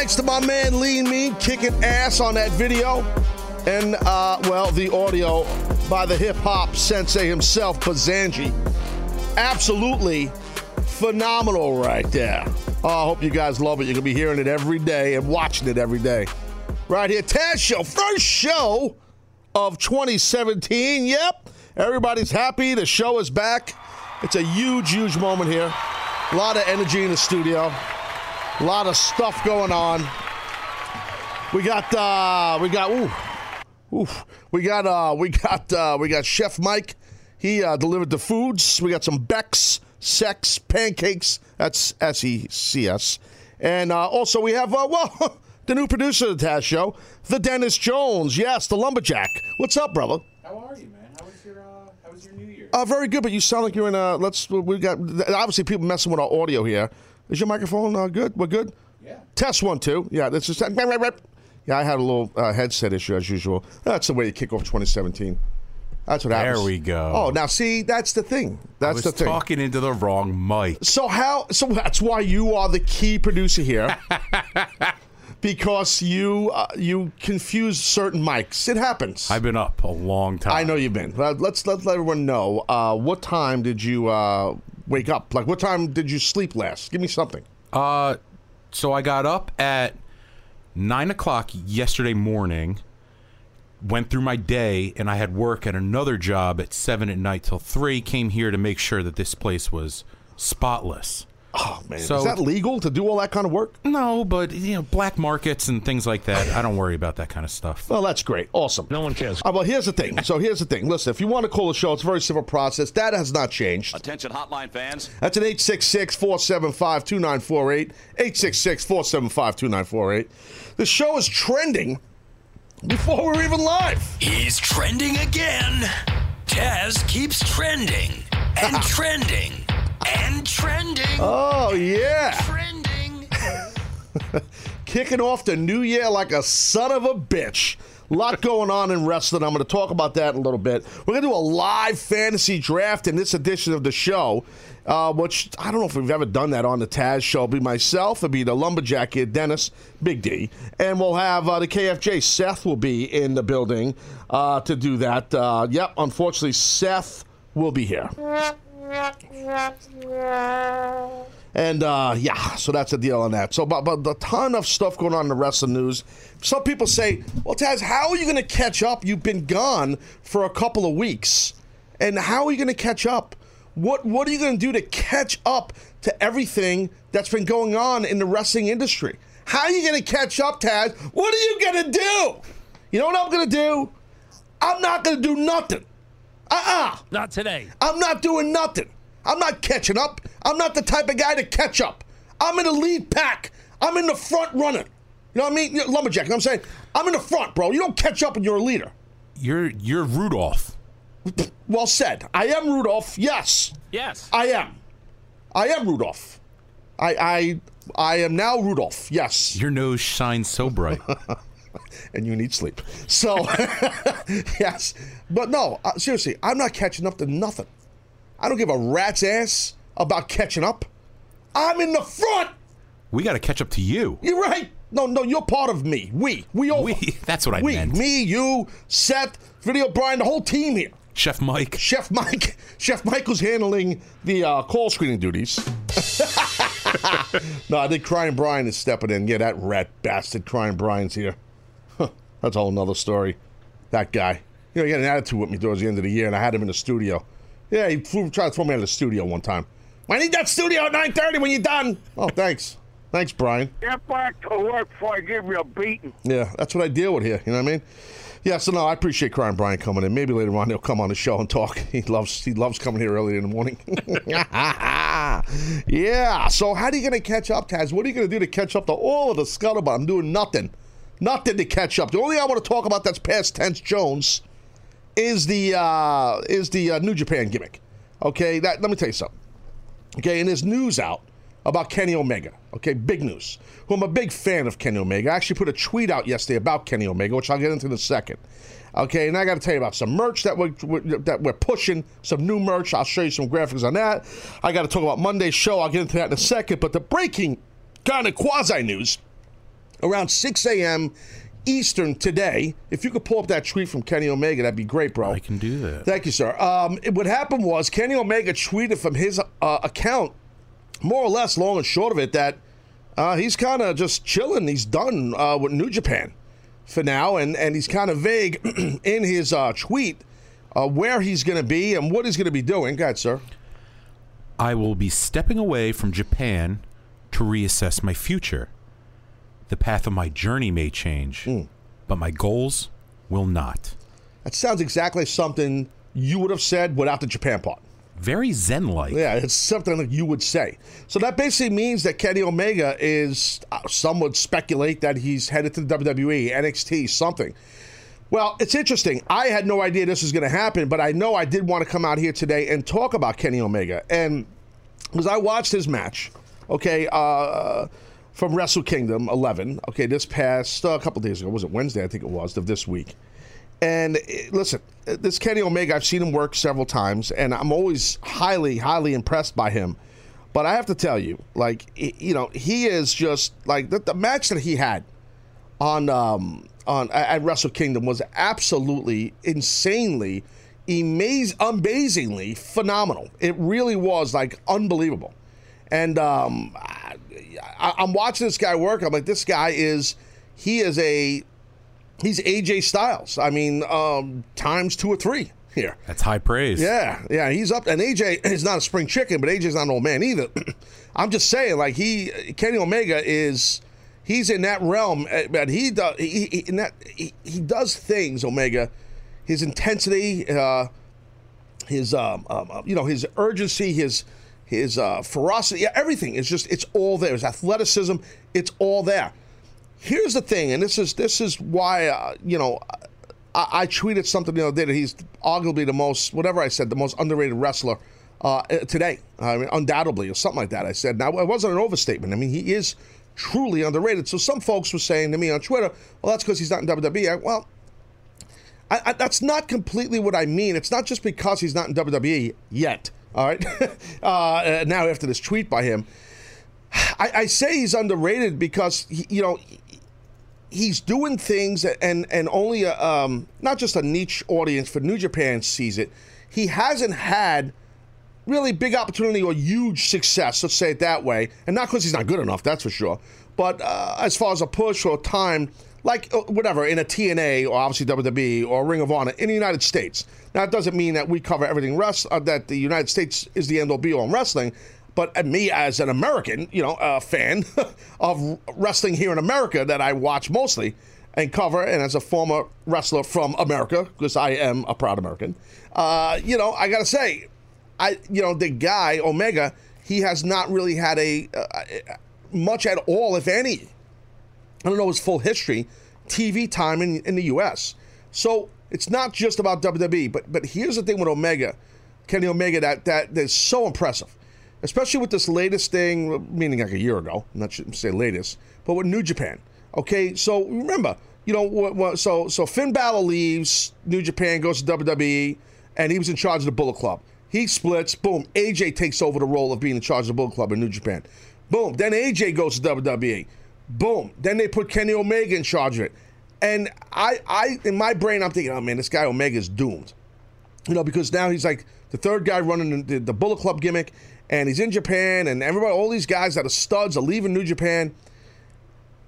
Thanks to my man Lean Mean kicking ass on that video. And, uh, well, the audio by the hip hop sensei himself, Pazanji. Absolutely phenomenal right there. Oh, I hope you guys love it. You're going to be hearing it every day and watching it every day. Right here, Taz Show, first show of 2017. Yep, everybody's happy. The show is back. It's a huge, huge moment here. A lot of energy in the studio. A lot of stuff going on. We got, uh, we got, ooh, oof. We got, uh, we got, uh, we got Chef Mike. He uh, delivered the foods. We got some Beck's Sex Pancakes. That's S E C S. And uh, also we have, uh, well, the new producer of the Taz Show, the Dennis Jones. Yes, the lumberjack. What's up, brother? How are you, man? How was your uh, How was your New Year? Uh, very good, but you sound like you're in a. Let's. We got obviously people messing with our audio here. Is your microphone uh, good? We're good. Yeah. Test one two. Yeah, this is. Yeah, I had a little uh, headset issue as usual. That's the way you kick off 2017. That's what happens. There we go. Oh, now see, that's the thing. I That's was the thing. talking into the wrong mic. So how? So that's why you are the key producer here, because you uh, you confuse certain mics. It happens. I've been up a long time. I know you've been. Let's let everyone know. Uh, what time did you uh, wake up? Like, what time did you sleep last? Give me something. Uh, so I got up at nine o'clock yesterday morning. Went through my day, and I had work at another job at seven at night till three. Came here to make sure that this place was spotless. Oh man, So- is that legal to do all that kind of work? No, but you know, black markets and things like that. I don't worry about that kind of stuff. Well, that's great. Awesome. No one cares. Uh, well, here's the thing. So here's the thing. Listen, if you want to call the show, it's a very simple process. That has not changed. Attention hotline fans. That's an 866 475 2948. 866 475 2948. The show is trending before we're even live. He's trending again. Taz keeps trending and trending and trending. Oh, yeah. Trending. Kicking off the new year like a son of a bitch. A lot going on in wrestling. I'm going to talk about that in a little bit. We're going to do a live fantasy draft in this edition of the show, uh, which I don't know if we've ever done that on the Taz show. It'll be myself, it'll be the lumberjack here, Dennis, Big D, and we'll have uh, the KFJ. Seth will be in the building uh, to do that. Uh, yep, unfortunately, Seth will be here. And uh, yeah, so that's the deal on that. So, but, but a ton of stuff going on in the wrestling news. Some people say, well, Taz, how are you going to catch up? You've been gone for a couple of weeks. And how are you going to catch up? What, what are you going to do to catch up to everything that's been going on in the wrestling industry? How are you going to catch up, Taz? What are you going to do? You know what I'm going to do? I'm not going to do nothing. Uh uh Not today. I'm not doing nothing. I'm not catching up. I'm not the type of guy to catch up. I'm in the lead pack. I'm in the front running. You know what I mean? You're lumberjack. You know what I'm saying? I'm in the front, bro. You don't catch up when you're a leader. You're you're Rudolph. Well said. I am Rudolph. Yes, Yes. I am. I am Rudolph. I I I am now Rudolph. Yes. Your nose shines so bright. and you need sleep. So, yes. But no, uh, seriously, I'm not catching up to nothing. I don't give a rat's ass about catching up. I'm in the front. we got to catch up to you. You're right. No, no, you're part of me. We. We all. We. That's what I we. meant. Me, you, Seth, Video Brian, the whole team here. Chef Mike. Chef Mike. Chef Mike was handling the uh, call screening duties. no, I think Crying Brian is stepping in. Yeah, that rat bastard Crying Brian's here. That's a whole nother story. That guy. You know, he had an attitude with me towards the end of the year, and I had him in the studio. Yeah, he flew, tried to throw me out of the studio one time. I need that studio at 9.30 when you're done. Oh, thanks. Thanks, Brian. Get back to work before I give you a beating. Yeah, that's what I deal with here. You know what I mean? Yeah, so no, I appreciate Crying Brian coming in. Maybe later on he'll come on the show and talk. He loves he loves coming here early in the morning. yeah. So how are you gonna catch up, Taz? What are you gonna do to catch up to all of the scuttlebutt? I'm doing nothing. Nothing to catch up. The only thing I want to talk about that's past tense Jones is the uh is the uh, New Japan gimmick. Okay, that let me tell you something. Okay, and there's news out about Kenny Omega. Okay, big news. Who I'm a big fan of Kenny Omega. I actually put a tweet out yesterday about Kenny Omega, which I'll get into in a second. Okay, and I got to tell you about some merch that we're, we're- that we're pushing, some new merch. I'll show you some graphics on that. I got to talk about Monday's show. I'll get into that in a second. But the breaking kind of quasi news around 6 a.m. Eastern today. If you could pull up that tweet from Kenny Omega, that'd be great, bro. I can do that. Thank you, sir. Um, it- what happened was Kenny Omega tweeted from his uh, account, more or less, long and short of it, that uh, he's kind of just chilling. He's done uh, with New Japan for now, and, and he's kind of vague in his uh, tweet uh, where he's going to be and what he's going to be doing. Go ahead, sir. I will be stepping away from Japan to reassess my future. The path of my journey may change, Hmm. but my goals will not. That sounds exactly something you would have said without the Japan part. Very zen like. Yeah, it's something that you would say. So that basically means that Kenny Omega is, uh, some would speculate that he's headed to the WWE, NXT, something. Well, it's interesting. I had no idea this was going to happen, but I know I did want to come out here today and talk about Kenny Omega. And because I watched his match, okay, uh, from Wrestle Kingdom 11, okay, this past uh, a couple days ago, was it Wednesday? I think it was, of this week. And eh, listen, eh, this Kenny Omega, I've seen him work several times, and I'm always highly, highly impressed by him. But I have to tell you, like, you know, he is just like the, the match that he had on um on at Wrestle Kingdom was absolutely insanely, amaz- amazingly phenomenal. It really was like unbelievable. And um, I, I'm watching this guy work. I'm like, this guy is he is a he's AJ Styles. I mean, um, times two or three here. That's high praise. Yeah, yeah, he's up, and AJ is not a spring chicken, but AJ's not an old man either. I'm just saying, like he, Kenny Omega is, he's in that realm, eh, but he does, he, he, in that, he, he does things. Omega, his intensity, uh, his, um, um, uh, you know, his urgency, his, his uh, ferocity, yeah, everything is just, it's all there. His athleticism, it's all there. Here's the thing, and this is this is why, uh, you know. I, I tweeted something the other day that he's arguably the most, whatever I said, the most underrated wrestler uh, today. I mean, undoubtedly, or something like that. I said. Now, it wasn't an overstatement. I mean, he is truly underrated. So some folks were saying to me on Twitter, well, that's because he's not in WWE. I, well, I, that's not completely what I mean. It's not just because he's not in WWE yet. All right. uh, now, after this tweet by him, I, I say he's underrated because, he, you know, he's doing things and and only a, um, not just a niche audience for New Japan sees it. He hasn't had really big opportunity or huge success. Let's say it that way, and not because he's not good enough, that's for sure. But uh, as far as a push or time, like uh, whatever in a TNA or obviously WWE or Ring of Honor in the United States. Now it doesn't mean that we cover everything rest uh, that the United States is the end all be all in wrestling. But uh, me as an American, you know, a fan of wrestling here in America that I watch mostly and cover, and as a former wrestler from America, because I am a proud American, uh, you know, I gotta say, I you know the guy Omega, he has not really had a uh, much at all, if any. I don't know his full history, TV time in, in the U.S. So it's not just about WWE, but but here's the thing with Omega, Kenny Omega, that that that's so impressive, especially with this latest thing, meaning like a year ago. I'm not should say latest, but with New Japan. Okay, so remember, you know, so so Finn Balor leaves New Japan, goes to WWE, and he was in charge of the Bullet Club. He splits. Boom. AJ takes over the role of being in charge of the Bullet Club in New Japan. Boom. Then AJ goes to WWE. Boom. Then they put Kenny Omega in charge of it. And I, I, in my brain, I'm thinking, oh man, this guy Omega is doomed. You know, because now he's like the third guy running the, the Bullet Club gimmick, and he's in Japan, and everybody, all these guys that are studs are leaving New Japan.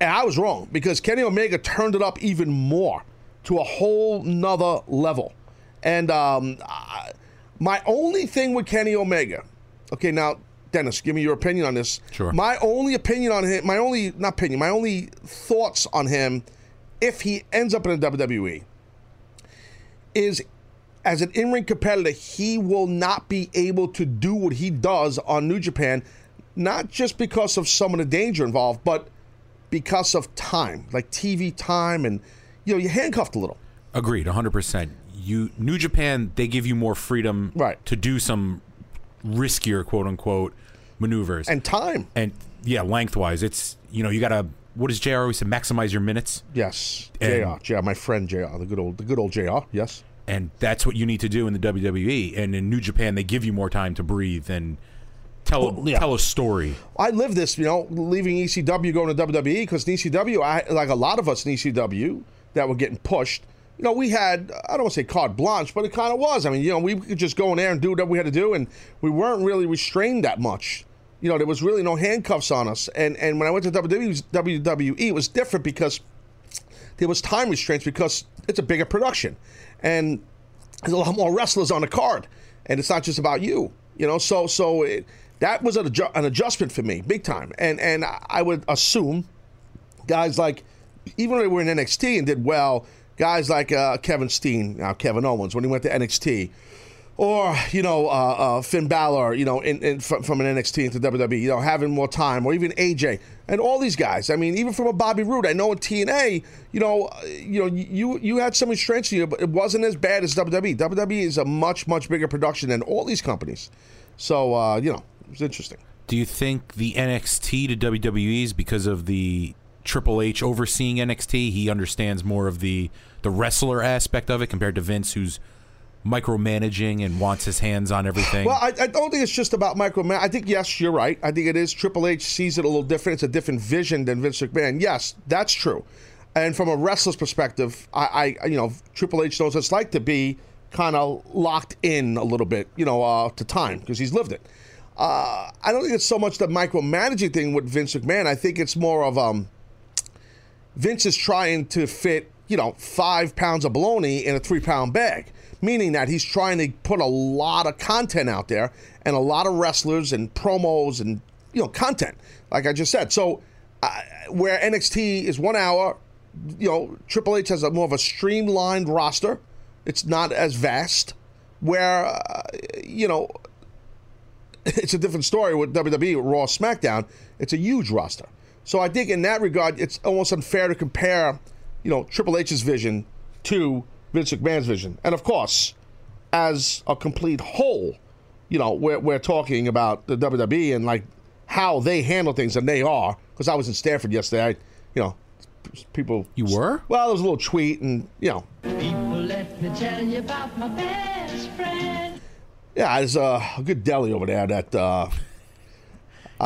And I was wrong because Kenny Omega turned it up even more to a whole nother level. And um, I, my only thing with Kenny Omega, okay, now Dennis, give me your opinion on this. Sure. My only opinion on him, my only not opinion, my only thoughts on him, if he ends up in the WWE, is as an in-ring competitor, he will not be able to do what he does on New Japan, not just because of some of the danger involved, but because of time, like TV time, and you know, you're handcuffed a little. Agreed, 100%. You New Japan, they give you more freedom Right. to do some riskier quote unquote maneuvers. And time. and yeah, lengthwise, it's you know, you got to what does JR always say maximize your minutes Yes, And- Jr. Jr. My friend Jr. The good old, the good old Jr. Yes. and that's what you need to do in the WWE and in New Japan they give you more time to breathe and tell Well, yeah. tell a story. I live this, you know, leaving ECW, going to WWE, because in ECW, I like a lot of us in ECW that were getting pushed. You know, we had I don't want to say carte blanche, but it kind of was. I mean, you know, we could just go in there and do whatever we had to do, and we weren't really restrained that much. You know, there was really no handcuffs on us. And and when I went to WWE, WWE, it was different because there was time restraints because it's a bigger production, and there's a lot more wrestlers on the card, and it's not just about you, you know. So so it, that was an, adju- an adjustment for me, big time. And and I would assume guys like even when they were in NXT and did well, guys like uh, Kevin Steen, now Kevin Owens, when he went to NXT. Or you know uh, uh, Finn Balor, you know, in, in, from, from an NXT into WWE, you know, having more time, or even AJ, and all these guys. I mean, even from a Bobby Roode, I know in TNA, you know, uh, you know, you you had some you, but it wasn't as bad as WWE. WWE is a much much bigger production than all these companies. So uh, you know, it was interesting. Do you think the NXT to WWE is because of the Triple H overseeing NXT? He understands more of the the wrestler aspect of it compared to Vince, who's micromanaging and wants his hands on everything. Well, I, I don't think it's just about microman. I think yes, you're right. I think it is. Triple H sees it a little different. It's a different vision than Vince McMahon. Yes, that's true. And from a wrestler's perspective, I, I you know, Triple H knows what it's like to be kind of locked in a little bit, you know, uh, to time because he's lived it. Uh, I don't think it's so much the micromanaging thing with Vince McMahon. I think it's more of um, Vince is trying to fit, you know, five pounds of bologna in a three pound bag, meaning that he's trying to put a lot of content out there and a lot of wrestlers and promos and, you know, content, like I just said. So, uh, where NXT is one hour, you know, Triple H has a more of a streamlined roster. It's not as vast. Where, uh, you know, it's a different story with WWE, Raw, SmackDown. It's a huge roster. So I think in that regard, it's almost unfair to compare, you know, Triple H's vision to Vince McMahon's vision. And of course, as a complete whole, you know, we're, we're talking about the WWE and like how they handle things, and they are. Because I was in Stamford yesterday, I, you know, people. You were? Well, there was a little tweet, and you know, People, let me tell you about my best friend. yeah, there's uh, a good deli over there that. Uh,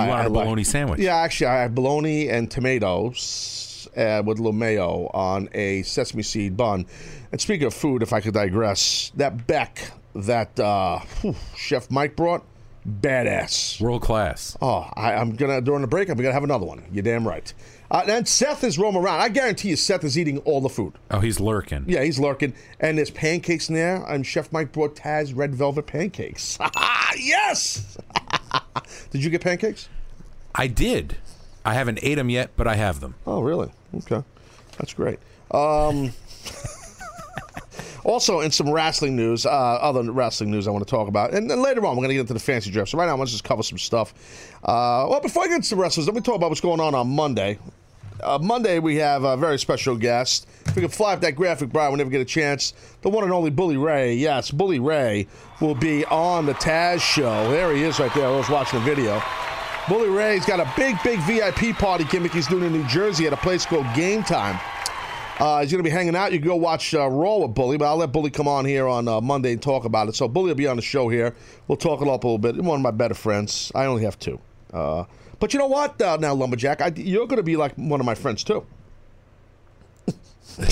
you want a bologna sandwich? Yeah, actually, I had bologna and tomatoes uh, with a little mayo on a sesame seed bun. And speaking of food, if I could digress, that Beck that uh, whew, Chef Mike brought, badass. World class. Oh, I, I'm gonna during the break. I'm gonna have another one. You're damn right. Uh, and Seth is roaming around. I guarantee you, Seth is eating all the food. Oh, he's lurking. Yeah, he's lurking. And there's pancakes in there. And Chef Mike brought Taz red velvet pancakes. yes. Did you get pancakes? I did. I haven't ate them yet, but I have them. Oh, really? Okay, that's great. Um, also, in some wrestling news, uh, other wrestling news I want to talk about, and then later on we're going to get into the fancy draft. So right now, I want to just cover some stuff. Uh, well, before I get into the wrestlers, let me talk about what's going on on Monday. Uh, Monday we have a very special guest. If we can fly up that graphic, Brian, whenever never get a chance. The one and only Bully Ray. Yes, Bully Ray will be on the Taz show. There he is right there. I was watching the video. Bully Ray's got a big, big VIP party gimmick he's doing in New Jersey at a place called Game Time. Uh, he's going to be hanging out. You can go watch uh, Raw with Bully, but I'll let Bully come on here on uh, Monday and talk about it. So Bully will be on the show here. We'll talk it up a little bit. One of my better friends. I only have two. But you know what? Uh, now, Lumberjack, I, you're going to be like one of my friends too.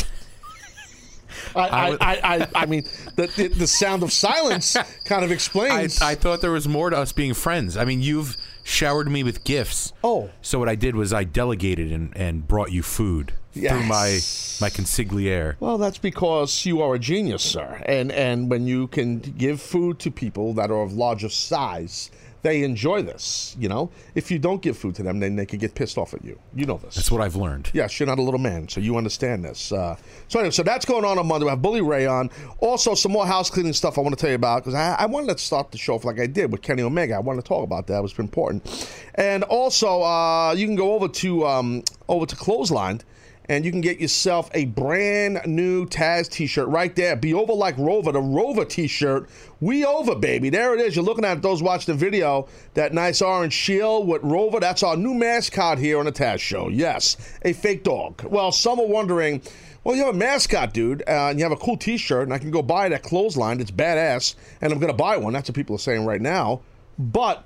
I, I, I, I, I mean, the, the, the sound of silence kind of explains. I thought there was more to us being friends. I mean, you've showered me with gifts. Oh. So what I did was I delegated and, and brought you food through my my consigliere. Well, that's because you are a genius, sir. And and when you can give food to people that are of larger size they enjoy this. You know, if you don't give food to them, then they could get pissed off at you. You know this. That's what I've learned. Yes, you're not a little man, so you understand this. Uh, so anyway, so that's going on on Monday. We have Bully Ray on. Also, some more house cleaning stuff I want to tell you about because I, I wanted to start the show off like I did with Kenny Omega. I wanted to talk about that. It was important. And also, uh, you can go over to um, over to Clothesline and you can get yourself a brand new Taz t-shirt right there. Be over like Rover, the Rover t-shirt. We over, baby. There it is. You're looking at those watching the video. That nice orange shield with Rover. That's our new mascot here on the Taz show. Yes, a fake dog. Well, some are wondering, well, you have a mascot, dude, uh, and you have a cool t-shirt, and I can go buy that at Clothesline. It's badass, and I'm going to buy one. That's what people are saying right now. But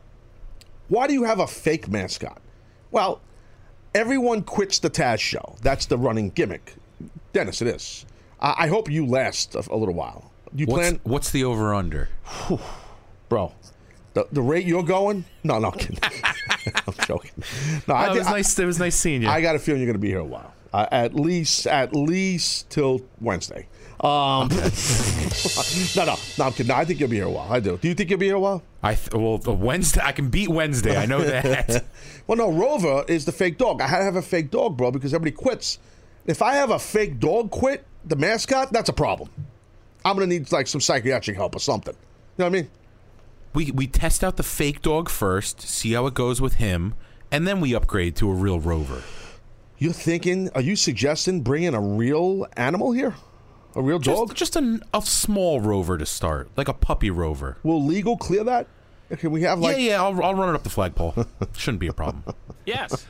why do you have a fake mascot? Well, everyone quits the Taz show. That's the running gimmick. Dennis, it is. I, I hope you last a, a little while. You What's, plan, what's the over under? bro? The, the rate you're going? No, no, I'm kidding. I'm joking. No, I, Oh, it thi- was nice. It was nice seeing you. I got a feeling you're going to be here a while. Uh, at least, at least till Wednesday. Um, no, no, no, I'm kidding. No, I think you'll be here a while. I do. Do you think you'll be here a while? I th- well, Wednesday. I can beat Wednesday. I know that. Well, no, Rover is the fake dog. I had to have a fake dog, bro, because everybody quits. If I have a fake dog quit, the mascot, that's a problem. I'm gonna need like some psychiatric help or something. You know what I mean? we we test out the fake dog first, see how it goes with him, and then we upgrade to a real rover. You're thinking? Are you suggesting bringing a real animal here? A real dog? Just, just a, a small rover to start, like a puppy rover. Will legal clear that? Can we have like? yeah, yeah. I'll, I'll run it up the flagpole. Shouldn't be a problem. Yes.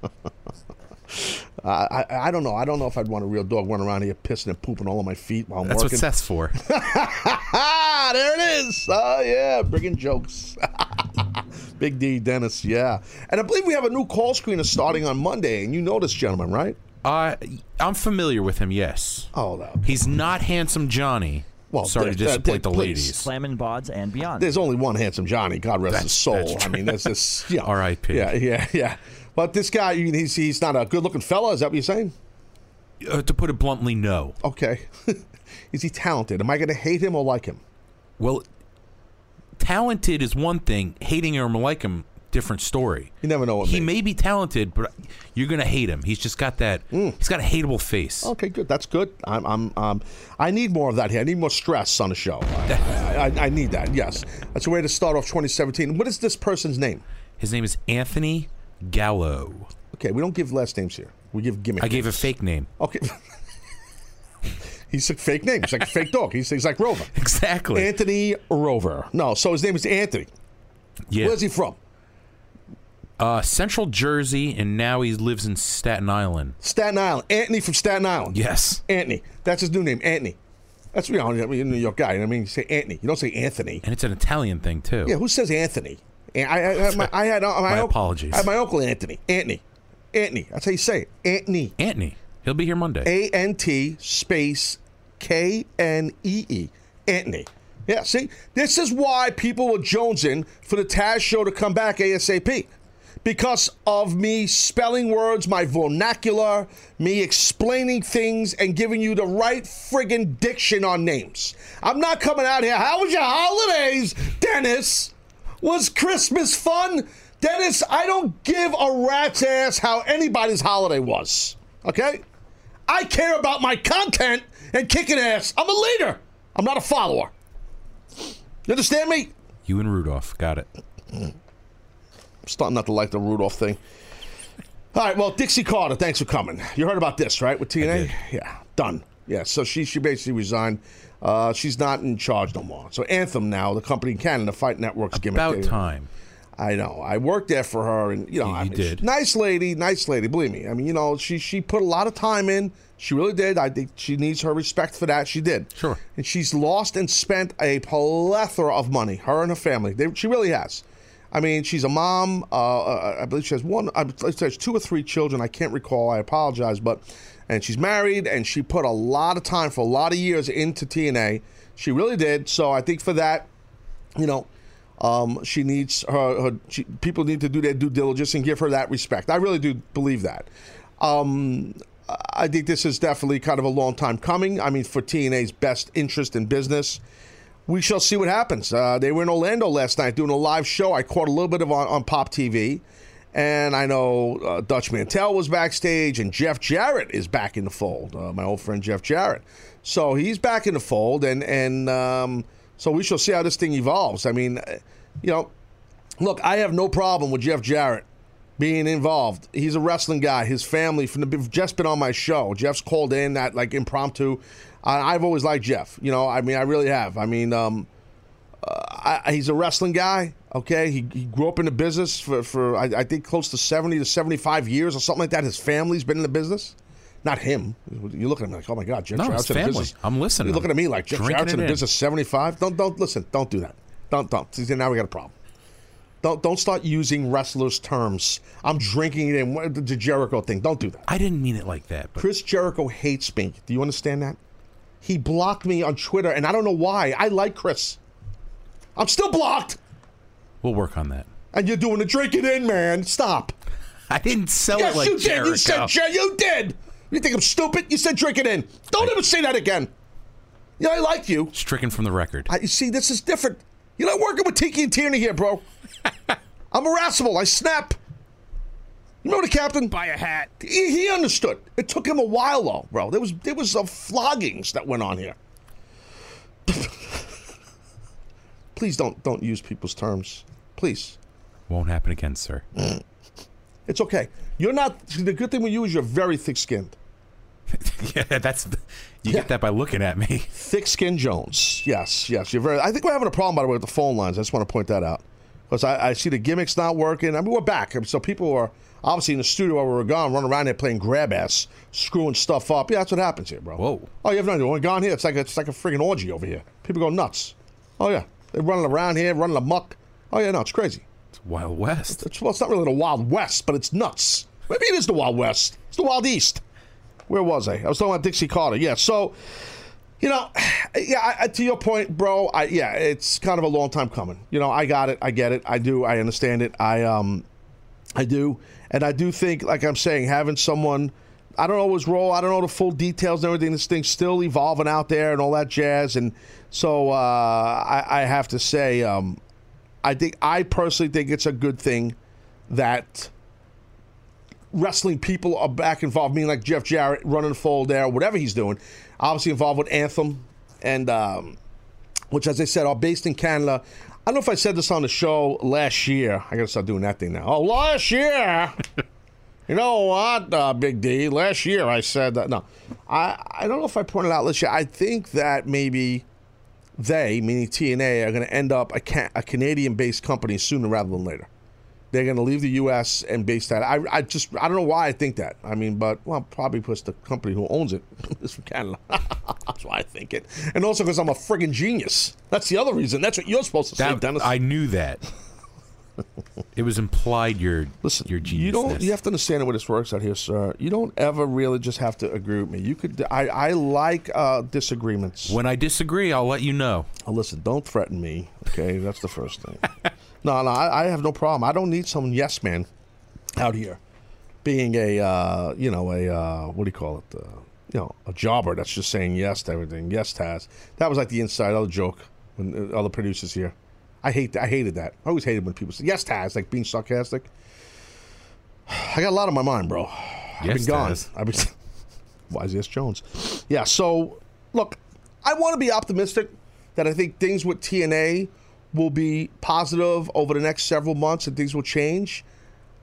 I, I I don't know. I don't know if I'd want a real dog running around here pissing and pooping all on my feet while I'm working. That's what. Seth's for. There it is. Oh yeah, bringing jokes. Big D Dennis, yeah. And I believe we have a new call screener starting on Monday, and you know this gentleman, right? Uh, I'm familiar with him. Yes. Oh, no. He's not handsome Johnny. Well, sorry to there- there- disappoint the please. ladies. Slamming bods and beyond. There's only one handsome Johnny. God rest his That's- soul. that's I mean, true. that's just yeah. R.I.P.. Yeah, yeah, yeah. But this guy, you- he's he's not a good-looking fella. Is that what you're saying? Uh, to put it bluntly, no. Okay. is he talented? Am I going to hate him or like him? Well, talented is one thing. Hating him or like him, different story. You never know what He may be talented, but you're gonna hate him. He's just got that. He's got a hateable face. Okay, good. That's good. I'm, I'm, um, I need more of that here. I need more stress on the show. I, I, I need that. Yes, that's a way to start off 2017. What is this person's name? His name is Anthony Gallo. Okay, we don't give last names here. We give gimmick. I gave a fake name. Okay. he's a fake name. He's like a fake dog. He's, he's like Rover. Exactly. Anthony Rover. No, so his name is Anthony. yeah. Where's he from? Uh, Central Jersey, and now he lives in Staten Island. Staten Island. Anthony from Staten Island. Yes. Anthony. That's his new name, Anthony. That's you know, you're a New York guy. I mean, you say Anthony. You don't say Anthony. And it's an Italian thing too. Yeah, who says Anthony? I, I, I, had my, I had my, My uncle- apologies. I had my uncle Anthony. Anthony. Anthony. That's how you say it. Anthony. Anthony. He'll be here Monday. A N T space K N E E. Anthony. Yeah, see, this is why people were jonesing for the Taz show to come back ASAP. Because of me spelling words, my vernacular, me explaining things, and giving you the right friggin' diction on names. I'm not coming out here. How was your holidays, Dennis? Was Christmas fun? Dennis, I don't give a rat's ass how anybody's holiday was. Okay? I care about my content and kicking ass. I'm a leader. I'm not a follower. You understand me? You and Rudolph. Got it. Starting not to like the Rudolph thing. All right, well, Dixie Carter, thanks for coming. You heard about this, right, with TNA? Yeah, done. Yeah, so she she basically resigned. Uh, she's not in charge no more. So Anthem now, the company in Canada, Fight Network's gimmick. About time. I know. I worked there for her, and you know, You- I mean, did. nice lady, nice lady. Believe me. I mean, you know, she she put a lot of time in. She really did. I think she needs her respect for that. She did. Sure. And she's lost and spent a plethora of money. Her and her family. They, she really has. I mean, she's a mom. Uh, uh, I believe she has one. I believe she has two or three children. I can't recall. I apologize, but and she's married, and she put a lot of time for a lot of years into TNA. She really did. So I think for that, you know, um, she needs her. her she, people need to do their due diligence and give her that respect. I really do believe that. Um, I think this is definitely kind of a long time coming. I mean, for TNA's best interest in business. We shall see what happens. Uh, they were in Orlando last night doing a live show. I caught a little bit of on, on Pop TV. And I know uh, Dutch Mantell was backstage, and Jeff Jarrett is back in the fold. Uh, my old friend Jeff Jarrett, so he's back in the fold, and and um, so we shall see how this thing evolves. I mean, uh, you know, look, I have no problem with Jeff Jarrett being involved. He's a wrestling guy. His family from the Jeff's been on my show. Jeff's called in that like impromptu. I, I've always liked Jeff. You know, I mean, I really have. I mean, um, uh, I, he's a wrestling guy. Okay, he, he grew up in the business for, for I, I think close to seventy to seventy five years or something like that. His family's been in the business. Not him. You look at him like, oh my God, Jeff No, his in the family. business. I'm listening. You're looking at me like Jeff Jarrett's in the in. business seventy five. Don't don't listen. Don't do that. Don't don't. See, now we got a problem. Don't don't start using wrestlers' terms. I'm drinking it in What- the Jericho thing. Don't do that. I didn't mean it like that. But Chris Jericho hates me. Do you understand that? He blocked me on Twitter, and I don't know why. I like Chris. I'm still blocked, we'll work on that. and you're doing the drink it in, man. Stop. I didn't sell yes, it like you did. You said Jer- you did. You think I'm stupid? You said drink it in. Don't ever say that again. Yeah, I like you. Stricken from the record. I, you see, this is different. You're not working with Tiki and Tierney here, bro. I'm irascible. I snap. You remember the captain? Buy a hat. He, he understood. It took him a while, though, bro. There was there was uh, floggings that went on here. Please don't don't use people's terms. Please. Won't happen again, sir. It's okay. You're not. The good thing with you is you're very thick-skinned. yeah, that's you Yeah. get that by looking at me. Thick-skinned Jones. Yes, yes. You're very. I think we're having a problem by the way with the phone lines. I just want to point that out because I, I see the gimmicks not working. I mean, we're back. I mean, so people are obviously in the studio while we were gone, running around there playing grab ass, screwing stuff up. Yeah, that's what happens here, bro. Whoa. Oh, you have no idea. We're gone here, it's like a, it's like a friggin' orgy over here. People go nuts. Oh yeah, they're running around here, running amok. Oh yeah, no, it's crazy. It's Wild West. It's, well, it's not really the Wild West, but it's nuts. Maybe it is the Wild West. It's the Wild East. Where was I? I was talking about Dixie Carter. Yeah. So, you know, yeah. I, I- to your point, bro. I, yeah, it's kind of a long time coming. You know, I got it. I get it. I do. I understand it. I um, I do, and I do think, like I'm saying, having someone. I don't always roll. I don't know the full details and everything. This thing's still evolving out there and all that jazz. And so uh, I, I have to say, um, I think I personally think it's a good thing that wrestling people are back involved. Meaning like Jeff Jarrett running the fold there, whatever he's doing. Obviously involved with Anthem, and um, which, as I said, are based in Canada. I don't know if I said this on the show last year. I gotta start doing that thing now. Oh, last year. You know what, uh, Big D? Last year I said that. No, I I don't know if I pointed out last year. I think that maybe they, meaning TNA, are going to end up a, a Canadian-based company sooner rather than later. They're going to leave the U.S. and base that. I, I just I don't know why I think that. I mean, but well, probably because the company who owns it is from Canada. That's why I think it, and also because I'm a friggin' genius. That's the other reason. That's what you're supposed to say, Dennis. I knew that. it was implied you're Listen, you're genius. you don't. You have to understand the way this works out here, sir. You don't ever really just have to agree with me. You could. I, I like uh, disagreements. When I disagree, I'll let you know. Uh, listen, don't threaten me. Okay, that's the first thing. no, no, I, I have no problem. I don't need some yes man out here being a uh, you know a uh, what do you call it? You know, a jobber that's just saying yes to everything. Yes, Taz. That was like the inside other joke when uh, other producers here. I hate. I hated that. I always hated when people say yes, Taz, like being sarcastic. I got a lot on my mind, bro. I've Yes, been gone. Taz. I've been. Why is yes Jones? Yeah. So look, I want to be optimistic that I think things with TNA will be positive over the next several months and things will change.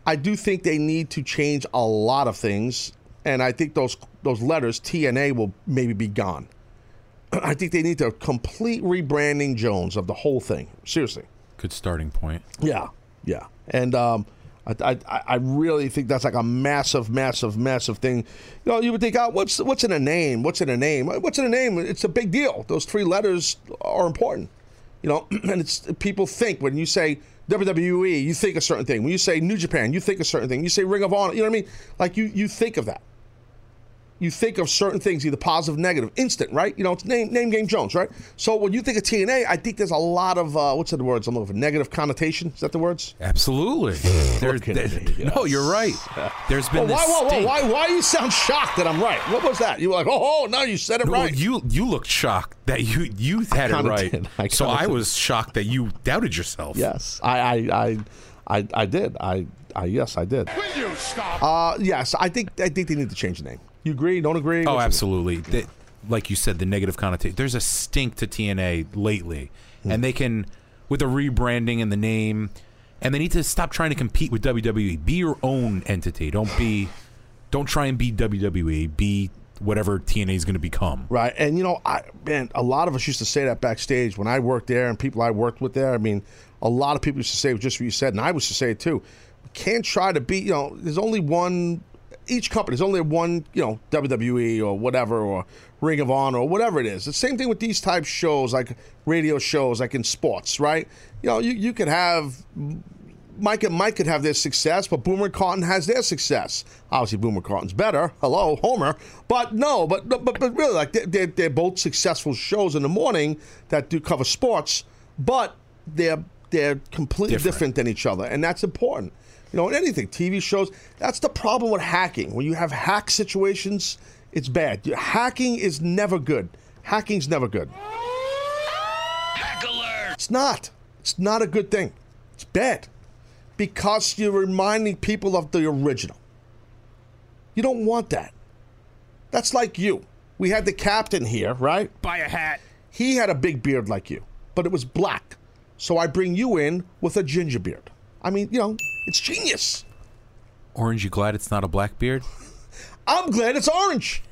I do think they need to change a lot of things, and I think those those letters TNA will maybe be gone. I think they need to complete rebranding Jones of the whole thing. Seriously. Good starting point. Yeah, yeah, and um, I, I, I really think that's like a massive, massive, massive thing. You know, you would think, oh, what's what's in a name? What's in a name? What's in a name? It's a big deal. Those three letters are important. You know, and it's people think when you say WWE, you think a certain thing. When you say New Japan, you think a certain thing. You say Ring of Honor, you know what I mean? Like you you think of that. You think of certain things, either positive, negative, instant, right? You know, it's name, name, game, Jones, right? So when you think of TNA, I think there's a lot of uh, what's the words? I'm looking for negative connotation. Is that the words? Absolutely. There's, Look at there- me, No, you're right. There's been Oh, why, this whoa, whoa, why, why you sound shocked that I'm right? What was that? You were like, oh, oh no, you said it Well, right. you you looked shocked that you you had it right. did. I so kinda I did. was shocked that you doubted yourself. Yes, I, I, I, I, I did. I, I, yes, I did. Will you stop? Uh, yes, I think, I think they need to change the name. You agree? Don't agree? Oh, What's- absolutely. The- like you said, the negative connotation. There's a stink to TNA lately, hmm. and they can with the rebranding and the name, and they need to stop trying to compete with WWE. Be your own entity. Don't be. Don't try and be WWE. Be whatever TNA is going to become. Right, and you know, I man, a lot of us used to say that backstage when I worked there, and people I worked with there. I mean, a lot of people used to say just what you said, and I used to say it too. Can't try to be. You know, there's only one. Each company, there's only one. You know, WWE or whatever, or Ring of Honor or whatever it is. The same thing with these type shows, like radio shows, like in sports, right? You know, you you could have Mike and Mike could have their success, but Boomer and Carton has their success. Obviously, Boomer and Carton's better. Hello, Homer. But no, but but but really, like they're, they're, they're both successful shows in the morning that do cover sports, but they're they're completely Different. different, than each other, and that's important. You know, in anything, TV shows. That's the problem with hacking. When you have hack situations, it's bad. Hacking is never good. Hacking's never good. Hack alert! It's not. It's not a good thing. It's bad because you're reminding people of the original. You don't want that. That's like you. We had the captain here, right? Buy a hat. He had a big beard like you, but it was black. So I bring you in with a ginger beard. I mean, you know, it's genius. Orange, you glad it's not a black beard? I'm glad it's orange.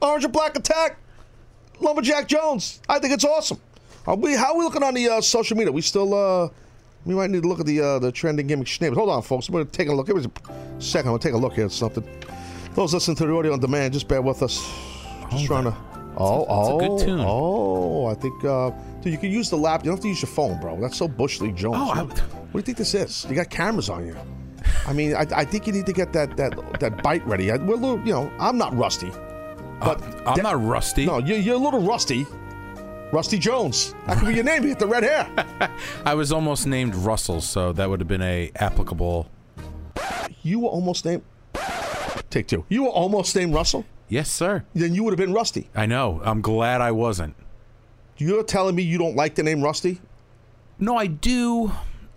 Orange and black attack. Lumberjack Jones. I think it's awesome. Are we, how are we looking on the uh, social media? We still, uh, we might need to look at the uh, the trending gimmick schnames. Hold on, folks. We're taking a look. Give us a second. We'll take a look here at something. Those listening to the audio on demand, just bear with us. Just trying to. Oh, that's a oh, good tune. oh! I think, uh, dude, you can use the lap. You don't have to use your phone, bro. That's so Bush League Jones. Oh, I- what do you think this is? You got cameras on you. I mean, I, I think you need to get that that that bite ready. I, we're a little, you know, I'm not rusty, but I'm that- not rusty. No, you're, you're a little rusty. Rusty Jones. That could be your name. You get the red hair. I was almost named Russell, so that would have been a applicable. You were almost named. Take two. You were almost named Russell. Yes, sir. Then you would have been Rusty. I know. I'm glad I wasn't. You're telling me you don't like the name Rusty? No, I do.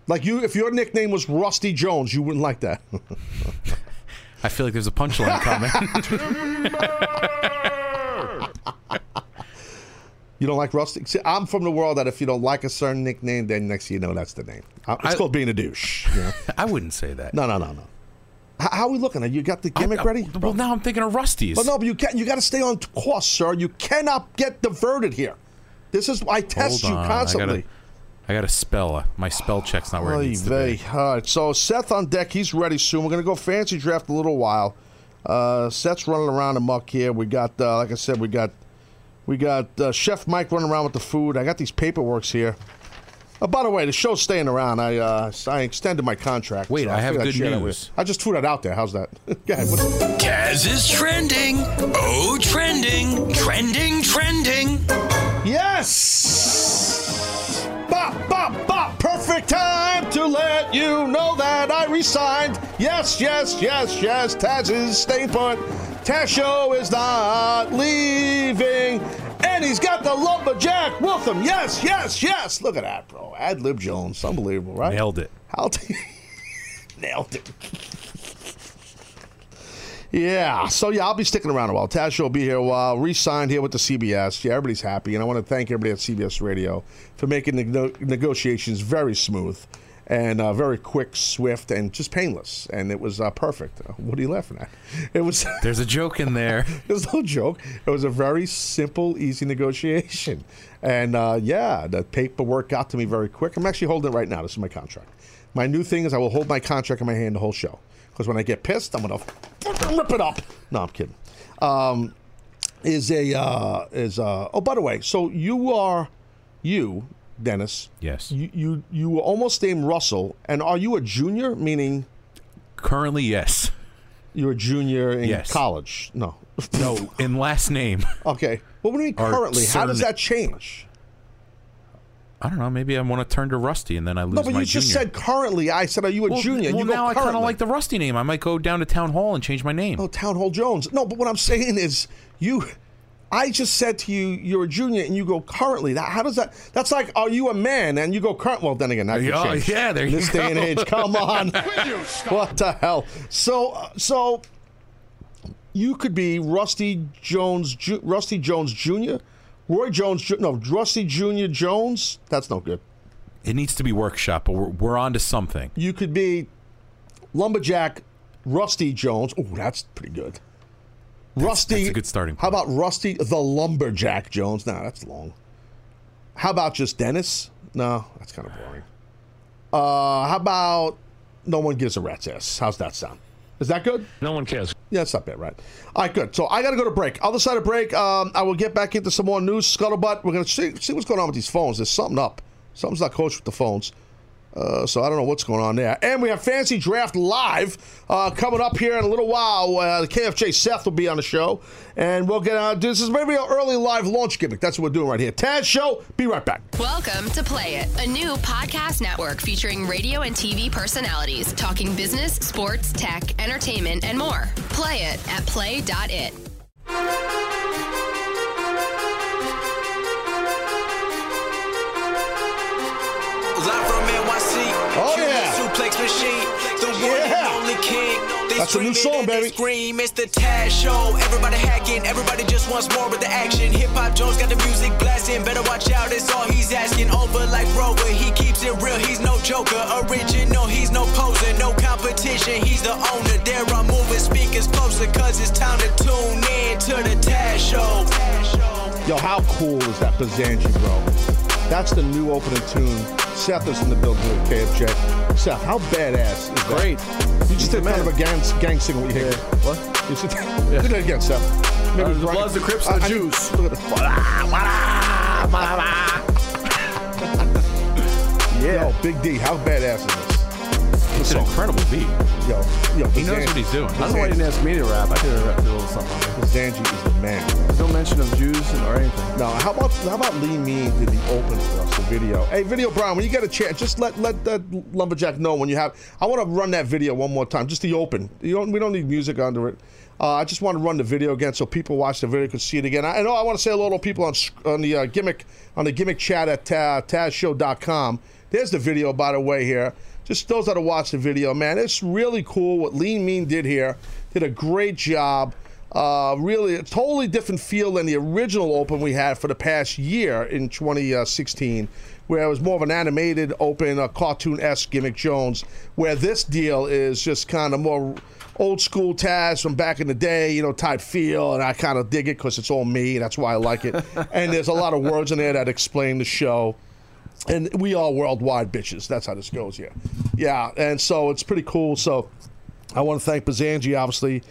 Like you, if your nickname was Rusty Jones, you wouldn't like that. I feel like there's a punchline coming. you don't like Rusty? See, I'm from the world that if you don't like a certain nickname, then next thing you know, that's the name. Uh, It's I- called being a douche. You know? I wouldn't say that. No, no, no, no. How are we looking? You got the gimmick I- ready? Well, now I'm thinking of Rusty's. But no, but you can't. You got to stay on course, sir. You cannot get diverted here. This is I test Hold you on, constantly. I gotta, I gotta spell. uh, My spell check's not where it needs to be. All right, so Seth on deck. He's ready soon. We're gonna go fancy draft a little while. Uh, Seth's running around amok here. We got, uh, like I said, we got, we got uh, Chef Mike running around with the food. I got these paperworks here. Oh, by the way, the show's staying around. I uh, I extended my contract. Wait, I have I'd good share that with news. I just threw that out there. How's that? Go ahead. What- Taz is trending. Oh, trending. Trending, trending. Yes! Bop, bop, bop! Perfect time to let you know that I resigned. Yes, yes, yes, yes. Taz is staying put. Taz Show is not leaving. And he's got the lumberjack with him. Yes, yes, yes. Look at that, bro. Ad lib Jones. Unbelievable, right? Nailed it. I'll t- nailed it. Yeah, so yeah, I'll be sticking around a while. Taz Show will be here a while. Re-signed here with the CBS. Yeah, everybody's happy, and I want to thank everybody at CBS Radio for making the nego- negotiations very smooth and uh, very quick, swift, and just painless. And it was uh, perfect. Uh, What are you laughing at? It was. There's a joke in there. There's no joke. It was a very simple, easy negotiation. And uh, yeah, the paperwork got to me very quick. I'm actually holding it right now. This is my contract. My new thing is I will hold my contract in my hand the whole show. Because when I get pissed, I'm going to rip it up. No, I'm kidding. Um, is a, uh, is, uh, oh, by the way, so you are, you, Dennis, Yes. you, you, you almost named Russell. And are you a junior? Meaning, Currently, yes. You're a junior in Yes. college. No. No, in last name. Okay. What do you mean Or currently? How does that change? I don't know. Maybe I want to turn to Rusty, and then I lose No, but you just junior. said currently. I said, are you a well, junior? Well, you go now I kind of like the Rusty name. I might go down to town hall and change my name. Oh, Town Hall Jones. No, but what I'm saying is, you. I just said to you, you're a junior, and you go currently. That, how does that? That's like, are you a man? And you go current. Well, then again, that could Oh, change. yeah, there In you this day and age, come on. what the hell? So, uh, so you could be Rusty Jones, Ju- Rusty Jones Jr., Roy Jones, Ju- no, Rusty Junior Jones. That's no good. It needs to be workshop, but we're, we're on to something. You could be Lumberjack Rusty Jones. Oh, that's pretty good. Rusty. that's a good starting How about Rusty the Lumberjack Jones? No, that's long. How about just Dennis? No, that's kind of boring. Uh, how about no one gives a rat's ass? How's that sound? Is that good? No one cares. Yeah, it's not bad, right? All right, good. So I got to go to break. Other side of break, um, I will get back into some more news. Scuttlebutt. We're going to see, see what's going on with these phones. There's something up. Something's not kosher with the phones. Uh, so I don't know what's going on there. And we have Fancy Draft Live uh, coming up here in a little while. Uh, the KFJ Seth will be on the show. And we'll get uh, this is maybe an early live launch gimmick. That's what we're doing right here. Taz Show. Be right back. Welcome to Play It, a new podcast network featuring radio and TV personalities talking business, sports, tech, entertainment, and more. Play it at play.it. Live from NYC. Oh, Human yeah. Suplex machine. The one Yeah. and only king. They That's a new song, baby. Scream, it's the Taz Show. Everybody hacking, everybody just wants more with the action. Hip Hop Jones got the music blasting. Better watch out, it's all he's asking. Over like Rover, he keeps it real. He's no joker, original. He's no poser, no competition. He's the owner. There I'm moving speakers closer, cause it's time to tune in to the Taz Show. Yo, how cool is that Bazanji, bro? That's the new opening tune. Seth is in the building with KFJ. Seth, how badass is that? Great. You just did kind of a gang, gang signal. You hear? What? You should, Do that again, Seth. Maybe Uh, the right. Bloods, the Crips, I- the I Jews. Look at this. Yeah. Yo, Big D, how badass is this? It's an incredible beat. Yo, yo, He knows what he's doing. I don't know why he didn't ask me to rap. I could have rapped a little something. Zanji is the man. No mention of Jews or anything. No, how about how about Lean Mean did the open for us, the video? Hey, video Brian, when you get a chance, just let let that lumberjack know when you have. I want to run that video one more time, just the open. You don't we don't need music under it. Uh, I just want to run the video again so people watch the video can see it again. I, I know I want to say hello to people on on the uh, gimmick on the gimmick chat at uh, tazshow.com. There's the video, by the way. Here, just those that have watched the video, man, it's really cool what Lean Mean did here. Did a great job. Uh, really, a totally different feel than the original Open we had for the past year in 2016, where it was more of an animated Open, a cartoon-esque gimmick Jones. Where this deal is just kind of more old school Taz from back in the day, you know, type feel, and I kind of dig it because it's all me. That's why I like it. and there's a lot of words in there that explain the show and we are worldwide bitches. That's how this goes here. Yeah, and so it's pretty cool. So I want to thank Bazanji, obviously,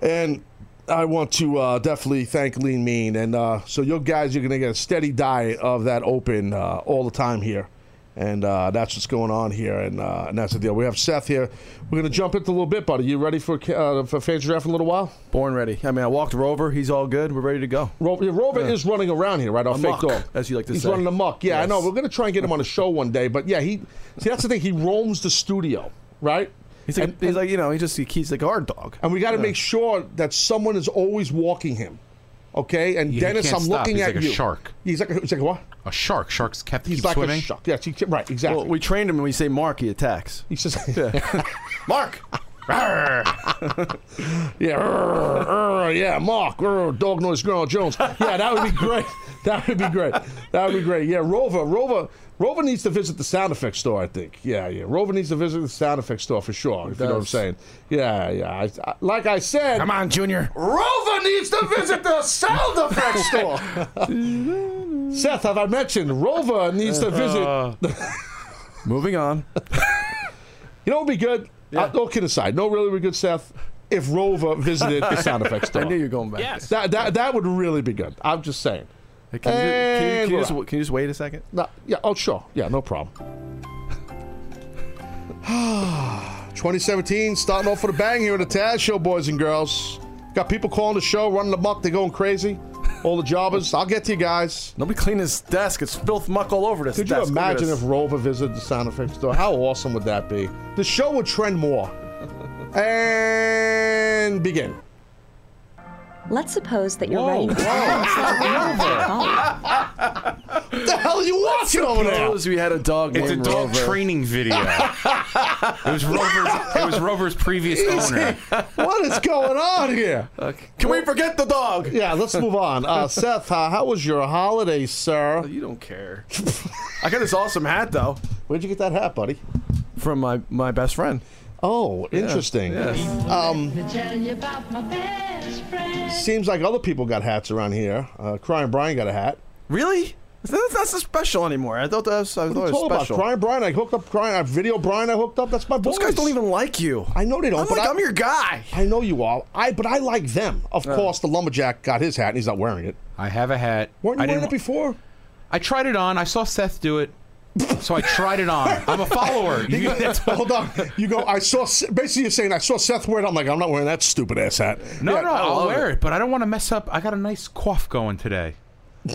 and I want to uh, definitely thank Lean Mean. And uh, so you guys, you're going to get a steady diet of that open uh, all the time here. And uh, that's what's going on here, and, uh, and that's the deal. We have Seth here. We're going to jump into a little bit, buddy. You ready for uh, for fans draft in a little while? Born ready. I mean, I walked Rover. He's all good. We're ready to go. Rover, yeah, Rover is running around here, right? Our fake dog, as you like to He's say. He's running amok. Yeah, I know. We're gonna try and get him on a show one day, but yeah, he see that's the thing. He roams the studio, right? He's like, and, he's like, you know, he just he, he's like hard dog. and we got to make sure that someone is always walking him. Okay, and he Dennis, can't I'm stop. looking He's at like a you. shark. He's like a, he's like a what? A shark. Sharks kept He's keep like swimming. a shark. Yes, he, right, exactly. Well, we trained him, and we say Mark, he attacks. he says, Mark. yeah, "Rrr, rrr, yeah, Mark, rrr, dog noise, Girl Jones. Yeah, that would be great. That would be great. That would be great. Yeah, Rover, Rover, Rover needs to visit the sound effects store. I think. Yeah, yeah. Rover needs to visit the sound effects store for sure. If you know what I'm saying. Yeah, yeah. I, I, like I said, Come on, Junior. Rover needs to visit the sound effects store. Seth, have I mentioned Rover needs to visit? Moving on. You know what would be good? Yeah. Uh, all kidding aside, no, really would be good, Seth. If Rover visited the sound effects store. I knew you were going back. Yes. That, that that would really be good. I'm just saying. Hey, Can you, can, you, can, you just, can you just wait a second? No, yeah. Oh, sure. Yeah, no problem. 2017, starting off with a bang here at the Taz Show, boys and girls. Got people calling the show, running the muck, they're going crazy. All the jobbers. I'll get to you guys. Nobody cleaned his desk. It's filth muck all over this Could you desk. Look at imagine if Rover visited the sound effects store? How awesome would that be? The show would trend more. And begin. Let's suppose that you're Whoa, ready to What the hell are you watching over there? Suppose we had a dog It's a dog Rover. training video. it was Rover's. It was Rover's previous owner. What is going on here? Can we forget the dog? Yeah, let's move on. Uh, Seth, uh, how was your holiday, sir? You don't care. I got this awesome hat though Where'd you get that hat, buddy? from my my best friend. Oh, interesting. Um, Let me tell you about my best friend. seems like other people got hats around here. Uh, Crying Brian got a hat. Really? That's not so special anymore. I thought that was, I What thought are it was talking about? special. Crying Brian, I hooked up Crying. I video Brian, I hooked up. That's my boys. Those guys don't even like you. I know they don't, I'm but like, I, I'm your guy. I know you all. I but I like them. Of course, the lumberjack got his hat and he's not wearing it. I have a hat. Weren't you I wearing didn't. it before? I tried it on. I saw Seth do it, so I tried it on. I'm a follower. You, that's Hold on. You go. I saw. Basically, you're saying I saw Seth wear it. I'm like, I'm not wearing that stupid ass hat. no, Yeah, no, I I'll wear it. but I don't want to mess up. I got a nice cough going today.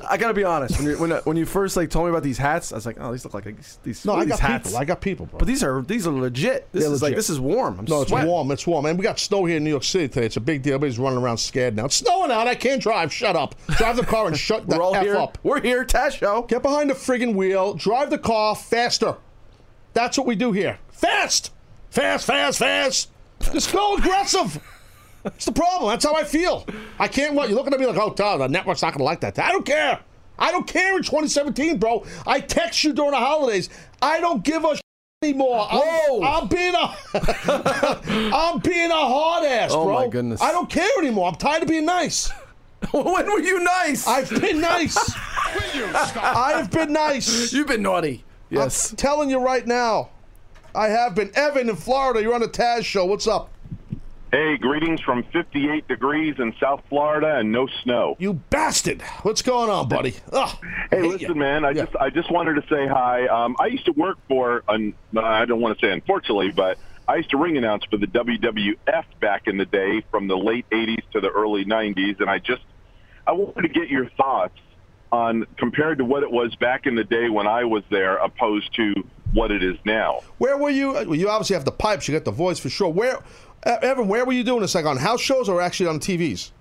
I gotta be honest. When you when, uh, when you first like told me about these hats, I was like, oh, these look like these. these No, I got these hats. people. I got people, bro. But these are these are legit. This They're is like legit. this is warm. I'm No, it's warm. It's warm. And we got snow here in New York City today. It's a big deal. Everybody's running around scared now. It's snowing out. I can't drive. Shut up. Drive the car and shut the We're all F here. up. We're here. Taz show. Get behind the friggin' wheel. Drive the car faster. That's what we do here. Fast. Fast, fast, fast. Just go aggressive. It's the problem. That's how I feel. I can't what? You're looking at me like, oh, Todd, the network's not going to like that. I don't care. I don't care in 2017, bro. I text you during the holidays. I don't give a anymore. I'm, I'm being a I'm being a hard ass, Oh, bro. my goodness. I don't care anymore. I'm tired of being nice. when were you nice? I've been nice. I've been nice. You've been naughty. Yes. I'm telling you right now. I have been. Evan in Florida, you're on the Taz show. What's up? Hey, greetings from 58 degrees in South Florida and no snow. You bastard. What's going on, buddy? Ugh, Hey, listen, ya. man. I Yeah. just I just wanted to say hi. Um, I used to work for an I don't want to say unfortunately, but I used to ring announce for the WWF back in the day, from the late 80s to the early 90s, and I just I wanted to get your thoughts on compared to what it was back in the day when I was there, opposed to what it is now. Where were you? Well, you obviously have the pipes. You got the voice for sure. Where, uh, Evan? Where were you doing this? Like on house shows or actually on TVs?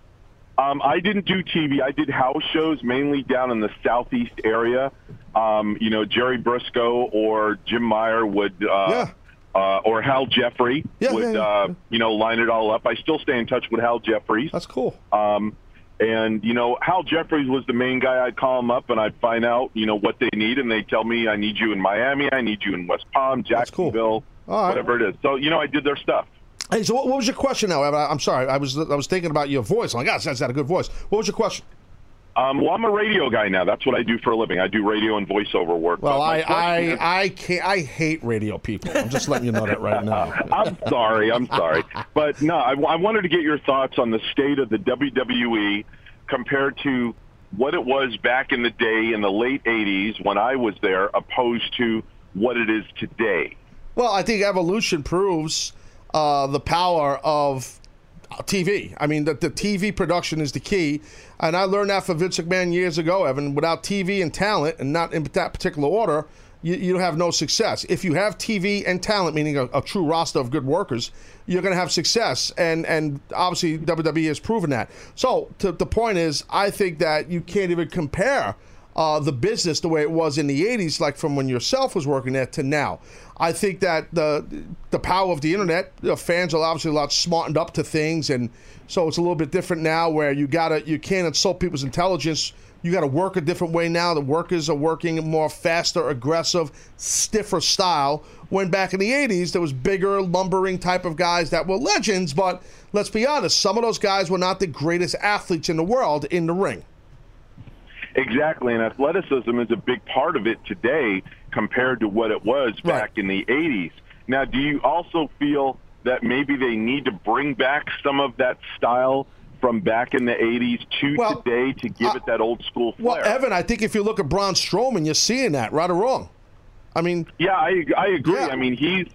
Um, I didn't do TV. I did house shows mainly down in the southeast area. Um, you know, Jerry Brisco or Jim Meyer would, uh, Yeah. uh, or Hal Jeffrey Yeah, would, yeah, yeah, uh, you know, line it all up. I still stay in touch with Hal Jeffries. That's cool. Um, and you know, Hal Jeffries was the main guy. I'd call him up and I'd find out, you know, what they need, and they tell me, I need you in Miami, I need you in West Palm, cool. Jacksonville, right. whatever it is. So, you know, I did their stuff. Hey, so what, what was your question now, I'm sorry. I was I was thinking about your voice. Oh I'm like, God, that's got a good voice. What was your question? Um, well, I'm a radio guy now. That's what I do for a living. I do radio and voiceover work. Well, I I I can't. I hate radio people. I'm just letting you know that right now. I'm sorry. I'm sorry. But no, I, I wanted to get your thoughts on the state of the WWE compared to what it was back in the day in the late 80s when I was there opposed to what it is today. Well, I think evolution proves uh, the power of TV. I mean, that the TV production is the key. And I learned that from Vince McMahon years ago, Evan. Without TV and talent, and not in that particular order, you, you have no success. If you have TV and talent, meaning a, a true roster of good workers, you're going to have success. And and obviously WWE has proven that. So the point is, I think that you can't even compare uh, the business the way it was in the 80s, like from when yourself was working there to now. I think that the the power of the internet, the fans are obviously a lot smartened up to things, and so it's a little bit different now where you gotta you can't insult people's intelligence. You got to work a different way now. The workers are working more faster, aggressive, stiffer style. When back in the 80s, there was bigger, lumbering type of guys that were legends, but let's be honest, some of those guys were not the greatest athletes in the world in the ring. Exactly, and athleticism is a big part of it today compared to what it was back in the 80s. Now, do you also feel that maybe they need to bring back some of that style from back in the 80s to Well, today to give it that old school flair? Well. Evan, I think if you look at Braun Strowman, you're seeing that, right or wrong. I mean, Yeah, I I agree. Yeah. I mean, he's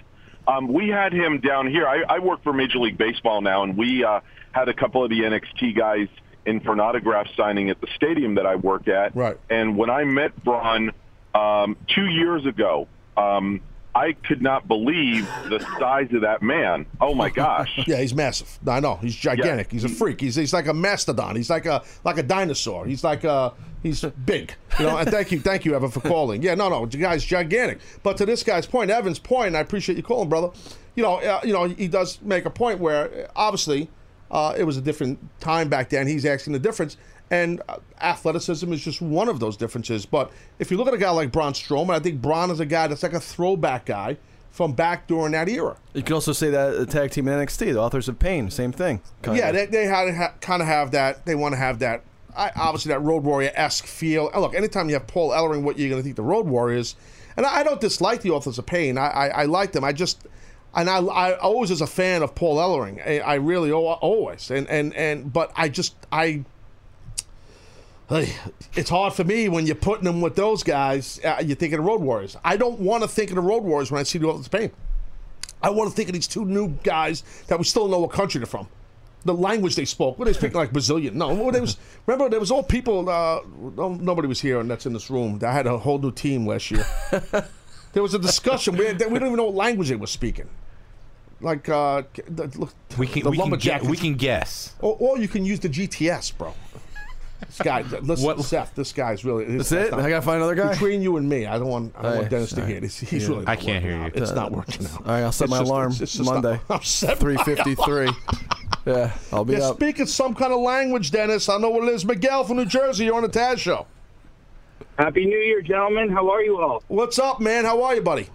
Um, we had him down here. I, I work for Major League Baseball now, and we uh, had a couple of the NXT guys in for an autograph signing at the stadium that I work at. Right. And when I met Braun um, two years ago, um, I could not believe the size of that man. Oh my gosh! Yeah, he's massive. I know he's gigantic. He's a freak. He's he's like a mastodon. He's like a like a dinosaur. He's like a he's big. You know. And thank you, thank you, Evan, for calling. Yeah, no, no, the guy's gigantic. But to this guy's point, Evan's point, and I appreciate you calling, brother. You know, uh, you know, he does make a point where uh, obviously uh, it was a different time back then. He's asking the difference. And uh, athleticism is just one of those differences. But if you look at a guy like Braun Strowman, I think Braun is a guy that's like a throwback guy from back during that era. You could also say that the tag team in NXT, the Authors of Pain, same thing. Yeah, they, they had ha, kind of have that. They want to have that. I, obviously, that Road Warrior esque feel. And look, anytime you have Paul Ellering, what you're going to think the Road Warriors. And I, I don't dislike the Authors of Pain. I, I, I like them. I just. And I, I always was a fan of Paul Ellering. I, I really always. And, and and but I just I it's hard for me when you're putting them with those guys. Uh, you're thinking of Road Warriors. I don't want to think of the Road Warriors when I see the of Pain. I want to think of these two new guys that we still know what country they're from. The language they spoke. What they speaking like Brazilian? No, was. Remember, there was all people. Uh, nobody was here, and that's in this room. I had a whole new team last year. there was a discussion. We, we don't even know what language they were speaking. Like, uh, the, look, We can the we can, lumberjack. we can guess. Or, or you can use the GTS, bro. This guy, listen, What- Seth. This guy's really. That's it? I gotta find another guy? Between you and me, I don't want. I don't Hey, want Dennis to all hear right. this. He's Yeah. really. I can't working hear out. you. It's not working out. All right, I'll set It's my just- alarm it's- it's Monday. not- I'm set Three fifty three. yeah, I'll be You're up. speaking some kind of language, Dennis. I know what it is. Miguel from New Jersey. You're on the Taz show. Happy New Year, gentlemen. How are you all? What's up, man? How are you, buddy?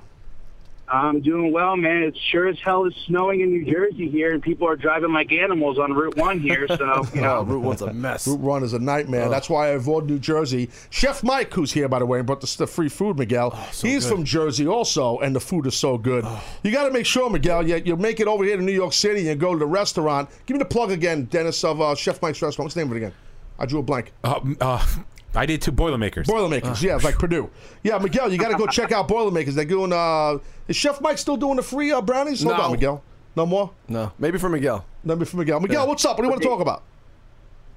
I'm doing well, man. It sure as hell is snowing in New Jersey here, and people are driving like animals on Route One here. So you know, Oh, Route One's a mess. Route One is a nightmare. That's why I avoid New Jersey. Chef Mike, who's here by the way, and brought the, the free food, Miguel. He's from Jersey also, and the food is so good. You got to make sure, Miguel, you, you make it over here to New York City and go to the restaurant. Give me the plug again, Dennis, of uh, Chef Mike's restaurant. What's the name of it again? I drew a blank. Uh, uh, I did two Boilermakers. Boilermakers, yeah, it's like Purdue. Yeah, Miguel, you got to go check out Boilermakers. They're doing. Uh, is Chef Mike still doing the free uh, brownies? Hold No. on, Miguel. No more. No, maybe for Miguel. Maybe for Miguel. Miguel, what's up? What do you want to talk about?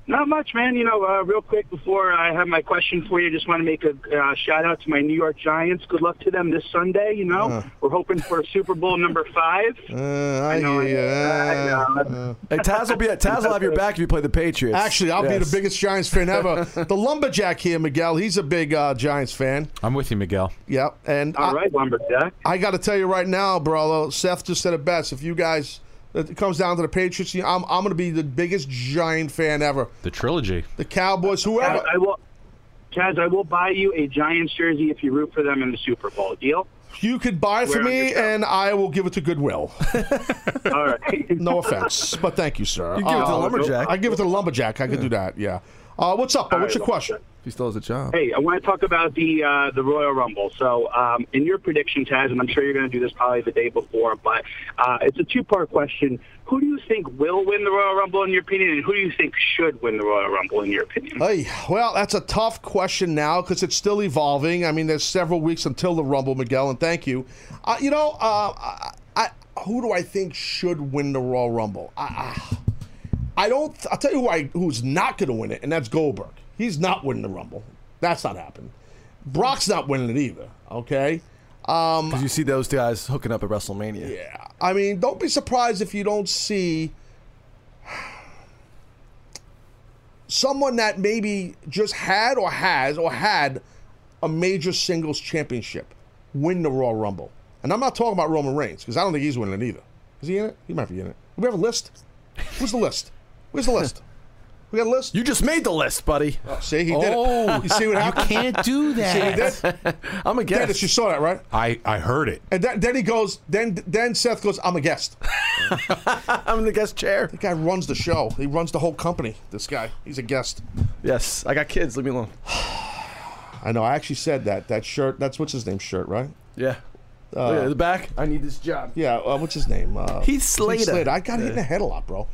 Not much, man. You know, uh, real quick before I have my question for you, I just want to make a uh, shout out to my New York Giants. Good luck to them this Sunday. You know, Uh. we're hoping for Super Bowl number five. Uh, I, know, hear you. I Uh, know. Hey, Taz will be at Taz will have your back if you play the Patriots. Actually, I'll be the biggest Giants fan ever. the lumberjack here, Miguel. He's a big uh, Giants fan. I'm with you, Miguel. Yeah, and All I, right, lumberjack. I got to tell you right now, bro. Seth just said it best. If you guys, it comes down to the Patriots. I'm, I'm going to be the biggest Giant fan ever. The trilogy. The Cowboys, whoever. Taz, I will. Taz, I will buy you a Giants jersey if you root for them in the Super Bowl. Deal? You could buy it for me, and I will give it to Goodwill. All right. No offense, but thank you, sir. You give it to the Uh, lumberjack. I give it to the lumberjack. I could do that. Yeah. Uh, what's up? bro? What's All your right, question? He still has a job. Hey, I want to talk about the uh, the Royal Rumble. So, um, in your prediction, Taz, and I'm sure you're going to do this probably the day before, but uh, it's a two part question. Who do you think will win the Royal Rumble in your opinion, and who do you think should win the Royal Rumble in your opinion? Hey, well, that's a tough question now because it's still evolving. I mean, there's several weeks until the Rumble, Miguel, and thank you. Uh, you know, uh, I, I, who do I think should win the Royal Rumble? I, I, I don't. I'll tell you who I, who's not going to win it, and that's Goldberg. He's not winning the Rumble. That's not happening. Brock's not winning it either. Okay. Um, Because you see those guys hooking up at WrestleMania. yeah. I mean, don't be surprised if you don't see someone that maybe just had or has or had a major singles championship win the Royal Rumble. And I'm not talking about Roman Reigns because I don't think he's winning it either. Is he in it? He might be in it. Do we have a list? Where's the list? Where's the list? We got a list? You just made the list, buddy. Oh, see, he did Oh, it. You see what happened? you can't do See he that. did? I'm a Dennis, guest. you saw that, right? I, I heard it. And then, then he goes, then then Seth goes, I'm a guest. I'm in the guest chair. The guy runs the show. He runs the whole company. This guy. He's a guest. Yes, I got kids. Leave me alone. I know. I actually said that. That shirt. That's what's his name shirt, right? Yeah. Look at the back. I need this job. Yeah. Uh, what's his name? Uh, Heath Slater. I got hit in the head a lot, bro.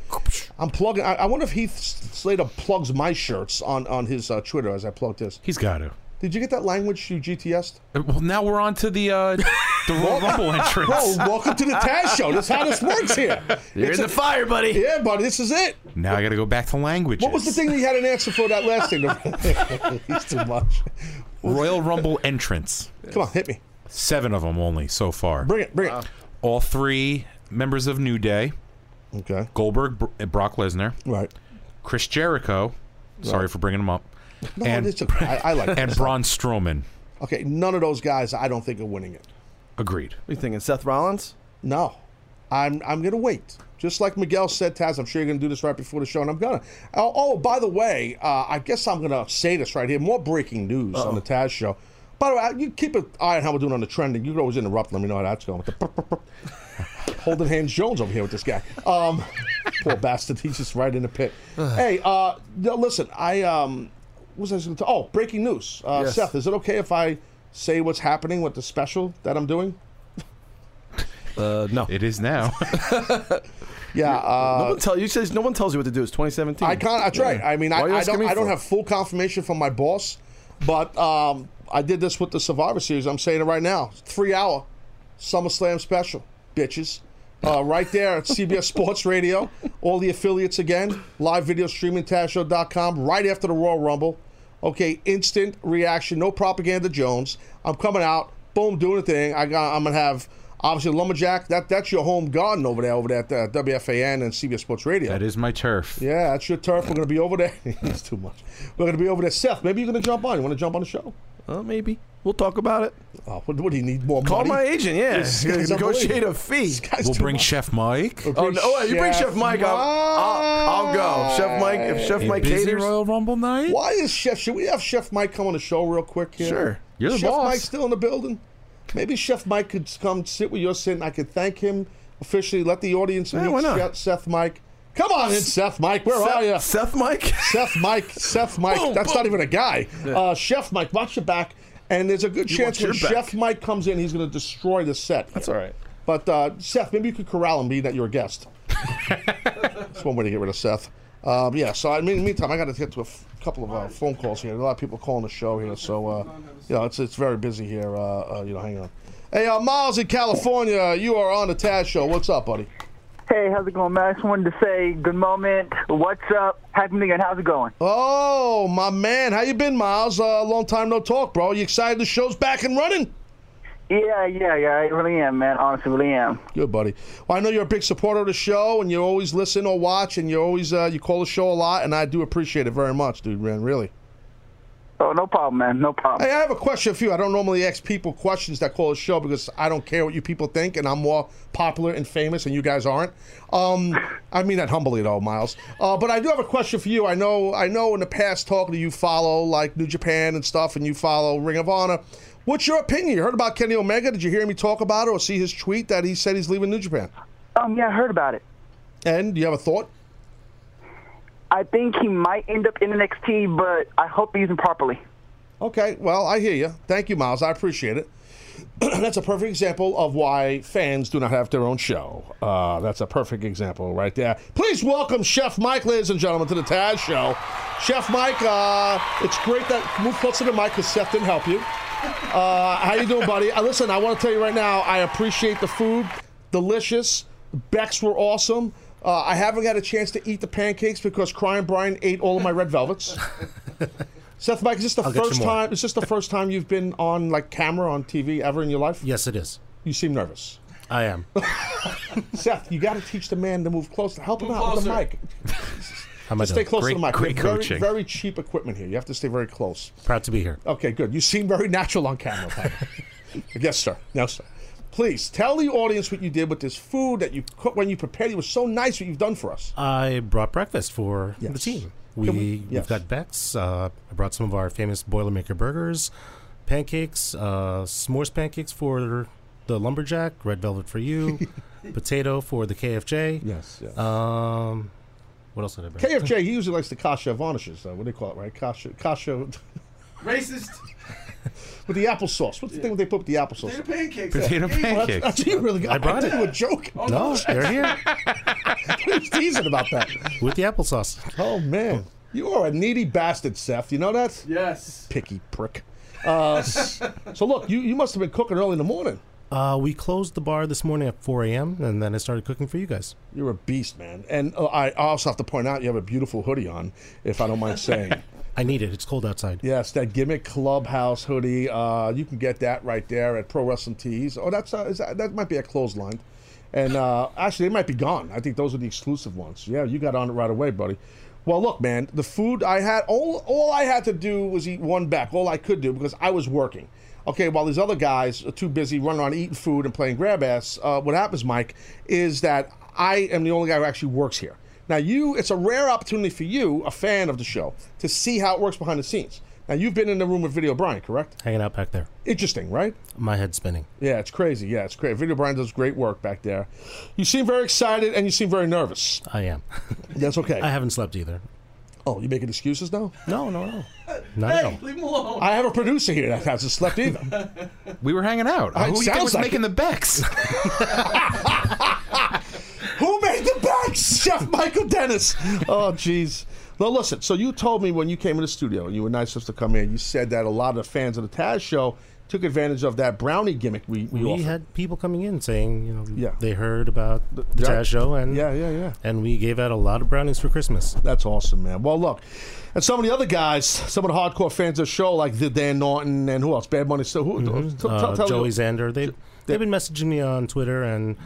I'm plugging. I, I wonder if Heath Slater plugs my shirts on on his uh, Twitter as I plug this. He's got to. Did you get that language you GTS? Uh, Well, now we're on to the uh, the Royal Rumble entrance. Bro, welcome to the Taz show. That's how this works here. You're It's in a- the fire, buddy. Yeah, buddy, this is it. Now I got to go back to language. What was the thing that you had an answer for that last thing? He's too much. Royal Rumble entrance? Come on, hit me. Seven of them only so far. Bring it, bring it. All three members of New Day. Okay. Goldberg, Br- Brock Lesnar. Right. Chris Jericho. Sorry Right. for bringing him up. No, and it's okay. I, I like and this. Braun Strowman. Okay, none of those guys I don't think are winning it. Agreed. What are you thinking, Seth Rollins? No. I'm I'm gonna wait. Just like Miguel said, Taz, I'm sure you're gonna do this right before the show, and I'm gonna. Oh, oh by the way, uh, I guess I'm gonna say this right here. More breaking news on the Taz show. By the way, you keep an eye on how we're doing on the trending. You can always interrupt. Let me know how that's going. With the Holding hands Jones over here with this guy. Um, poor bastard. He's just right in the pit. hey, uh, no, listen. I um, what was I going to? Oh, breaking news. Uh, Yes. Seth, is it okay if I say what's happening with the special that I'm doing? Uh, no. It is now. Yeah. Uh, no one tell you says no one tells you what to do. It's 2017. I can't. That's right. I mean, I, Why are you I asking don't. me I don't have full confirmation from my boss, but um, I did this with the Survivor Series. I'm saying it right now. Three hour SummerSlam special, bitches. Uh, right there at CBS Sports Radio. All the affiliates again. Live video streaming, TazShow.com. Right after the Royal Rumble. Okay, instant reaction. No propaganda, Jones. I'm coming out. Boom, doing a thing. I got. I'm gonna have obviously lumberjack. That that's your home garden over there, over there at uh, WFAN and CBS Sports Radio. that is my turf. Yeah, that's your turf. We're gonna be over there. He's too much. We're gonna be over there. Seth, maybe you're gonna jump on. You want to jump on the show? Uh, maybe we'll talk about it. Oh, what, what do you need more Call money? my agent. Yeah, This guy's negotiate a fee. We'll bring much. Chef Mike. Oh no! Oh, you bring Chef Mike. I'll, I'll, I'll go. Chef Mike. If Chef A Mike busy caters, Royal Rumble night. Why is Chef? Should we have Chef Mike come on the show real quick here? Sure. You're the boss. Chef boss. Mike's still in the building. Maybe Chef Mike could come sit with your sitting. I could thank him officially. Let the audience Yeah, meet why not? Chef- Seth Mike. Come on in, Seth Mike. Where Seth, are you? Seth Mike. Seth Mike, Seth Mike. Boom, That's boom. not even a guy. Uh, Chef Mike, watch your back. And there's a good You chance when back. Chef Mike comes in, he's going to destroy the set. That's all right. But uh, Seth, maybe you could corral him, being that you're a guest. That's one way to get rid of Seth. Um, yeah. So I mean, in the meantime, I got to get to a f- couple of uh, phone calls here. A lot of people calling the show here, so uh, you know it's it's very busy here. Uh, uh, you know, hang on. Hey, uh, Miles in California, you are on the Taz show. What's up, buddy? Hey, how's it going, man? I just wanted to say good moment. What's up? Happy New Year. How's it going? Oh, my man, how you been, Miles? Uh, long time no talk, bro. You excited the show's back and running? Yeah, yeah, yeah. I really am, man. Honestly, really am. Good, buddy. Well, I know you're a big supporter of the show, and you always listen or watch, and you always uh, you call the show a lot, and I do appreciate it very much, dude. Man, really. Oh, no problem, man. No problem. Hey, I have a question for you. I don't normally ask people questions that call a show because I don't care what you people think, and I'm more popular and famous, and you guys aren't. Um, I mean that humbly, though, Miles. Uh, but I do have a question for you. I know, I know, in the past talking to you, follow like New Japan and stuff, and you follow Ring of Honor. What's your opinion? You heard about Kenny Omega? Did you hear me talk about it or see his tweet that he said he's leaving New Japan? Um, yeah, I heard about it. And do you have a thought? I think he might end up in the NXT, but I hope use him properly. Okay, well, I hear you. Thank you, Miles. I appreciate it. that's a perfect example of why fans do not have their own show. Uh, that's a perfect example right there. Please welcome Chef Mike, ladies and gentlemen, to the Taz Show. Chef Mike, uh, it's great that move closer to Mike because Seth didn't help you. Uh, how you doing, buddy? Uh, listen, I want to tell you right now, I appreciate the food, delicious. Becks were awesome. Uh, I haven't had a chance to eat the pancakes because Crying Brian ate all of my red velvets. Seth, Mike, is this the I'll first time? Is this the first time you've been on like camera on TV ever in your life? Yes, it is. You seem nervous. I am. Seth, you got to teach the man to move closer. Help him out with the mic. How am I stay doing? close Great- to the mic. great We coaching. Very, very cheap equipment here. You have to stay very close. Proud to be here. Okay, good. You seem very natural on camera. Pat. yes, sir. No, sir. Please tell the audience what you did with this food that you cooked when you prepared. It was so nice what you've done for us. I brought breakfast for the team. Can We, we- we yes. have got Beck's. Uh, I brought some of our famous Boilermaker burgers, pancakes, uh, s'mores pancakes for the lumberjack, red velvet for you, potato for the KFJ. Yes, yes. Um, what else did I bring? KFJ, he usually likes the kasha varnishkes. Uh, what do they call it, right? Kasha, kasha Racist. with the applesauce. What's the thing they put with the applesauce? Potato pancakes. Potato Yeah. Well, that's, that's you really got. I brought thought it. You were joking. Oh, No, they're here He was teasing about that. with the applesauce. Oh man, you are a needy bastard, Seth. You know that? Yes. Picky prick. Uh, so look, you, you must have been cooking early in the morning. Uh, we closed the bar this morning at 4 a.m. and then I started cooking for you guys. You're a beast, man. And uh, I also have to point out you have a beautiful hoodie on, if I don't mind saying. I need it. It's cold outside. Yes, that gimmick clubhouse hoodie. Uh, you can get that right there at Pro Wrestling Tees. Oh, that's uh, that, that might be a clothesline. And uh, actually, they might be gone. I think those are the exclusive ones. Yeah, you got on it right away, buddy. Well, look, man, the food I had, all, all I had to do was eat one back. All I could do because I was working. Okay, while these other guys are too busy running around eating food and playing grab ass, uh, what happens, Mike, is that I am the only guy who actually works here. Now, you, it's a rare opportunity for you, a fan of the show, to see how it works behind the scenes. Now, you've been in the room with Video Brian, correct? Hanging out back there. Interesting, right? My head's spinning. Yeah, it's crazy. Yeah, it's great. Video Brian does great work back there. You seem very excited and you seem very nervous. I am. That's okay. I haven't slept either. Oh, you making excuses now? No, no, no. Not at all. Leave him alone. I have a producer here that hasn't slept either. We were hanging out. Uh, Who do you think sounds was like making it. the Becks? Chef Michael Dennis. Oh, jeez. Well, listen. So you told me when you came in the studio and you were nice enough to come in, you said that a lot of the fans of the Taz show took advantage of that brownie gimmick we we, We had people coming in saying, you know, Yeah. they heard about the, the. Taz show, and Yeah, yeah, yeah. and we gave out a lot of brownies for Christmas. That's awesome, man. Well, look, and some of the other guys, some of the hardcore fans of the show, like the Dan Norton and who else? Bad Money. So who? Mhm. t- t- Uh, tell- Joey Zander. They they've been messaging me on Twitter, and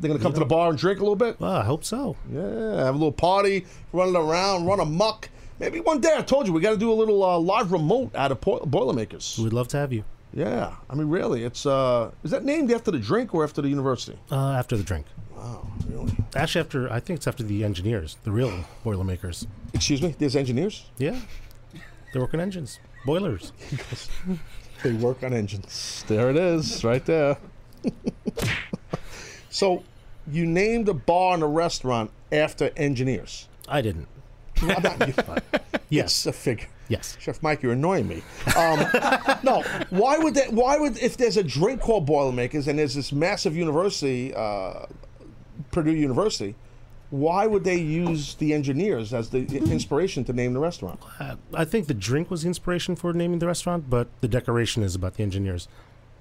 They're gonna come to the bar and drink a little bit. well, I hope so. Yeah, have a little party, running around, run amok. Maybe one day I told you we got to do a little uh, live remote out of po- Boilermakers. We'd love to have you Yeah, I mean, really, it's uh, is that named after the drink or after the university? uh, after the drink. Wow, really? Actually, after I think it's after the engineers, the real Boilermakers. Excuse me, there's engineers. Yeah, they're working engines, boilers. They work on engines. There it is, right there. so, you named a bar and a restaurant after engineers. I didn't. Well, not you. Yes. A figure. Yes. Chef Mike, you're annoying me. Um, no, why would that? Why would if there's a drink called Boilermakers and there's this massive university, uh, Purdue University, why would they use the engineers as the inspiration to name the restaurant? Uh, I think the drink was the inspiration for naming the restaurant, but the decoration is about the engineers.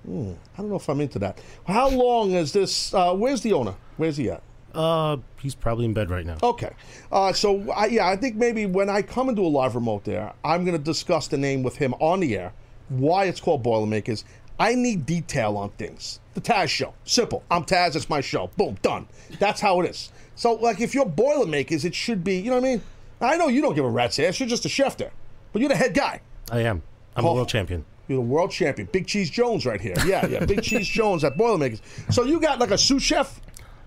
Hmm, I don't know if I'm into that. How long is this? Uh, where's the owner? Where's he at? Uh, he's probably in bed right now. Okay. Uh, so, I, yeah, I think maybe when I come and do a live remote there, I'm going to discuss the name with him on the air, why it's called Boilermakers. I need detail on things. The Taz Show. Simple. I'm Taz, it's my show. Boom, done. That's how it is. So, like, if you're Boilermakers, it should be, you know what I mean? I know you don't give a rat's ass. You're just a chef there. But you're the head guy. I am. I'm Oh. a world champion. You're the world champion. Big Cheese Jones right here. Yeah, yeah. Big Cheese Jones at Boilermakers. So you got like a sous chef?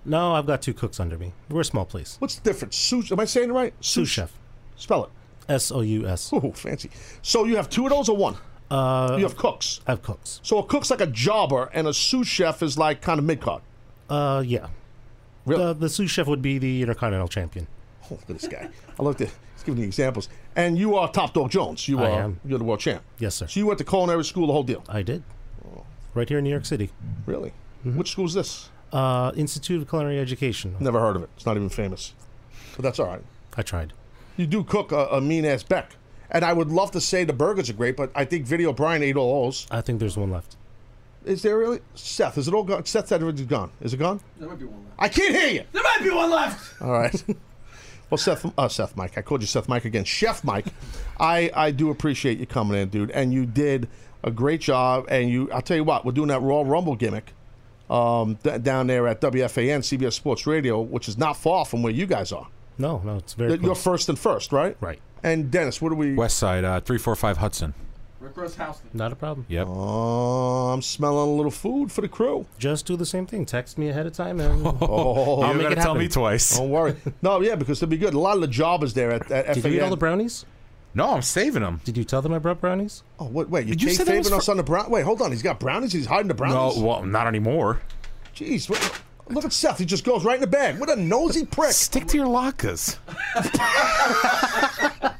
No, I've got two cooks under me. We're a small place. What's the difference? Sous, am I saying it right? Sous chef. Spell it. S O U S. Oh, fancy. So you have two of those or one? Uh, You have cooks. I have cooks. So a cook's like a jobber, and a sous chef is like kind of mid card. Uh, yeah. Really? The, the sous chef would be the Intercontinental Champion. Oh, look at this guy. I love at. He's giving you examples. And you are Top Dog Jones. You I are. am. You're the world champ. Yes, sir. So you went to culinary school, the whole deal. I did. Right here in New York City. Really? Mm-hmm. Which school's this? Uh, Institute of Culinary Education. Never heard of it. It's not even famous. But that's all right. I tried. You do cook a, a mean ass Beck. And I would love to say the burgers are great, but I think Video Brian ate all those. I think there's one left. Is there really? Seth, is it all gone? Seth said everything's gone. Is it gone? There might be one left. I can't hear you. There might be one left. All right. well, Seth, uh, Seth Mike, I called you Seth Mike again. Chef Mike, I, I do appreciate you coming in, dude. And you did a great job. And you, I'll tell you what, we're doing that Royal Rumble gimmick um, d- down there at WFAN, CBS Sports Radio, which is not far from where you guys are. No, no, it's very You're close. first and first, right? Right. And Dennis, what are we? West Side, uh, 345 Hudson. Rick Ross Houston. Not a problem. Yep. Oh, I'm smelling a little food for the crew. Just do the same thing. Text me ahead of time and Oh, oh, oh, oh. I'll you make gotta it tell happen. me twice. Don't worry. No, yeah, because they'll be good. A lot of the jobbers there at, at Did FAN. you eat all the brownies? No, I'm saving them. Did you tell them I brought brownies? oh, wait, wait. You Did you Did say that was us for- on the brown? Wait, hold on. He's got brownies. He's hiding the brownies. No, brownies. well, not anymore. Jeez, what, look at Seth. He just goes right in the bag. What a nosy prick. Stick to your latkes. I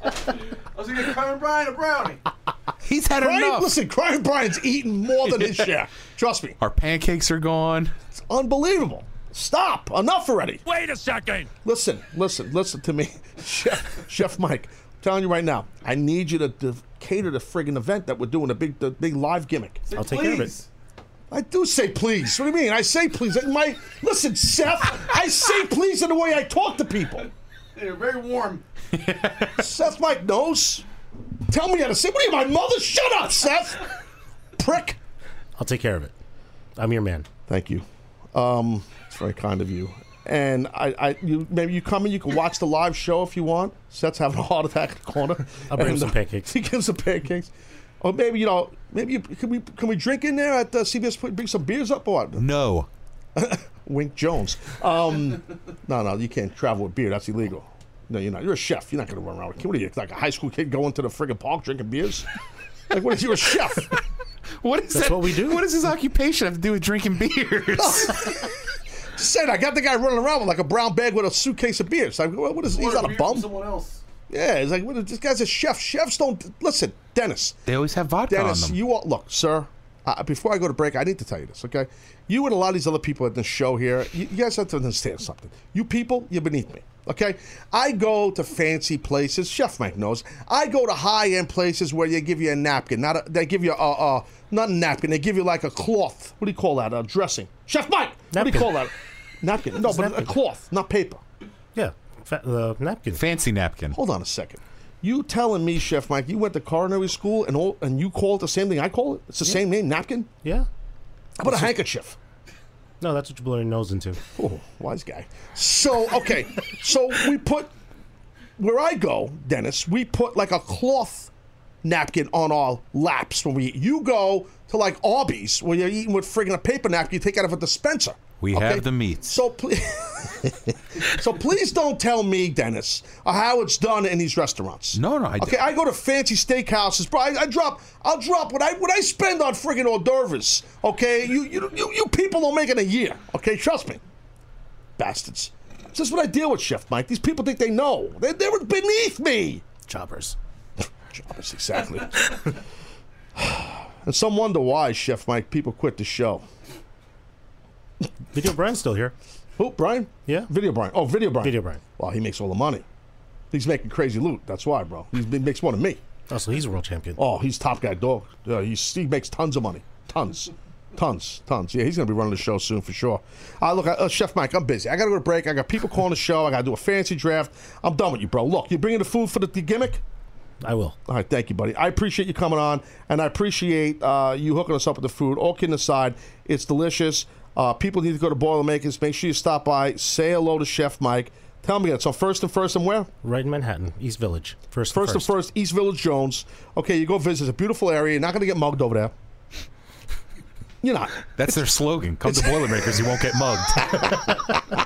was gonna get Crying Brian a brownie. He's had Brian, enough. listen, Brian Brian's eating more than his share. Trust me. Our pancakes are gone. It's unbelievable. Stop. Enough already. Wait a second. Listen, listen, listen to me. Chef, Chef Mike, telling you right now, I need you to, to cater the friggin' event that we're doing, a big, the big live gimmick. I'll take care of it. I do say please. What do you mean? I say please. My listen, Seth. I say please in the way I talk to people. They're very warm. Seth Mike knows. Tell me how to say. What are you, my mother? Shut up, Seth. Prick. I'll take care of it. I'm your man. Thank you. Um, it's very kind of you. And I, I, you maybe you come and you can watch the live show if you want. Seth's having a heart attack in the corner. I'll bring And, some uh, pancakes. He gives some pancakes. Or maybe you know, maybe you, can we can we drink in there at the CBS? Put- Bring some beers up or what? No. Wink Jones. Um, no, no, you can't travel with beer. That's illegal. No, you're not. You're a chef. You're not going to run around with. What are you, like a high school kid going to the friggin' park drinking beers? Like, what is you a chef? What is That's that? what we do. What does his occupation have to do with drinking beers? Just said I got the guy running around with like a brown bag with a suitcase of beers. Like, what, what is? He's Order not a beer bum. Someone else. Yeah, he's like, what, is- this guy's a chef. Chefs don't listen. Dennis, they always have vodka Dennis, on them. you all, look, sir. Uh, before I go to break, I need to tell you this, okay? You and a lot of these other people at the show here, you, you guys have to understand something. You people, you're beneath me, okay? I go to fancy places. Chef Mike knows. I go to high end places where they give you a napkin, not a, they give you a, a not a napkin. They give you like a cloth. What do you call that? A dressing. Chef Mike. What do you call that? Napkin. No, It's but a cloth, not paper. Yeah, fa- the napkin. Fancy napkin. Hold on a second. You telling me, Chef Mike, you went to culinary school and all, and you call it the same thing I call it? It's the same name, napkin? Yeah. How about a handkerchief? No, that's what you blow your nose into. Oh, wise guy. So, okay. so we put, where I go, Dennis, we put like a cloth napkin on our laps when we eat. You go to like Arby's where you're eating with friggin' a paper napkin you take out of a dispenser. We okay? have the meats. So please, so please don't tell me, Dennis, how it's done in these restaurants. No, no, I- okay, I go to fancy steakhouses, bro. I, I drop, I'll drop what I what I spend on friggin' hors d'oeuvres. Okay, you you you, you people don't make it a year. Okay, trust me, bastards. This is what I deal with, Chef Mike. These people think they know. They they're beneath me. Choppers. Choppers, exactly. and some wonder why, Chef Mike, people quit the show. Video Brian's still here. Who, Brian? Yeah. Video Brian. Oh, Video Brian. Video Brian. Well, he makes all the money. He's making crazy loot. That's why, bro. He's, he makes more than me. Oh, so he's a world champion. Oh, he's top guy dog. Yeah, he's, he makes tons of money. Tons. Tons, tons. Yeah, he's going to be running the show soon for sure. Uh, look, uh, Chef Mike, I'm busy. I got to go to break. I got people calling the show. I got to do a fancy draft. I'm done with you, bro. Look, you bringing the food for the, the gimmick? I will. All right, thank you, buddy. I appreciate you coming on, and I appreciate uh, you hooking us up with the food. All kidding aside, it's delicious. Uh, people need to go to Boilermakers. Make sure you stop by. Say hello to Chef Mike. Tell me again. So first and first, and where? Right in Manhattan, East Village. First. First and first, East Village Jones. Okay, you go visit. It's a beautiful area. You're not going to get mugged over there. You're not. That's their slogan. Come to Boilermakers, you won't get mugged.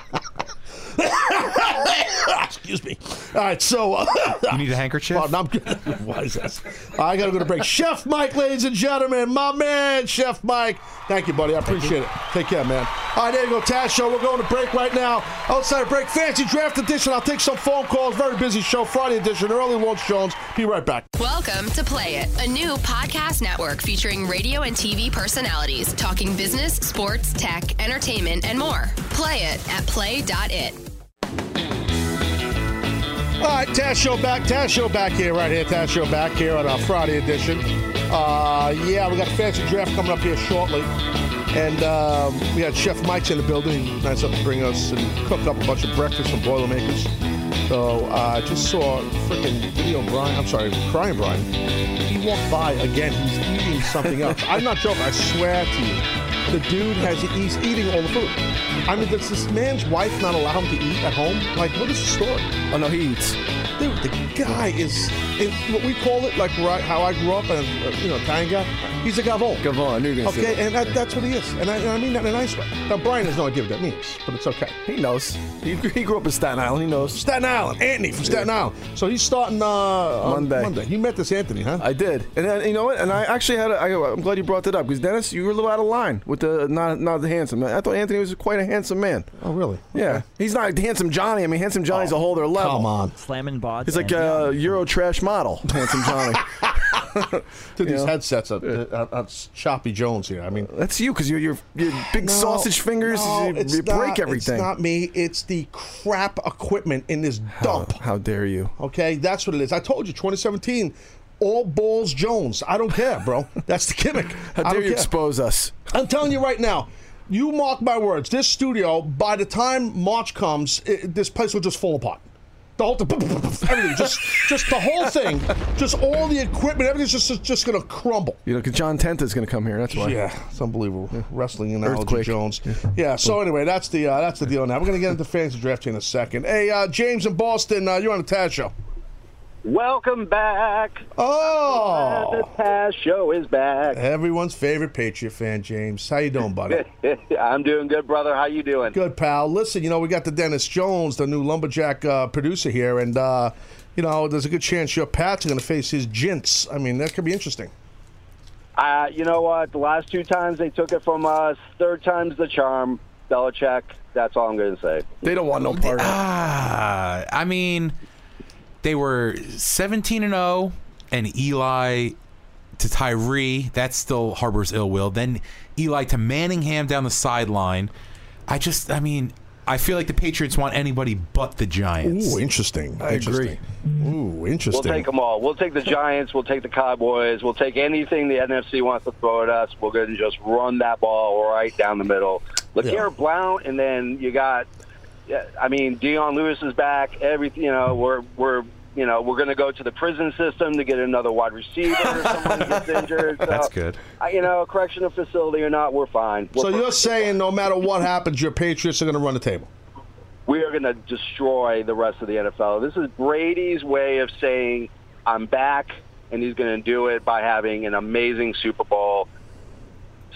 Excuse me. All right, so uh, You need a handkerchief? I'm good. Why is this? I got to go to break. Chef Mike, ladies and gentlemen, my man, Chef Mike. Thank you, buddy. I appreciate it. Take care, man. All right, there you go, Taz Show. We're going to break right now. Outside break, fancy draft edition. I'll take some phone calls. Very busy show. Friday edition, early launch Jones. Be right back. Welcome to Play It, a new podcast network featuring radio and TV personalities talking business, sports, tech, entertainment, and more. Play it at play.it. All right, Taz Show back. Taz Show back here, right here. Taz Show back here on our Friday edition. Uh, yeah, we got a fancy draft coming up here shortly. And um, we had Chef Mike's in the building. Nice enough to bring us and cook up a bunch of breakfast from Boilermakers. So uh, I just saw a freaking video Brian. I'm sorry, crying Brian. He walked by again. He's eating something else. I'm not joking. I swear to you. The dude has he's eating all the food. I mean, does this man's wife not allow him to eat at home? Like, what is the story? Oh no, he eats. Dude, the guy is, is what we call it, like right, how I grew up, and uh, you know, Italian guy. He's a gavon. Gavon, I knew you were Okay, and that, that's what he is, and I, and I mean that in a nice way. Now Brian has no idea what that means, but it's okay. He knows. He, he grew up in Staten Island. He knows. Staten Island, Anthony from Staten Island. So he's starting uh, Monday. Monday. You met this Anthony, huh? I did, and then, you know what? And I actually had. A, I, I'm glad you brought that up because Dennis, you were a little out of line. With the not not the handsome man. I thought Anthony was quite a handsome man. Oh, really? Yeah, he's not handsome Johnny. I mean, handsome Johnny's oh, a whole other level. Come on. Slamming bods. He's like and a Euro trash model, handsome Johnny. Dude, these know? headsets are, are, are choppy Jones here. I mean, That's you because you're your your big No, sausage fingers. no, you, it's you break not- everything. It's not me. It's the crap equipment in this dump. How dare you? Okay, that's what it is. I told you, 2017, all balls Jones. I don't care, bro. That's the gimmick. How dare you care. expose us? I'm telling you right now. You mark my words. This studio, by the time March comes, it, this place will just fall apart. The whole thing, everything, just, just the whole thing, just all the equipment, everything's just, just going to crumble. You know, because John Tenta's going to come here. That's why. Yeah, it's unbelievable. Wrestling analogy, Earthquake. Jones. Yeah. So anyway, that's the uh, that's the deal. Now we're gonna get into fantasy drafting in a second. Hey, uh, James in Boston, uh, you're on the Taz show. Welcome back. Oh, The Taz Show is back. everyone's favorite Patriot fan, James. How you doing, buddy? I'm doing good, brother. How you doing? Good, pal. Listen, you know we got the Dennis Jones, the new lumberjack uh, producer here, and uh, you know there's a good chance your Pat's going to face his Jints. I mean, that could be interesting. Uh, you know what? The last two times they took it from us. Third time's the charm. Belichick. That's all I'm going to say. They don't want no part. of it. Ah, I mean, they were 17 and 0, and Eli to Tyree. That still harbors ill will. Then Eli to Manningham down the sideline. I just, I mean, I feel like the Patriots want anybody but the Giants. Ooh, interesting. I agree. Ooh, interesting. We'll take them all. We'll take the Giants. We'll take the Cowboys. We'll take anything the NFC wants to throw at us. We're going to just run that ball right down the middle. LeGarrette Yeah. Blount, and then you got, yeah, I mean, Dion Lewis is back. Everything, you know, we're we're you know we're going to go to the prison system to get another wide receiver. if Somebody gets injured. So, That's good. I- You know, correctional facility or not, we're fine. We're So you're perfect. saying no matter what happens, your Patriots are going to run the table. we are going to destroy the rest of the NFL. This is Brady's way of saying, I'm back, and he's going to do it by having an amazing Super Bowl.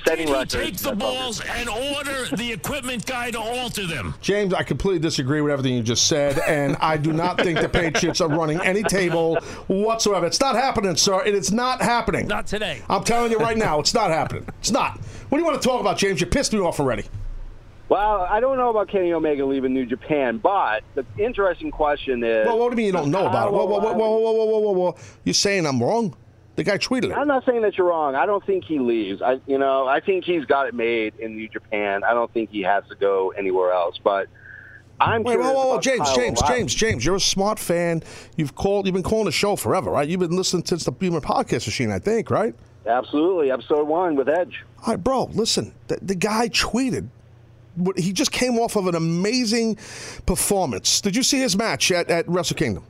Setting records. Take the balls and order the equipment guy to alter them. James, I completely disagree with everything you just said, and I do not think the Patriots are running any table whatsoever. It's not happening, sir. It is not happening. Not today. I'm telling you right now, it's not happening. It's not. What do you want to talk about, James? You pissed me off already. Well, I don't know about Kenny Omega leaving New Japan, but the interesting question is. Well, what do you mean you don't know about it? Whoa, whoa, whoa, whoa, whoa, whoa, whoa, whoa, whoa. You're saying I'm wrong? The guy tweeted it. I'm not saying that you're wrong. I don't think he leaves. I, you know, I think he's got it made in New Japan. I don't think he has to go anywhere else. But I'm Wait, whoa, whoa, whoa, James, James, O'Reilly. James, James. You're a smart fan. You've called. You've been calling the show forever, right? You've been listening since the Beamer podcast machine, I think, right? Absolutely, episode one with Edge. All right, bro. Listen, the, the guy tweeted. He just came off of an amazing performance. Did you see his match at, at Wrestle Kingdom?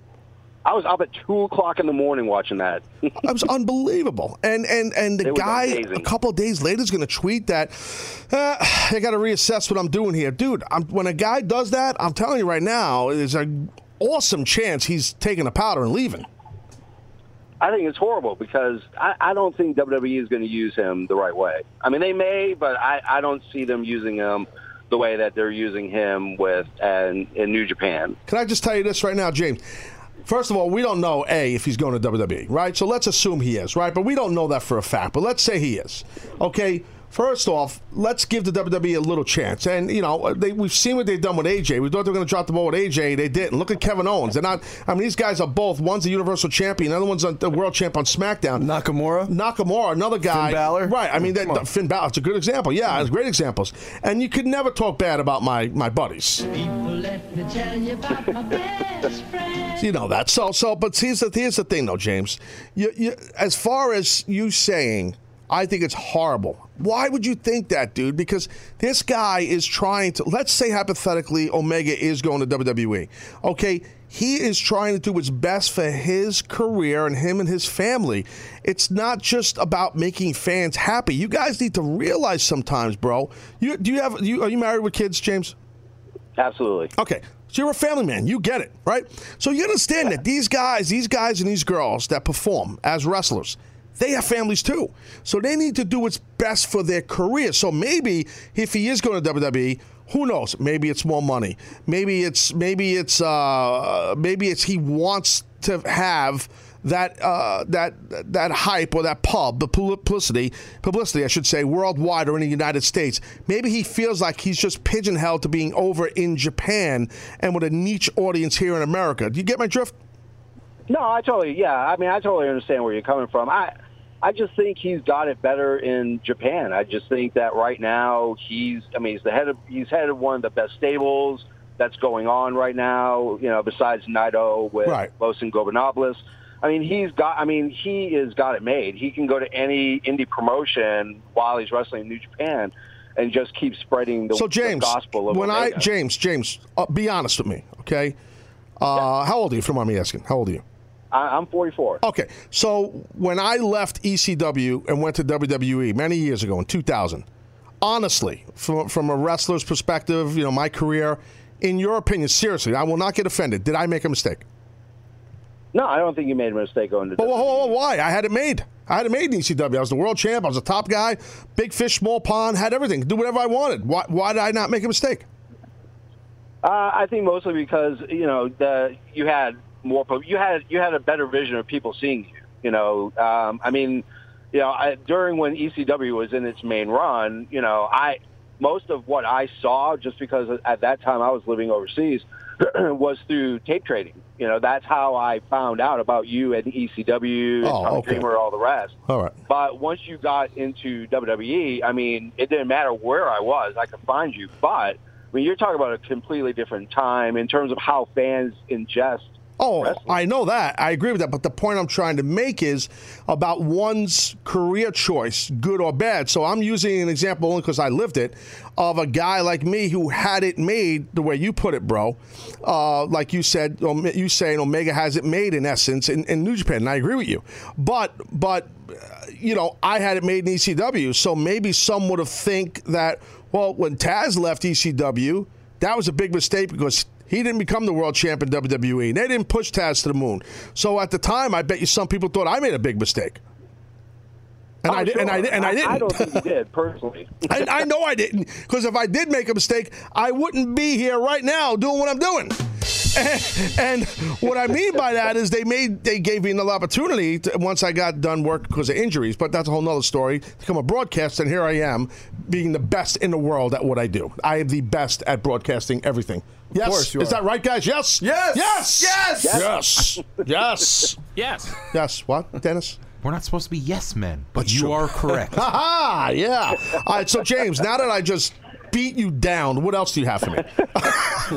I was up at two o'clock in the morning watching that. It was unbelievable. And and and the guy amazing. a couple of days later is going to tweet that uh, I got to reassess what I'm doing here, dude. I'm, when a guy does that, I'm telling you right now, there's an awesome chance he's taking a powder and leaving. I think it's horrible because I, I don't think WWE is going to use him the right way. I mean, they may, but I, I don't see them using him the way that they're using him with and in New Japan. Can I just tell you this right now, James? First of all, we don't know A, if he's going to WWE, right? So let's assume he is, right? But we don't know that for a fact. But let's say he is. Okay? First off, let's give the WWE a little chance. And, you know, they, we've seen what they've done with AJ. We thought they were going to drop the ball with AJ. They didn't. Look at Kevin Owens. They're not, I mean, these guys are both. One's a Universal Champion, the other one's a, the World Champ on SmackDown. Nakamura? Nakamura, another guy. Finn Balor? Right. I mean, that, on. Finn Balor, it's a good example. Yeah, it's great examples. And you could never talk bad about my, my buddies. People, let me tell you about my best friend. You know that. So, so, but here's the here's the thing, though, James. You, you, as far as you saying, I think it's horrible. Why would you think that, dude? Because this guy is trying to. Let's say hypothetically, Omega is going to WWE. Okay, he is trying to do what's best for his career and him and his family. It's not just about making fans happy. You guys need to realize sometimes, bro. You do you have you are you married with kids, James? Absolutely. Okay. So you're a family man. You get it, right? So you understand that these guys, these guys and these girls that perform as wrestlers, they have families too. So they need to do what's best for their career. So maybe if he is going to WWE, who knows? Maybe it's more money. Maybe it's maybe it's uh maybe it's he wants to have that uh, that that hype or that pub, the publicity, publicity, I should say, worldwide or in the United States. Maybe he feels like he's just pigeonholed to being over in Japan and with a niche audience here in America. Do you get my drift? No, I totally, yeah. I mean, I totally understand where you're coming from. I, I just think he's got it better in Japan. I just think that right now he's, I mean, he's the head of, he's head of one of the best stables that's going on right now. You know, besides Naito with Right. Los Ingobernables. I mean, he's got. I mean, he has got it made. He can go to any indie promotion while he's wrestling in New Japan, and just keep spreading the, so the James, gospel of when I James, James, uh, be honest with me, okay? Uh, How old are you? If you don't mind me asking, how old are you? I, I'm 44. Okay, so when I left ECW and went to WWE many years ago in 2000, honestly, from from a wrestler's perspective, you know, my career, in your opinion, seriously, I will not get offended. Did I make a mistake? No, I don't think you made a mistake going to. But whoa, why? I had it made. I had it made in ECW. I was the world champ. I was the top guy. Big fish, small pond. Had everything. Do whatever I wanted. Why? Why did I not make a mistake? Uh, I think mostly because you know the you had more you had you had a better vision of people seeing you. You know, um, I mean, you know, I, during when ECW was in its main run, you know, I most of what I saw just because at that time I was living overseas was through tape trading. You know, that's how I found out about you and ECW, Oh, Tommy okay. Dreamer, all the rest. All right. But once you got into WWE, I mean, it didn't matter where I was, I could find you. But I mean, you're talking about a completely different time in terms of how fans ingest. Oh, I know that. I agree with that. But the point I'm trying to make is about one's career choice, good or bad. So I'm using an example only because I lived it of a guy like me who had it made the way you put it, bro. Uh, like you said, you saying Omega has it made in essence in, in New Japan, and I agree with you. But but you know, I had it made in ECW, so maybe some would have think that well, when Taz left ECW, that was a big mistake because he didn't become the world champ in WWE. They didn't push Taz to the moon. So at the time, I bet you some people thought I made a big mistake. And Oh, I did, sure. and I, and I didn't. I don't think you did personally. I, I know I didn't, because if I did make a mistake, I wouldn't be here right now doing what I'm doing. And, and what I mean by that is they made they gave me another opportunity to, once I got done work because of injuries, but that's a whole nother story. To become a broadcaster, and here I am, being the best in the world at what I do. I am the best at broadcasting everything. Yes, course you is that right, guys? Yes, Yes! yes, Yes! yes, yes, Yes. yes. What, Dennis? We're not supposed to be yes men, but you are correct. Ha ha! Yeah. All right. So James, now that I just beat you down, what else do you have for me?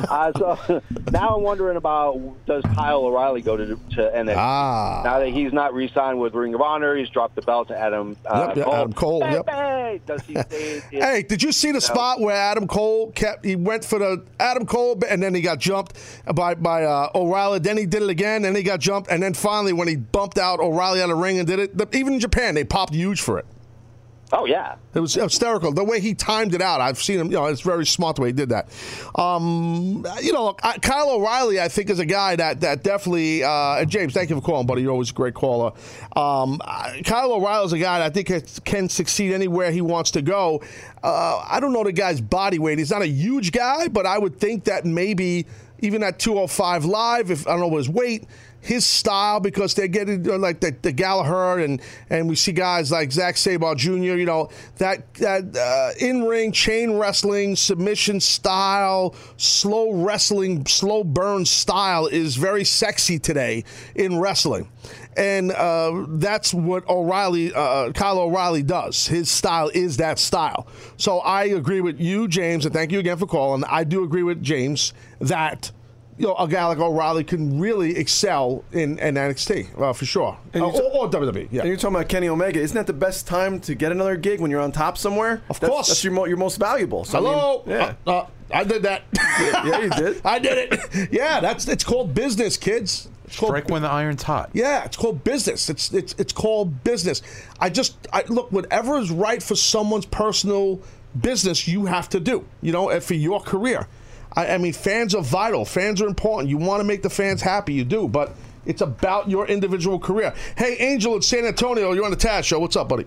uh, so now I'm wondering about does Kyle O'Reilly go to to NXT? Ah. Now that he's not re-signed with Ring of Honor, he's dropped the belt to Adam uh, Yep, Cole. Adam Cole, Hey, yep. hey, does he stay? in- Hey, did you see the spot where Adam Cole kept? He went for the Adam Cole, and then he got jumped by by uh, O'Reilly. Then he did it again, and he got jumped, and then finally, when he bumped out O'Reilly out of the ring and did it, the, even in Japan, they popped huge for it. Oh yeah. It was hysterical. The way he timed it out, I've seen him. You know, it's very smart the way he did that. Um, you know, I, Kyle O'Reilly, I think, is a guy that that definitely. Uh, James, thank you for calling, buddy. You're always a great caller. Um, Kyle O'Reilly is a guy that I think can- can succeed anywhere he wants to go. Uh, I don't know the guy's body weight. He's not a huge guy, but I would think that maybe even at 205 live, if I don't know his weight his style because they're getting like the, the Gallagher and and we see guys like Zack Sabre Jr. You know that that uh, in ring chain wrestling submission style, slow wrestling, slow burn style is very sexy today in wrestling. And uh, that's what O'Reilly, uh, Kyle O'Reilly does. His style is that style. So I agree with you, James, and thank you again for calling. I do agree with James that you know, a guy like O'Reilly can really excel in, in NXT, uh, for sure. And Uh, you or, or WWE, yeah. And you're talking about Kenny Omega. Isn't that the best time to get another gig when you're on top somewhere? Of That's- course. That's your, mo- your most valuable. So, I mean, Hello? yeah. Uh, uh, I did that. yeah, you did. I did it. Yeah, that's it's called business, kids. It's called Strike when the iron's hot. Yeah, it's called business. It's it's it's called business. I just I, look whatever is right for someone's personal business, you have to do. You know, and for your career. I, I mean, fans are vital. Fans are important. You want to make the fans happy, you do. But it's about your individual career. Hey, Angel in San Antonio, you're on the Taz show. What's up, buddy?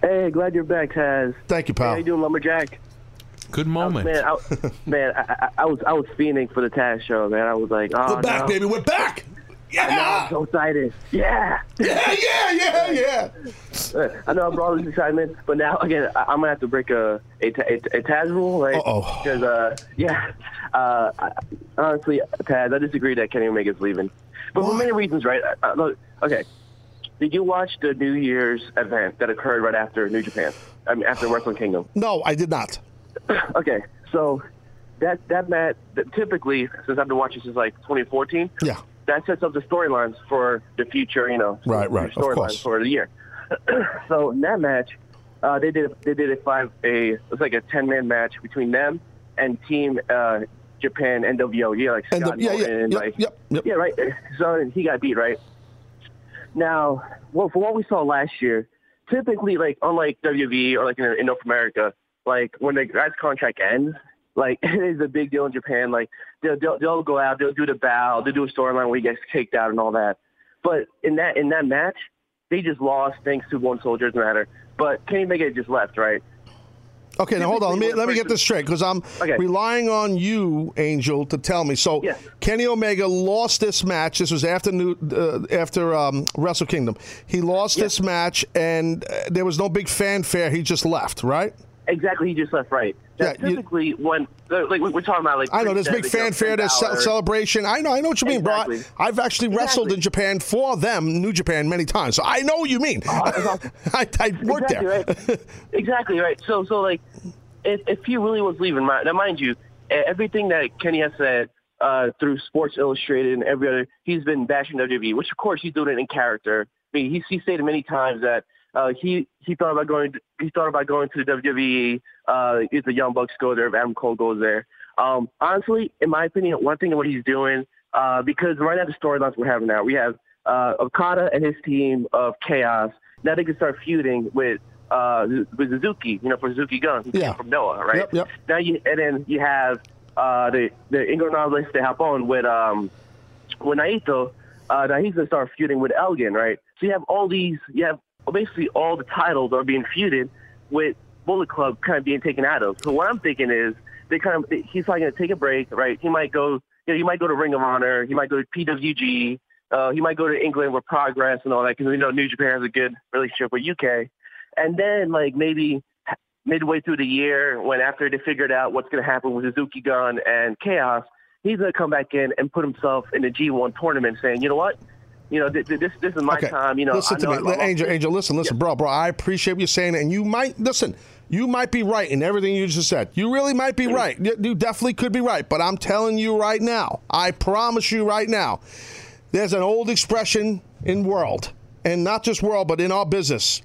Hey, glad you're back, Taz. Thank you, Hey, pal. how you doing, lumberjack? Good moment. Man, I, man, I, I, I was I was fiending for the Taz show, man. I was like, oh We're back, no. baby. We're back. Yeah. I'm so excited. Yeah. Yeah, yeah, yeah, yeah. Uh, I know I brought all this excitement, but now again, I, I'm gonna have to break a a, a, a Taz rule, right? Uh-oh. Because uh, yeah, uh, I, honestly, Taz, I disagree that Kenny Omega's leaving, but for many reasons, right? Uh, look, okay. Did you watch the New Year's event that occurred right after New Japan? I mean, after Wrestling Kingdom. No, I did not. okay, so that that match typically, since I've been watching since like 2014, Yeah. That sets up the storylines for the future, you know, Right, right, storylines for the year. so in that match, uh, they did they did a five a it was like a ten man match between them and Team uh, Japan NWO. Yeah, like And Scott yeah, yeah, Norton, yep, like yep, yep. yeah, right. So he got beat, right? Now, well, for what we saw last year, typically, like unlike WWE or like in, in North America, like when the guy's contract ends, like it is a big deal in Japan. Like they'll they'll, they'll go out, they'll do the bow, they'll do a storyline where he gets kicked out and all that. But in that in that match, they just lost thanks to one soldier's matter. But Kenny Omega just left, right? Okay, now hold on. Let me let me get this straight because I'm Okay. relying on you, Angel, to tell me. So Kenny Omega lost this match. This was after New, uh, after um, Wrestle Kingdom. He lost this match, and uh, there was no big fanfare. He just left, right? Exactly, he just left, right? Now, Yeah, you- typically, when like we're talking about, like I know there's Prince big fanfare, there's ce- celebration. I know, I know what you mean, bro. Exactly. I- I've actually wrestled in Japan for them, New Japan, many times, so I know what you mean. I, I worked exactly, there. Right? exactly right. So, so like, if, if he really was leaving, now mind you, everything that Kenny has said uh, through Sports Illustrated and every other, he's been bashing WWE, which of course he's doing it in character. I mean, he's he stated many times that uh, he he thought about going he thought about going to the WWE. Uh, if the Young Bucks go there, if Adam Cole goes there. Um, honestly, in my opinion, one thing of what he's doing, uh, because right now the storylines we're having now, we have uh, Okada and his team of Chaos. Now they can start feuding with uh, with Suzuki, you know, for Suzuki Gun, Yeah. from Noah, right? Yep, yep. Now you and then you have uh, the the Ingo Nobles to hop on with um with Naito. Uh, now he's gonna start feuding with Elgin, right? So you have all these, you have basically all the titles are being feuded with Bullet Club kind of being taken out of. So what I'm thinking is they kind of he's probably gonna take a break, right? He might go, you know, he might go to Ring of Honor, he might go to PWG, uh, he might go to England with Progress and all that because we know New Japan has a good relationship with UK, and then like maybe midway through the year when after they figured out what's going to happen with Suzuki Gun and Chaos, he's going to come back in and put himself in the G1 tournament saying, you know what? You know, th- th- this this is my time. You know, listen to know me, Angel. Angel, listen, listen, bro, bro. I appreciate what you're saying, and you might listen. You might be right in everything you just said. You really might be mm-hmm. right. You, you definitely could be right. But I'm telling you right now, I promise you right now, there's an old expression in world, and not just world, but in our business.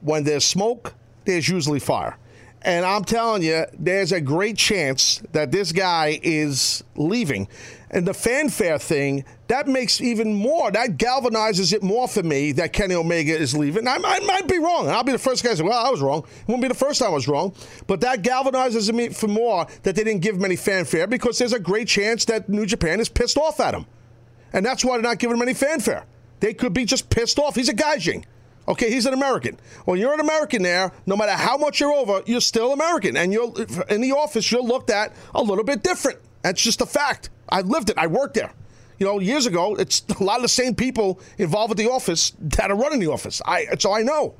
When there's smoke, there's usually fire. And I'm telling you, there's a great chance that this guy is leaving. And the fanfare thing, that makes even more, that galvanizes it more for me that Kenny Omega is leaving. I, I might be wrong. And I'll be the first guy to say, well, I was wrong. It won't be the first time I was wrong. But that galvanizes me for more that they didn't give him any fanfare because there's a great chance that New Japan is pissed off at him. And that's why they're not giving him any fanfare. They could be just pissed off. He's a gaijin. Okay, he's an American. When you're an American there, no matter how much you're over, you're still American. And you're in the office, you're looked at a little bit different. That's just a fact. I lived it. I worked there. You know, years ago, it's a lot of the same people involved with the office that are running the office. I so I know.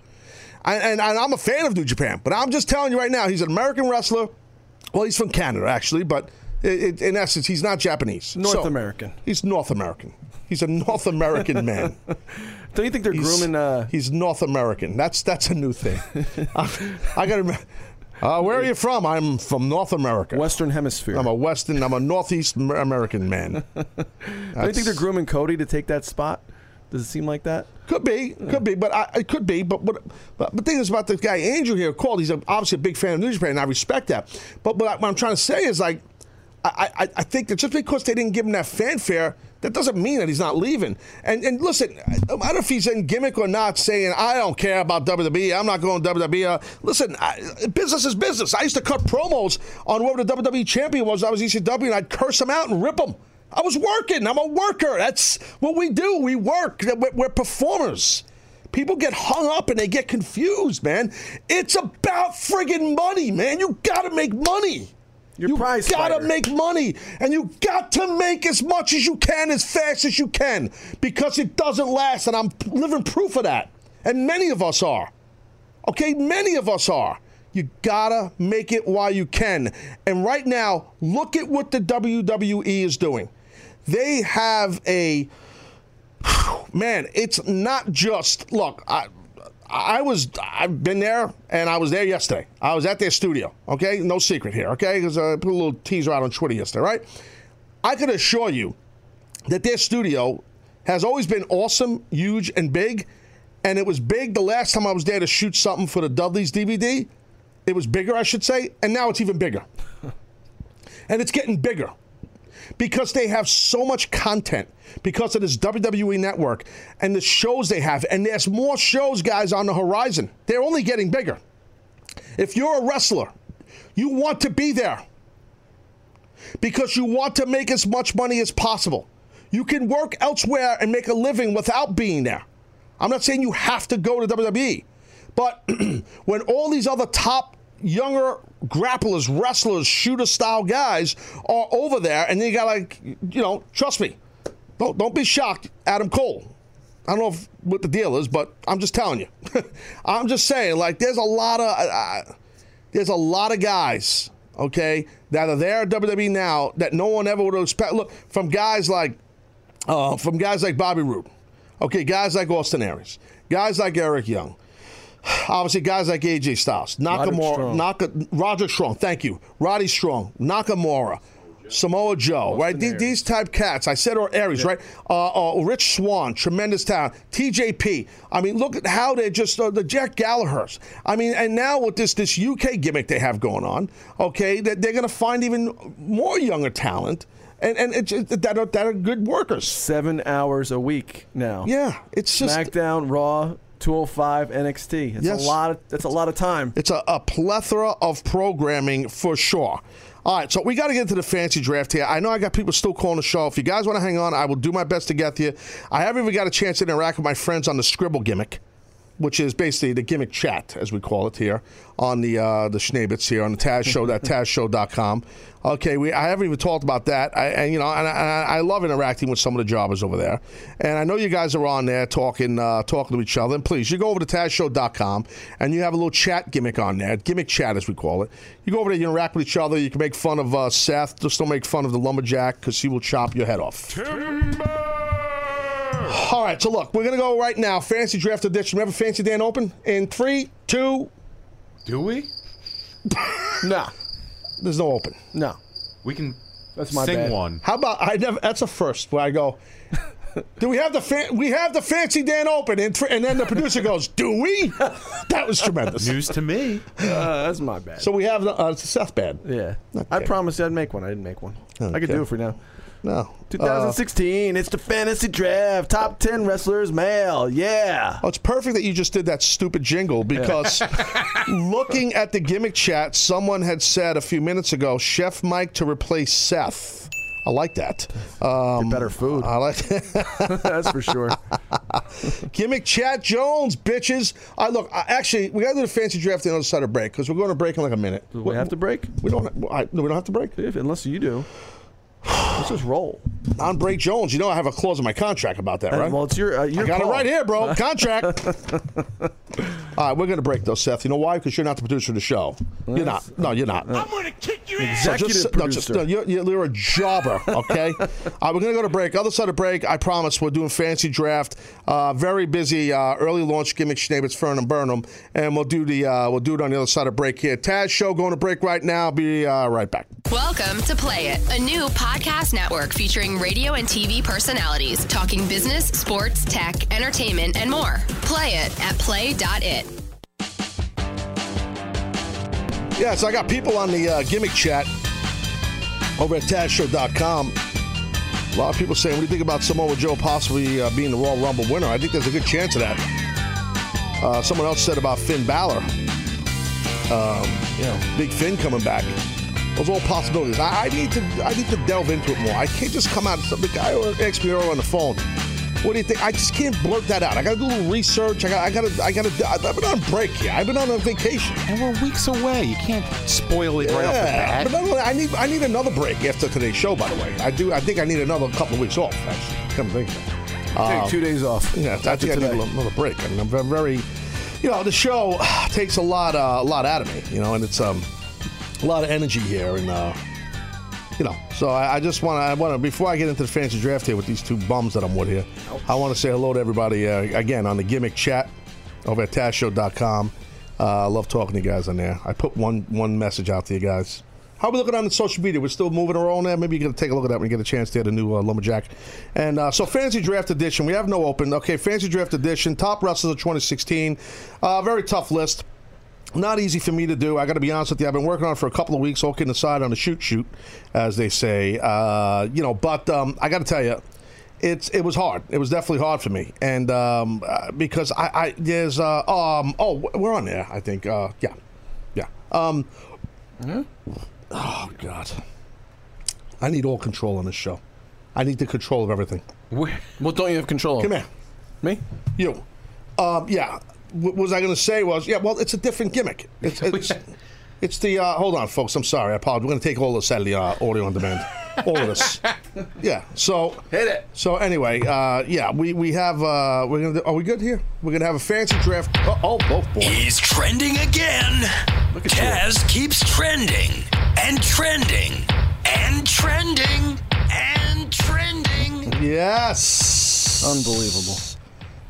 And, and, and I'm a fan of New Japan, but I'm just telling you right now, he's an American wrestler. Well, he's from Canada, actually, but it, it, in essence, he's not Japanese. North So, American. He's North American. He's a North American man. Don't you think they're He's- grooming? Uh, He's North American. That's that's a new thing. I, I got to. Uh, where are you from? I'm from North America. Western Hemisphere. I'm a Western. I'm a Northeast American man. Don't you think they're grooming Cody to take that spot? Does it seem like that? Could be, could be, but I, it could be. But what? But the thing is about this guy Andrew here called. He's a, obviously a big fan of New Japan, and I respect that. But what, I, what I'm trying to say is like, I, I, I think that just because they didn't give him that fanfare, that doesn't mean that he's not leaving. And and listen, I don't know if he's in gimmick or not, saying I don't care about WWE. I'm not going WWE. Listen, I, business is business. I used to cut promos on whoever the WWE champion was. I was ECW, and I'd curse him out and rip him. I was working. I'm a worker. That's what we do. We work. We're, we're performers. People get hung up and they get confused, man. It's about friggin' money, man. You got to make money. Your you prize gotta fighter. make money, and you got to make as much as you can, as fast as you can, because it doesn't last. And I'm living proof of that. And many of us are. Okay, many of us are. You gotta make it while you can. And right now, look at what the WWE is doing. They have a man. It's not just look. I, I was I've been there and I was there yesterday. I was at their studio. Okay, no secret here. Okay, because I uh, put a little teaser out on Twitter yesterday. Right? I can assure you that their studio has always been awesome, huge, and big. And it was big the last time I was there to shoot something for the Dudley's DVD. It was bigger, I should say, and now it's even bigger. and it's getting bigger because they have so much content because of this WWE network and the shows they have. And there's more shows, guys, on the horizon. They're only getting bigger. If you're a wrestler, you want to be there because you want to make as much money as possible. You can work elsewhere and make a living without being there. I'm not saying you have to go to WWE, but when all these other top younger grapplers, wrestlers, shooter style guys are over there, and you got like, you know, trust me, don't don't be shocked, Adam Cole. I don't know if, what the deal is, but I'm just telling you. I'm just saying, like, there's a lot of uh, there's a lot of guys, okay, that are there at WWE now that no one ever would expect. Look, from guys like uh, from guys like Bobby Roode, okay, guys like Austin Aries, guys like Eric Young, obviously guys like AJ Styles, Nakamura, Naka, Roger Strong, thank you, Roddy Strong, Nakamura. Samoa Joe, right? These, these type cats. I said or Aries, right? Uh, uh, Rich Swann, tremendous talent. TJP. I mean, look at how they're just uh, the Jack Gallagher's. I mean, and now with this this UK gimmick they have going on, okay, that they're going to find even more younger talent, and and it's, it, that are that are good workers. Seven hours a week now. Yeah, it's just SmackDown, Raw, 205, NXT. It's Yes. a lot. Of, that's a lot of time. It's a, a plethora of programming for sure. All right, so we got to get into the fancy draft here. I know I got people still calling the show. If you guys want to hang on, I will do my best to get to you. I haven't even got a chance to interact with my friends on the Scribble gimmick, which is basically the gimmick chat, as we call it here, on the uh, the Schnabitz here on the Taz Show, that TazShow.com. Okay, we I haven't even talked about that. I, and you know, and I, I love interacting with some of the jobbers over there. And I know you guys are on there talking uh, talking to each other. And please, you go over to TazShow.com and you have a little chat gimmick on there, gimmick chat as we call it. You go over there, you interact with each other. You can make fun of uh, Seth. Just don't make fun of the lumberjack because he will chop your head off. All right, so look, we're gonna go right now. Fancy draft edition. Remember Fancy Dan Open in three, two. Do we? no, there's no open. No, we can. That's my sing bad. one. How about I never? That's a first where I go. Do we have the fan, we have the fancy Dan open and, and then the producer goes, "Do we?" That was tremendous. News to me. Uh, that's my bad. So we have the uh, it's a Seth bad. Yeah. I promised I'd make one. I didn't make one. I could do it for now. No. 2016. it's the fantasy draft. Top 10 wrestlers male. Yeah. Oh, it's perfect that you just did that stupid jingle because looking at the gimmick chat, someone had said a few minutes ago, Chef Mike to replace Seth. I like that. Um, better food. I like that. That's for sure. Gimmick Chat Jones, bitches. I look. I, actually, we got to do the fancy draft on the other side of break because we're going to break in like a minute. Do we have to break? We don't. I, no, we don't have to break. If, unless you do. Let's just roll. On break Jones, you know I have a clause in my contract about that, Uh, right? well, it's your- uh, your I got call. it right here, bro. Contract. All right, we're going to break though, Seth. You know why? Because you're not the producer of the show. You're not. No, you're not. I'm gonna kick your ass. So Executive just- no, just- producer. no, you're, you're you're a jobber, okay? uh, we're going to go to break. Other side of break, I promise we're doing fancy draft. Uh, very busy uh, early launch gimmick Schnabitz, Fern, and Burnham. And we'll do the uh, we'll do it on the other side of break here. Taz show going to break right now. Be uh, right back. Welcome to Play It, a new podcast network featuring radio and TV personalities talking business, sports, tech, entertainment, and more. Play it at play.it. Yeah, so I got people on the uh, gimmick chat over at TazShow.com. A lot of people saying, what do you think about Samoa Joe possibly uh, being the Royal Rumble winner? I think there's a good chance of that. Uh, someone else said about Finn Balor. Um, you know, Big Finn coming back. Those all possibilities. I, I need to I need to delve into it more. I can't just come out. The guy asked me earlier on the phone. What do you think? I just can't blurt that out. I got to do a little research. I got. I got to. I got to. I've been on break here. I've been on a vacation. And we're weeks away. You can't spoil it right off the Yeah, bat. but no, no, I need. I need another break after today's show. By the way, I do. I think I need another couple of weeks off. Actually, come think of it. Take two days off. Yeah, I After think I need another break. I mean, I'm very, you know, the show takes a lot, uh, a lot out of me, you know, and it's um, a lot of energy here, and uh, you know, so I, I just want to, I want to, before I get into the fancy draft here with these two bums that I'm with here, I want to say hello to everybody uh, again on the gimmick chat over at TazShow.com. Uh, I love talking to you guys on there. I put one one message out to you guys. How we looking on the social media? We're still moving around there. Maybe you can take a look at that when you get a chance to get a new uh, lumberjack. And uh, so, fancy draft edition. We have no open. Okay, fancy draft edition. Top wrestlers of 2016. Uh, very tough list. Not easy for me to do. I got to be honest with you. I've been working on it for a couple of weeks, all kidding aside, on a shoot shoot, as they say. Uh, you know, but um, I got to tell you, it's it was hard. It was definitely hard for me, and um, uh, because I, I there's uh, um oh we're on there. I think uh, yeah, yeah. Um, oh God, I need all control on this show. I need the control of everything. What don't you have control of? Come here. Me? You. Um, yeah. What was I going to say was, yeah, well, it's a different gimmick. It's, it's, it's the, uh, hold on, folks. I'm sorry. I apologize. We're going to take all this out of the uh, audio on demand. All of this. Yeah. So. Hit it. So anyway, uh, yeah, we, we have, uh, we're going to, are we good here? We're going to have a fancy draft. Oh, oh, oh boy. He's trending again. Taz keeps trending and trending and trending and trending. Yes. Unbelievable.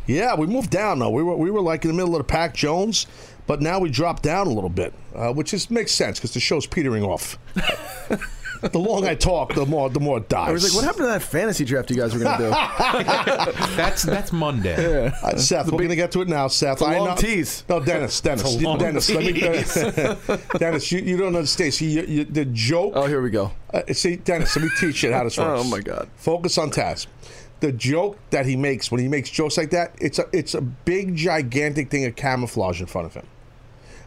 Yeah, we moved down though. We were we were like in the middle of the pack, Jones, but now we dropped down a little bit, uh, which is makes sense because the show's petering off. the longer I talk, the more the more it dies. I was like, what happened to that fantasy draft you guys were going to do? that's that's Monday. Uh, Seth, we're going to get to it now, Seth. It's a I long know- tease. No, Dennis, Dennis, It's a long Dennis. Let me, tease. Dennis, you, you don't understand. See, you, you, the joke. Oh, here we go. Uh, see, Dennis, let me teach you how this works. Oh, my God. Focus on Taz. The joke that he makes when he makes jokes like that, it's a it's a big gigantic thing of camouflage in front of him.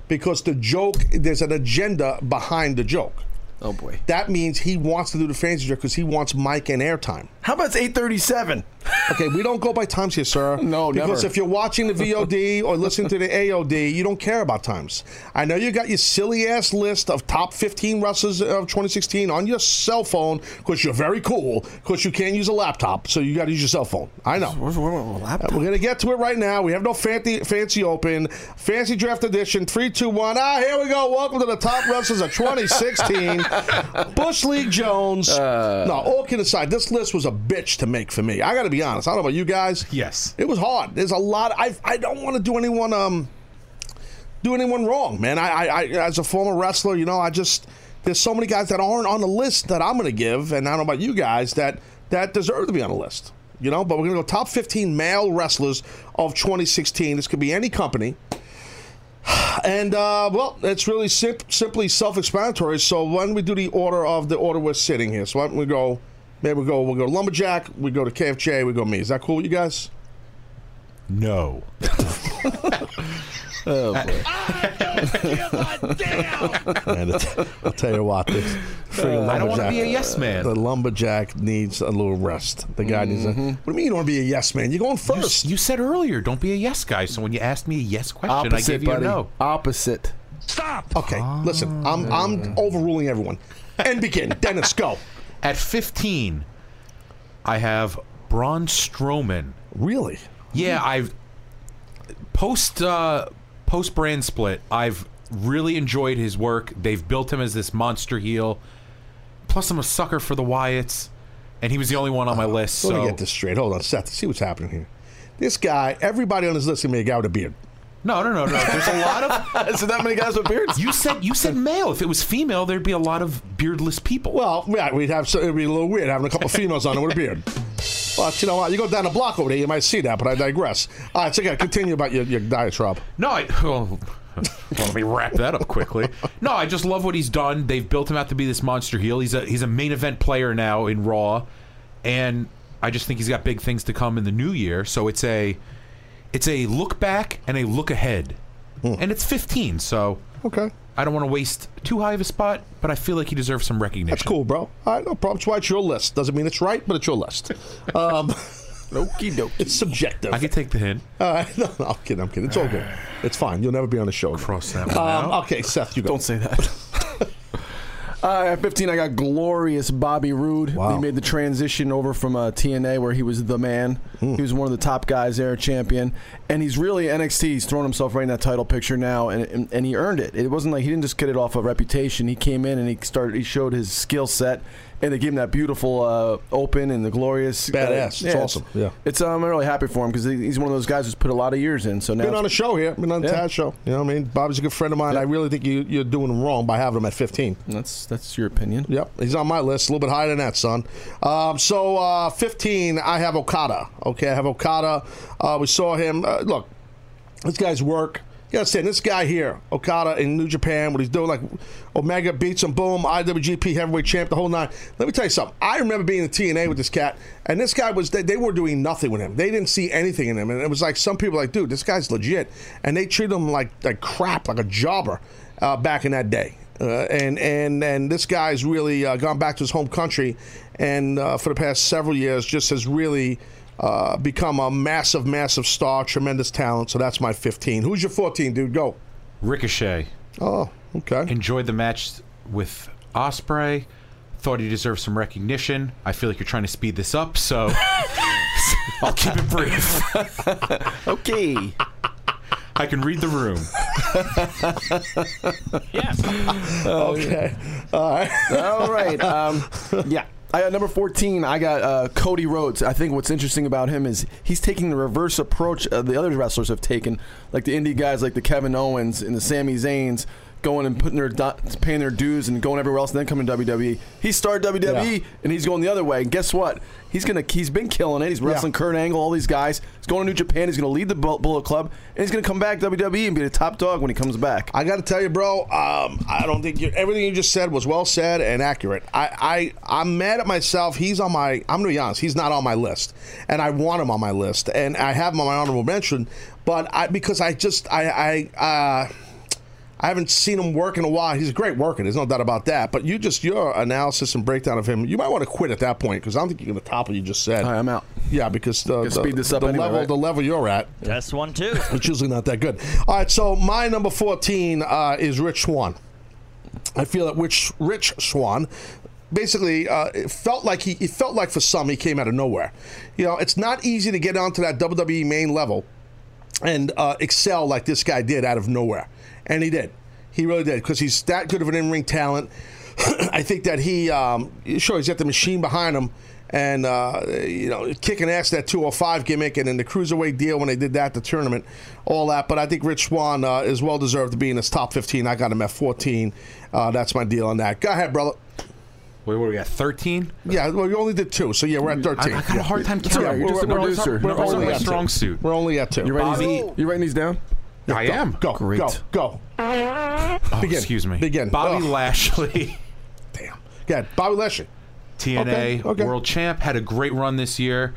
Because the joke, there's an agenda behind the joke. Oh boy. That means he wants to do the fancy joke because he wants Mike and airtime. How about it's 837? Okay, we don't go by times here, sir. No, Because never. if you're watching the VOD or listening to the AOD, you don't care about times. I know you got your silly ass list of top 15 wrestlers of 2016 on your cell phone because you're very cool because you can't use a laptop, so you got to use your cell phone. I know. Where's where, where, laptop? We're gonna get to it right now. We have no fancy fancy open, fancy draft edition. Three, two, one. Ah, here we go. Welcome to the top wrestlers of 2016. Bush League Jones. Uh. no, all kidding aside, this list was a bitch to make for me. I got to be honest. I don't know about you guys. Yes. It was hard. There's a lot. I I don't want to do anyone um do anyone wrong, man. I, I I as a former wrestler, you know, I just there's so many guys that aren't on the list that I'm going to give, and I don't know about you guys that that deserve to be on the list. You know, but we're going to go top 15 male wrestlers of 2016. This could be any company. And uh, well, it's really sim- simply self-explanatory. So why don't we do the order of the order we're sitting here? So why don't we go? Maybe we go. We'll go lumberjack. We go to KFJ. We go me. Is that cool with you guys? No. Oh, boy. Man, I'll- I'll tell you what. This friggin' uh, I don't wanna lumberjack- be a yes man. The lumberjack needs a little rest. The guy needs a. Mm-hmm. What do you mean you don't want to be a yes man? You're going You, first. you said earlier, don't be a yes guy. So when you asked me a yes question, I Opposite, gave you buddy. a no. Opposite. Stop. okay, listen. I'm I'm ah. overruling everyone. And begin. Dennis, go. At 15, I have Braun Strowman. Really? Yeah, I've post uh, post brand split. I've really enjoyed his work. They've built him as this monster heel. Plus, I'm a sucker for the Wyatts, and he was the only one on my list. Let me So get this straight. Hold on, Seth. See what's happening here. This guy, everybody on his list is going to be a guy with a beard. No, no, no, no. There's a lot of. Is there that many guys with beards? You said you said male. If it was female, there'd be a lot of beardless people. Well, yeah, we'd have it'd be a little weird having a couple of females on it with a beard. But you know what? You go down the block over there, you might see that. But I digress. All right, so again, continue about your, your diatribe. No, I. Well, let me wrap that up quickly. No, I just love what he's done. They've built him out to be this monster heel. He's a he's a main event player now in Raw, and I just think he's got big things to come in the new year. So it's a it's a look back and a look ahead, and it's 15. So Okay. I don't want to waste too high of a spot, but I feel like he deserves some recognition. That's cool, bro. All right, no problem. That's why it's your list. Doesn't mean it's right, but it's your list. Um, Okie dokie. It's subjective. I can take the hint. All right. No, no, I'm kidding. I'm kidding. It's all good. It's fine. You'll never be on the show. Cross that one Um, out. okay, Seth, you go. Don't say that. Uh, at 15, I got glorious Bobby Roode. Wow. He made the transition over from uh, TNA, where he was the man. Hmm. He was one of the top guys there, champion. And he's really NXT. He's thrown himself right in that title picture now, and, and, and he earned it. It wasn't like he didn't just get it off a reputation. He came in and he started. He showed his skill set, and they gave him that beautiful uh, open and the glorious. uh, Badass. It's awesome. Yeah. It's um, I'm really happy for him because he's one of those guys who's put a lot of years in. So now Been on a show here. Been on the Yeah. Taz show. You know what I mean? Bobby's a good friend of mine. I really think you, you're doing him wrong by having him at 15. That's that's your opinion. Yep, he's on my list. A little bit higher than that, son. Um, so uh, 15, I have Okada. Okay, I have Okada. Uh, we saw him. Uh, look, this guy's work. You say, this guy here, Okada in New Japan, what he's doing, like Omega beats him, boom, IWGP heavyweight champ, the whole nine. Let me tell you something. I remember being in TNA with this cat, and this guy was, they, they were doing nothing with him. They didn't see anything in him. And it was like some people, like, dude, this guy's legit. And they treated him like, like crap, like a jobber uh, back in that day. Uh, and and and this guy's really uh, gone back to his home country, and uh, for the past several years, just has really uh, become a massive, massive star, tremendous talent. So that's my 15. Who's your 14, dude? Go. Ricochet. Oh, okay. Enjoyed the match with Ospreay. Thought he deserved some recognition. I feel like you're trying to speed this up, so I'll keep it brief. okay. I can read the room. Yes. Okay. All right. All right. Um, yeah. I got number 14. I got uh, Cody Rhodes. I think what's interesting about him is he's taking the reverse approach uh, the other wrestlers have taken, like the indie guys, like the Kevin Owens and the Sami Zayns, going and putting their paying their dues and going everywhere else, and then coming to WWE. He started WWE and he's going the other way. And guess what? He's gonna he's been killing it. He's wrestling Kurt Angle, all these guys. He's going to New Japan. He's gonna lead the Bull- Bullet Club, and he's gonna come back to WWE and be the top dog when he comes back. I got to tell you, bro. Um, I don't think everything you just said was well said and accurate. I, I I'm mad at myself. He's on my. I'm gonna be honest. He's not on my list, and I want him on my list, and I have him on my honorable mention. But I because I just I I. Uh, I haven't seen him work in a while. He's a great worker. There's no doubt about that. But you just your analysis and breakdown of him, you might want to quit at that point because I don't think you're going to top what you just said. I'm out. Yeah, because the, the, speed this up the anyway, level right? the level you're at, That's one too. it's usually not that good. All right, so my number 14 uh, is Rich Swann. I feel that Rich, Rich Swann basically uh, it felt like he it felt like for some he came out of nowhere. You know, it's not easy to get onto that WWE main level and uh, excel like this guy did out of nowhere, and he did. He really did because he's that good of an in-ring talent. I think that he, um, sure, he's got the machine behind him, and uh, you know, kicking ass that 205 gimmick, and then the cruiserweight deal when they did that, the tournament, all that. But I think Rich Swann uh, is well deserved to be in his top 15. I got him at 14. Uh, that's my deal on that. Go ahead, brother. Wait, what are we at? 13? Yeah, well, you only did two, so yeah, we're at 13. I, I got a hard time It's all right, counting. We're, just a we're, producer. we're, You're we're also only my at two. strong suit. We're only at two. You writing, Bobby- these, you writing these down? I go, am. Go, Great. go, go. Oh, Begin. excuse me. Begin. Bobby Ugh. Lashley, Damn. Go Bobby Lashley. TNA Okay, okay. World Champ, had a great run this year.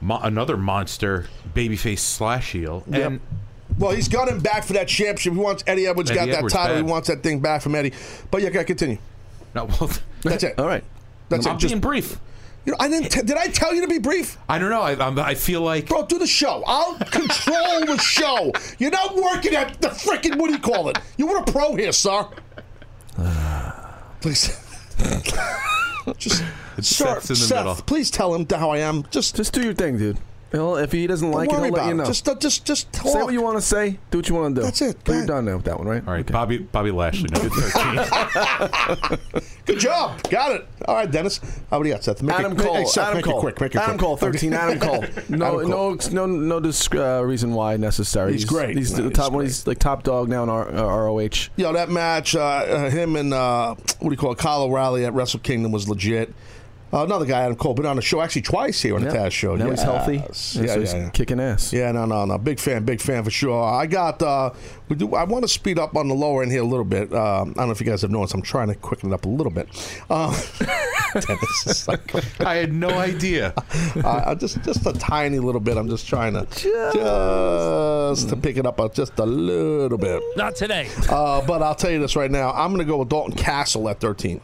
Mo- another monster babyface slash heel. Yep. And Well, he's got him back for that championship. He wants Eddie Edwards Eddie got that title. bad. He wants that thing back from Eddie. But yeah, gotta continue. no, well, That's it. All right. That's I'm it. Just, being brief. You know, I didn't. T- did I tell you to be brief, I don't know. I, I'm, I feel like bro? Do the show. I'll control the show. You're not working at the freaking what do you call it? You were a pro here, sir. Please. Just It sir, sets in the Seth, middle. please tell him how I am. Just Just do your thing, dude. He'll, if he doesn't don't like it, worry he'll let about you it. know. Just, just, just talk. say what you want to say. Do what you want to do. That's it. But you're ahead. done now with that one, right? all right. Bobby Bobby Lashley, number 13. Good job. Got it. All right, Dennis. How about you got, Seth? Make Adam it, Cole. Hey, Seth, Adam make Cole. It quick. Make it Adam quick. Cole. Thirteen. Adam Cole. No, Adam Cole. no, no, no. Dis, uh, reason why necessary. He's great. He's No, the he's top one. He's like top dog now in R, uh, ROH. Yo, that match, uh, uh, him and uh, what do you call it, Kyle O'Reilly at Wrestle Kingdom was legit. Uh, another guy, Adam Cole, been on the show actually twice here on the Yeah. Taz show. Now he's healthy. Yeah, Yeah, so yeah, he's yeah. kicking ass. Yeah, no, no, no. Big fan, big fan for sure. I got. Uh, we do. I want to speed up on the lower end here a little bit. Um, I don't know if you guys have noticed. I'm trying to quicken it up a little bit. Um, like, I had no idea. uh, just just a tiny little bit. I'm just trying to just, to pick it up uh, just a little bit. Not today. Uh, but I'll tell you this right now. I'm going to go with Dalton Castle at 13.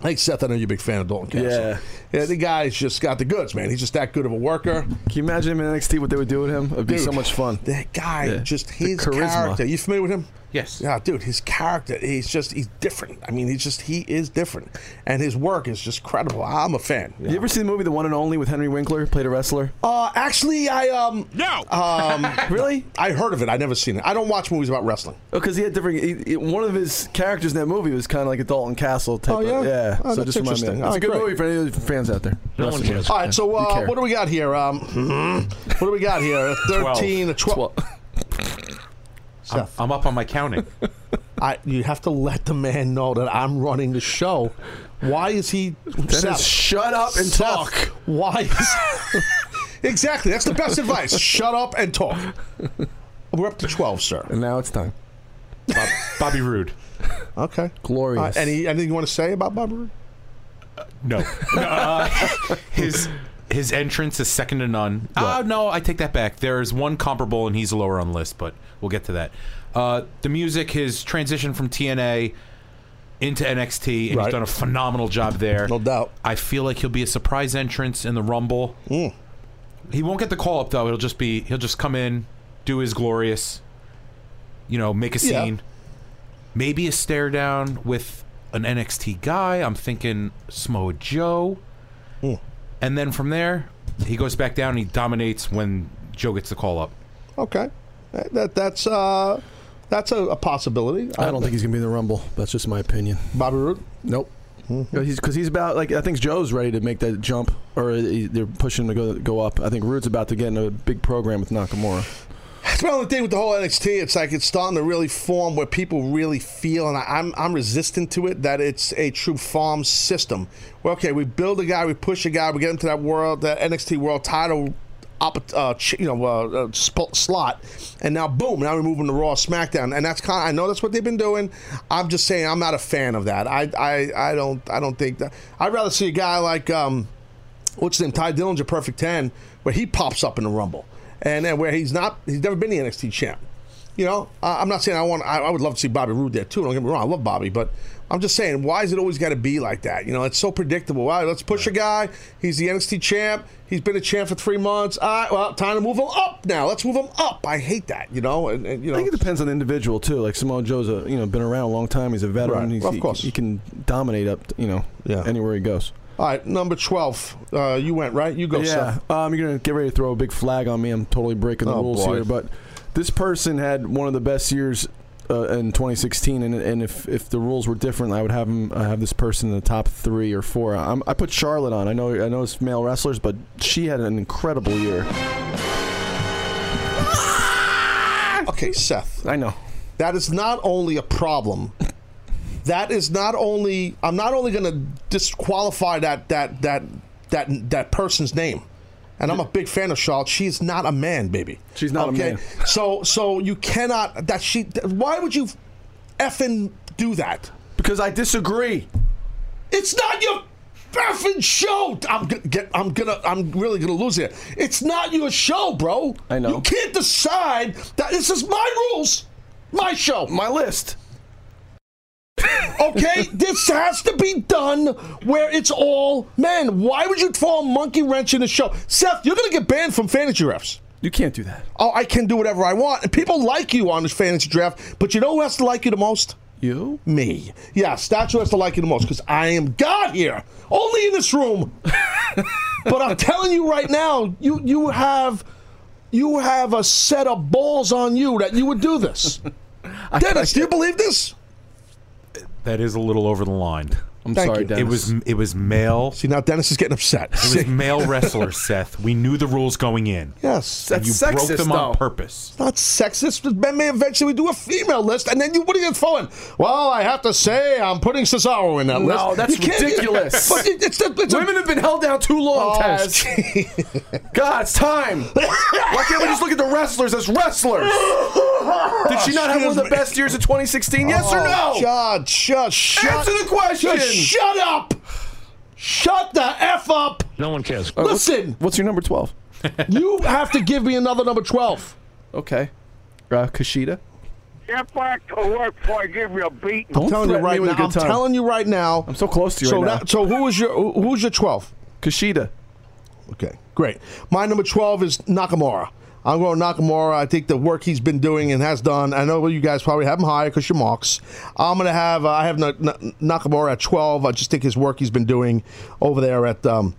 Hey Seth, I know you're a big fan of Dalton Castle. Yeah. yeah. The guy's just got the goods, man. He's just that good of a worker. Can you imagine him in NXT what they would do with him? It'd be Dude, so much fun. That guy, Yeah. just his charisma. character. You familiar with him? Yes. Yeah, dude, his character, he's just, he's different. I mean, he's just, he is different. And his work is just credible. I'm a fan. You, know? ever see the movie The One and Only with Henry Winkler, played a wrestler? Uh, actually, I, um. No! Um, really? I heard of it. I never seen it. I don't watch movies about wrestling. Oh, because he had different, he, he, one of his characters in that movie was kind of like a Dalton Castle type. Oh, yeah? Of, yeah. Oh, so just remind me. It's oh, a good great. movie for any fans out there. No one cares. All right, so uh, what do we got here? Um, what do we got here? 13, 12. 12. Seth. I'm, I'm up on my counting. I, you have to let the man know that I'm running the show. Why is he? Seth, shut up and Seth, talk. Why? Is, exactly. That's the best advice. Shut up and talk. We're up to twelve, sir. And now it's time. Bob, Bobby Roode. Okay. Glorious. Uh, any anything you want to say about Bobby Roode? Uh, no. Uh, his his entrance is second to none. Oh, no, I take that back. There is one comparable, and he's lower on the list, but we'll get to that. Uh, the music, his transition from TNA into NXT, and Right. he's done a phenomenal job there. No doubt. I feel like he'll be a surprise entrance in the Rumble. Mm. He won't get the call up though. It'll just be he'll just come in, do his glorious, you know, make a Yeah. scene. Maybe a stare down with an NXT guy. I'm thinking Samoa Joe. Hmm. And then from there, he goes back down and he dominates when Joe gets the call up. Okay. That, that that's uh that's a, a possibility. I don't think he's gonna be in the Rumble. That's just my opinion. Bobby Roode. Nope. He's because he's about like I think Joe's ready to make that jump, or he, they're pushing him to go go up. I think Roode's about to get in a big program with Nakamura. That's my only thing with the whole NXT. It's like it's starting to really form where people really feel, and I, I'm I'm resistant to it that it's a true farm system. Well, okay, we build a guy, we push a guy, we get him to that world, that NXT world title, op, uh, you know, uh, uh, sp- slot, and now boom, now we're moving to Raw, SmackDown, and that's kind. I know that's what they've been doing. I'm just saying I'm not a fan of that. I I, I don't I don't think that. I'd rather see a guy like um, what's his name, Tye Dillinger, Perfect Ten, where he pops up in the Rumble, and then where he's not, he's never been the NXT champ. You know, uh, I'm not saying I want. I, I would love to see Bobby Roode there too. Don't get me wrong, I love Bobby, but I'm just saying, why is it always got to be like that? You know, it's so predictable. Wow, let's push a guy. He's the NXT champ. He's been a champ for three months. All right, well, time to move him up now. Let's move him up. I hate that. You know, and, and you I think it depends on the individual too. Like Samoa Joe's a you know been around a long time. He's a veteran. Right. He's, Of he, course. he can dominate up. You know, Yeah. anywhere he goes. all right, number twelve. Uh, you went right. You go, yeah, um, you're gonna get ready to throw a big flag on me. I'm totally breaking the Oh, rules boy. here, but this person had one of the best years uh, in 2016, and, and if if the rules were different, I would have him uh, have this person in the top three or four. I'm, I put Charlotte on. I know I know it's male wrestlers, but she had an incredible year. Okay, Seth. I know. That is not only a problem. That is not only. I'm not only going to disqualify that that that that that person's name. And I'm a big fan of Charlotte. She's not a man, baby. She's not a okay? man. So so you cannot that she. Why would you effing do that? Because I disagree. It's not your effing show. I'm gonna get. I'm gonna. I'm really gonna lose it. It's not your show, bro. I know. You can't decide that this is my rules, my show, my list. Okay, this has to be done where it's all men. Why would you throw a monkey wrench in the show, Seth? You're gonna get banned from fantasy refs. You can't do that. Oh, I can do whatever I want, and people like you on this fantasy draft. But you know who has to like you the most? You? Me. That's who has to like you the most because I am God here, only in this room. but I'm telling you right now, you you have you have a set of balls on you that you would do this. Dennis, do you believe this? That is a little over the line. I'm Thank sorry, you. Dennis. It was it was male. See now, Dennis is getting upset. It was male wrestlers, Seth. We knew the rules going in. Yes, and you That's broke sexist, them on though. purpose. not sexist. But Ben may eventually do a female list, and then you what are you throwing? Well, I have to say, I'm putting Cesaro in that list. No, that's You can't- ridiculous. But it, it's, it's a, Women have been held down too long, Oh, Tess. God, it's time. Why can't we just look at the wrestlers as wrestlers? Did she not have one of the me. best years of 2016? Yes or Oh, no? God, shut, shut. Answer the question. Just shut up. Shut the f up. No one cares. Uh, what's- Listen, What's your number 12? you have to give me another number twelve. Okay. Uh, Kushida. Get back to work before I give you a beating. I'm telling you right now. I'm telling you right now. I'm so close to you so right now. that- so who was your who's your 12? Kushida. Okay, great. My number 12 is Nakamura. I'm going Nakamura. I think the work he's been doing and has done. I know you guys probably have him higher because you're marks. I'm going to have uh, I have Na- Na- Nakamura at 12. I just think his work he's been doing over there at um,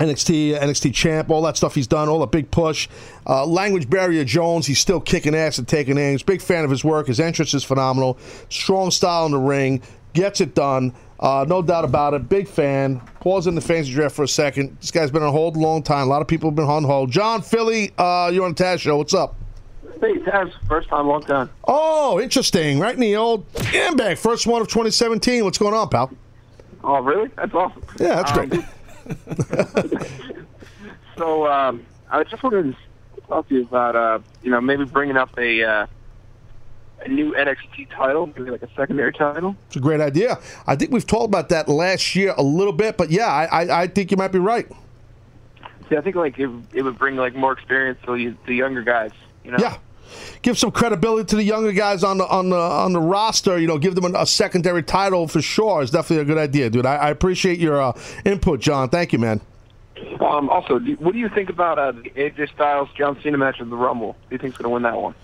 NXT, NXT champ, all that stuff he's done, all the big push. Uh, language barrier Jones, he's still kicking ass and taking names. Big fan of his work. His entrance is phenomenal. Strong style in the ring. Gets it done. Uh, no doubt about it. Big fan. Pause in the fantasy draft for a second. This guy's been on hold a long time. A lot of people have been on hold. John Philly, uh, you're on the Taz show. What's up? Hey, Taz, first time, long time. Oh, interesting. Right in the old handbag. First one of 2017. What's going on, pal? Oh, really? That's awesome. Yeah, that's Um, great. So um, I just wanted to talk to you about, uh, you know, maybe bringing up a uh, a new NXT title, maybe like a secondary title. It's a great idea. I think we've talked about that last year a little bit, but yeah, I, I, I think you might be right. See, I think like it, it would bring like more experience to the, the younger guys. You know. Yeah. Give some credibility to the younger guys on the on the on the roster. You know, give them a, a secondary title for sure. It's definitely a good idea, dude. I, I appreciate your uh, input, John. Thank you, man. Um, also, do, what do you think about uh, AJ Styles John Cena match of the Rumble? Do you think's going to win that one?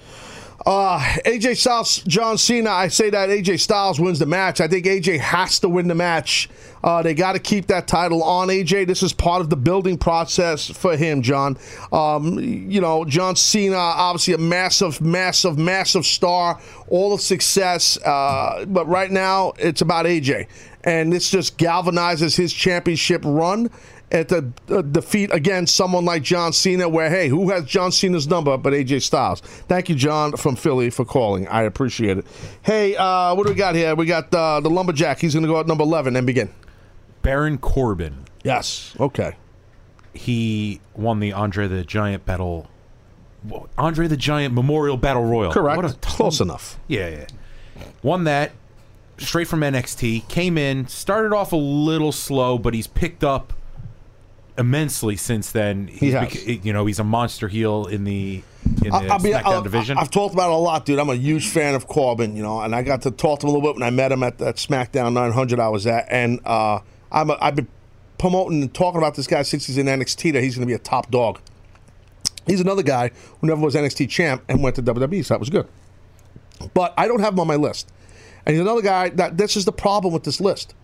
Uh, AJ Styles, John Cena. I say that AJ Styles wins the match. I think AJ has to win the match. Uh, they got to keep that title on AJ. This is part of the building process for him, John. Um, you know, John Cena, obviously a massive, massive, massive star, all the success. Uh, but right now, it's about AJ. And this just galvanizes his championship run at the uh, defeat against someone like John Cena, where, hey, who has John Cena's number but AJ Styles? Thank you, John from Philly, for calling. I appreciate it. Hey, uh, what do we got here? We got uh, the Lumberjack. He's going to go at number 11 and begin. Baron Corbin. Yes. Okay. He won the Andre the Giant battle. Andre the Giant Memorial Battle Royal. Correct. What a Close enough. Yeah, yeah. Won that straight from NXT. Came in, started off a little slow, but he's picked up immensely since then. He's He has. bec- you know, he's a monster heel in the in the I- I'll be- SmackDown I'll- division. I've talked about it a lot, dude. I'm a huge fan of Corbin, you know, and I got to talk to him a little bit when I met him at that SmackDown 900 I was at, and uh, I'm a, I've been promoting and talking about this guy since he's in NXT that he's going to be a top dog. He's another guy who never was NXT champ and went to WWE, so that was good. But I don't have him on my list, and he's another guy that this is the problem with this list.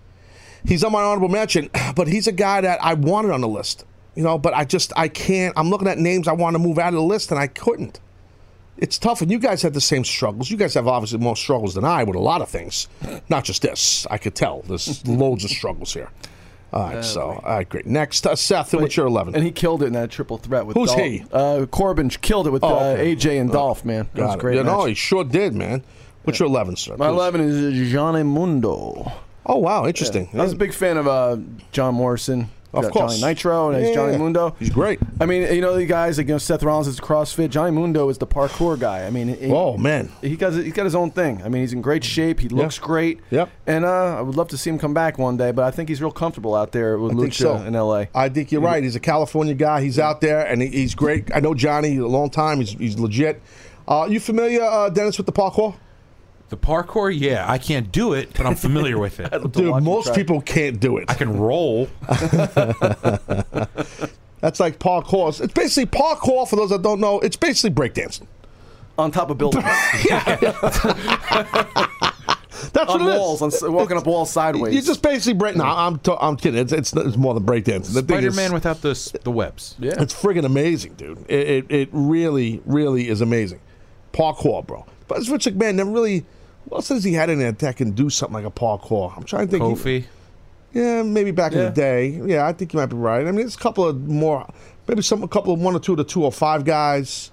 He's on my honorable mention, but he's a guy that I wanted on the list. You know, but I just I can't. I'm looking at names I want to move out of the list, and I couldn't. It's tough, and you guys have the same struggles. You guys have obviously more struggles than I with a lot of things, not just this. I could tell. There's loads of struggles here. All right, so all right, great. Next, uh, Seth, what's your 11? And he killed it in that triple threat with Who's Dolph. he? Uh, Corbin killed it with Oh, uh, okay. AJ and Dolph, man. That was great Yeah, no, he sure did, man. What's your 11, sir? My please? 11 is Johnny Mundo. Oh, wow, interesting. I was a big fan of uh, John Morrison. Of Got course. Johnny Nitro and Yeah, he's Johnny. Mundo. He's great. I mean, you know, the guys like you know Seth Rollins is CrossFit. Johnny Mundo is the parkour guy. I mean, he, Oh, man. he got he's got his own thing. I mean, he's in great shape. He looks great. Yep. And uh, I would love to see him come back one day, but I think he's real comfortable out there with I Lucha so. in LA. I think you're right. He's a California guy. He's out there, and he- he's great. I know Johnny a long time. He's, he's legit. Uh, you familiar, uh, Dennis, with the parkour? The parkour, yeah, I can't do it, but I'm familiar with it. Dude, most people can't do it. I can roll. That's like parkour. It's basically parkour, for those that don't know, it's basically breakdancing. On top of buildings. That's on what it is. walls, on, s- walking up walls sideways. You just basically break. No, I'm, t- I'm kidding. It's, it's, it's more than breakdancing. The thing Spider is- Man without the s- the webs. Yeah. It's friggin' amazing, dude. It, it, it really, really is amazing. Parkour, bro. But it's Vince McMahon never really. What else has he had in there that can do something like a parkour? I'm trying to think. Kofi. Yeah, maybe back in the day. Yeah, I think you might be right. I mean, there's a couple of more, maybe some, a couple of one or two of the 205 guys.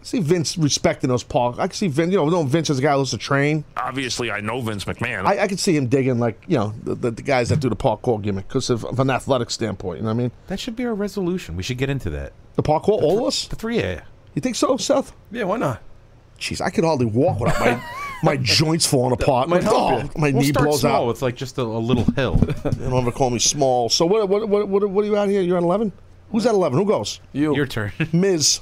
I see Vince respecting those park. I can see Vince, you know, we know Vince is a guy who loves to train. Obviously, I know Vince McMahon. I, I can see him digging, like, you know, the, the, the guys that do the parkour gimmick because of, of an athletic standpoint. You know what I mean? That should be our resolution. We should get into that. The parkour, all of us? The three, yeah. You think so, Seth? yeah, why not? Jeez, I could hardly walk without my my joints falling apart. might help oh, you. my We'll knee start blows small out. with like just a, a little hill. They don't ever call me small. So what? What? What? What, what are you at here? You're at eleven. Who's at eleven? Who goes? You. Your turn. Miz.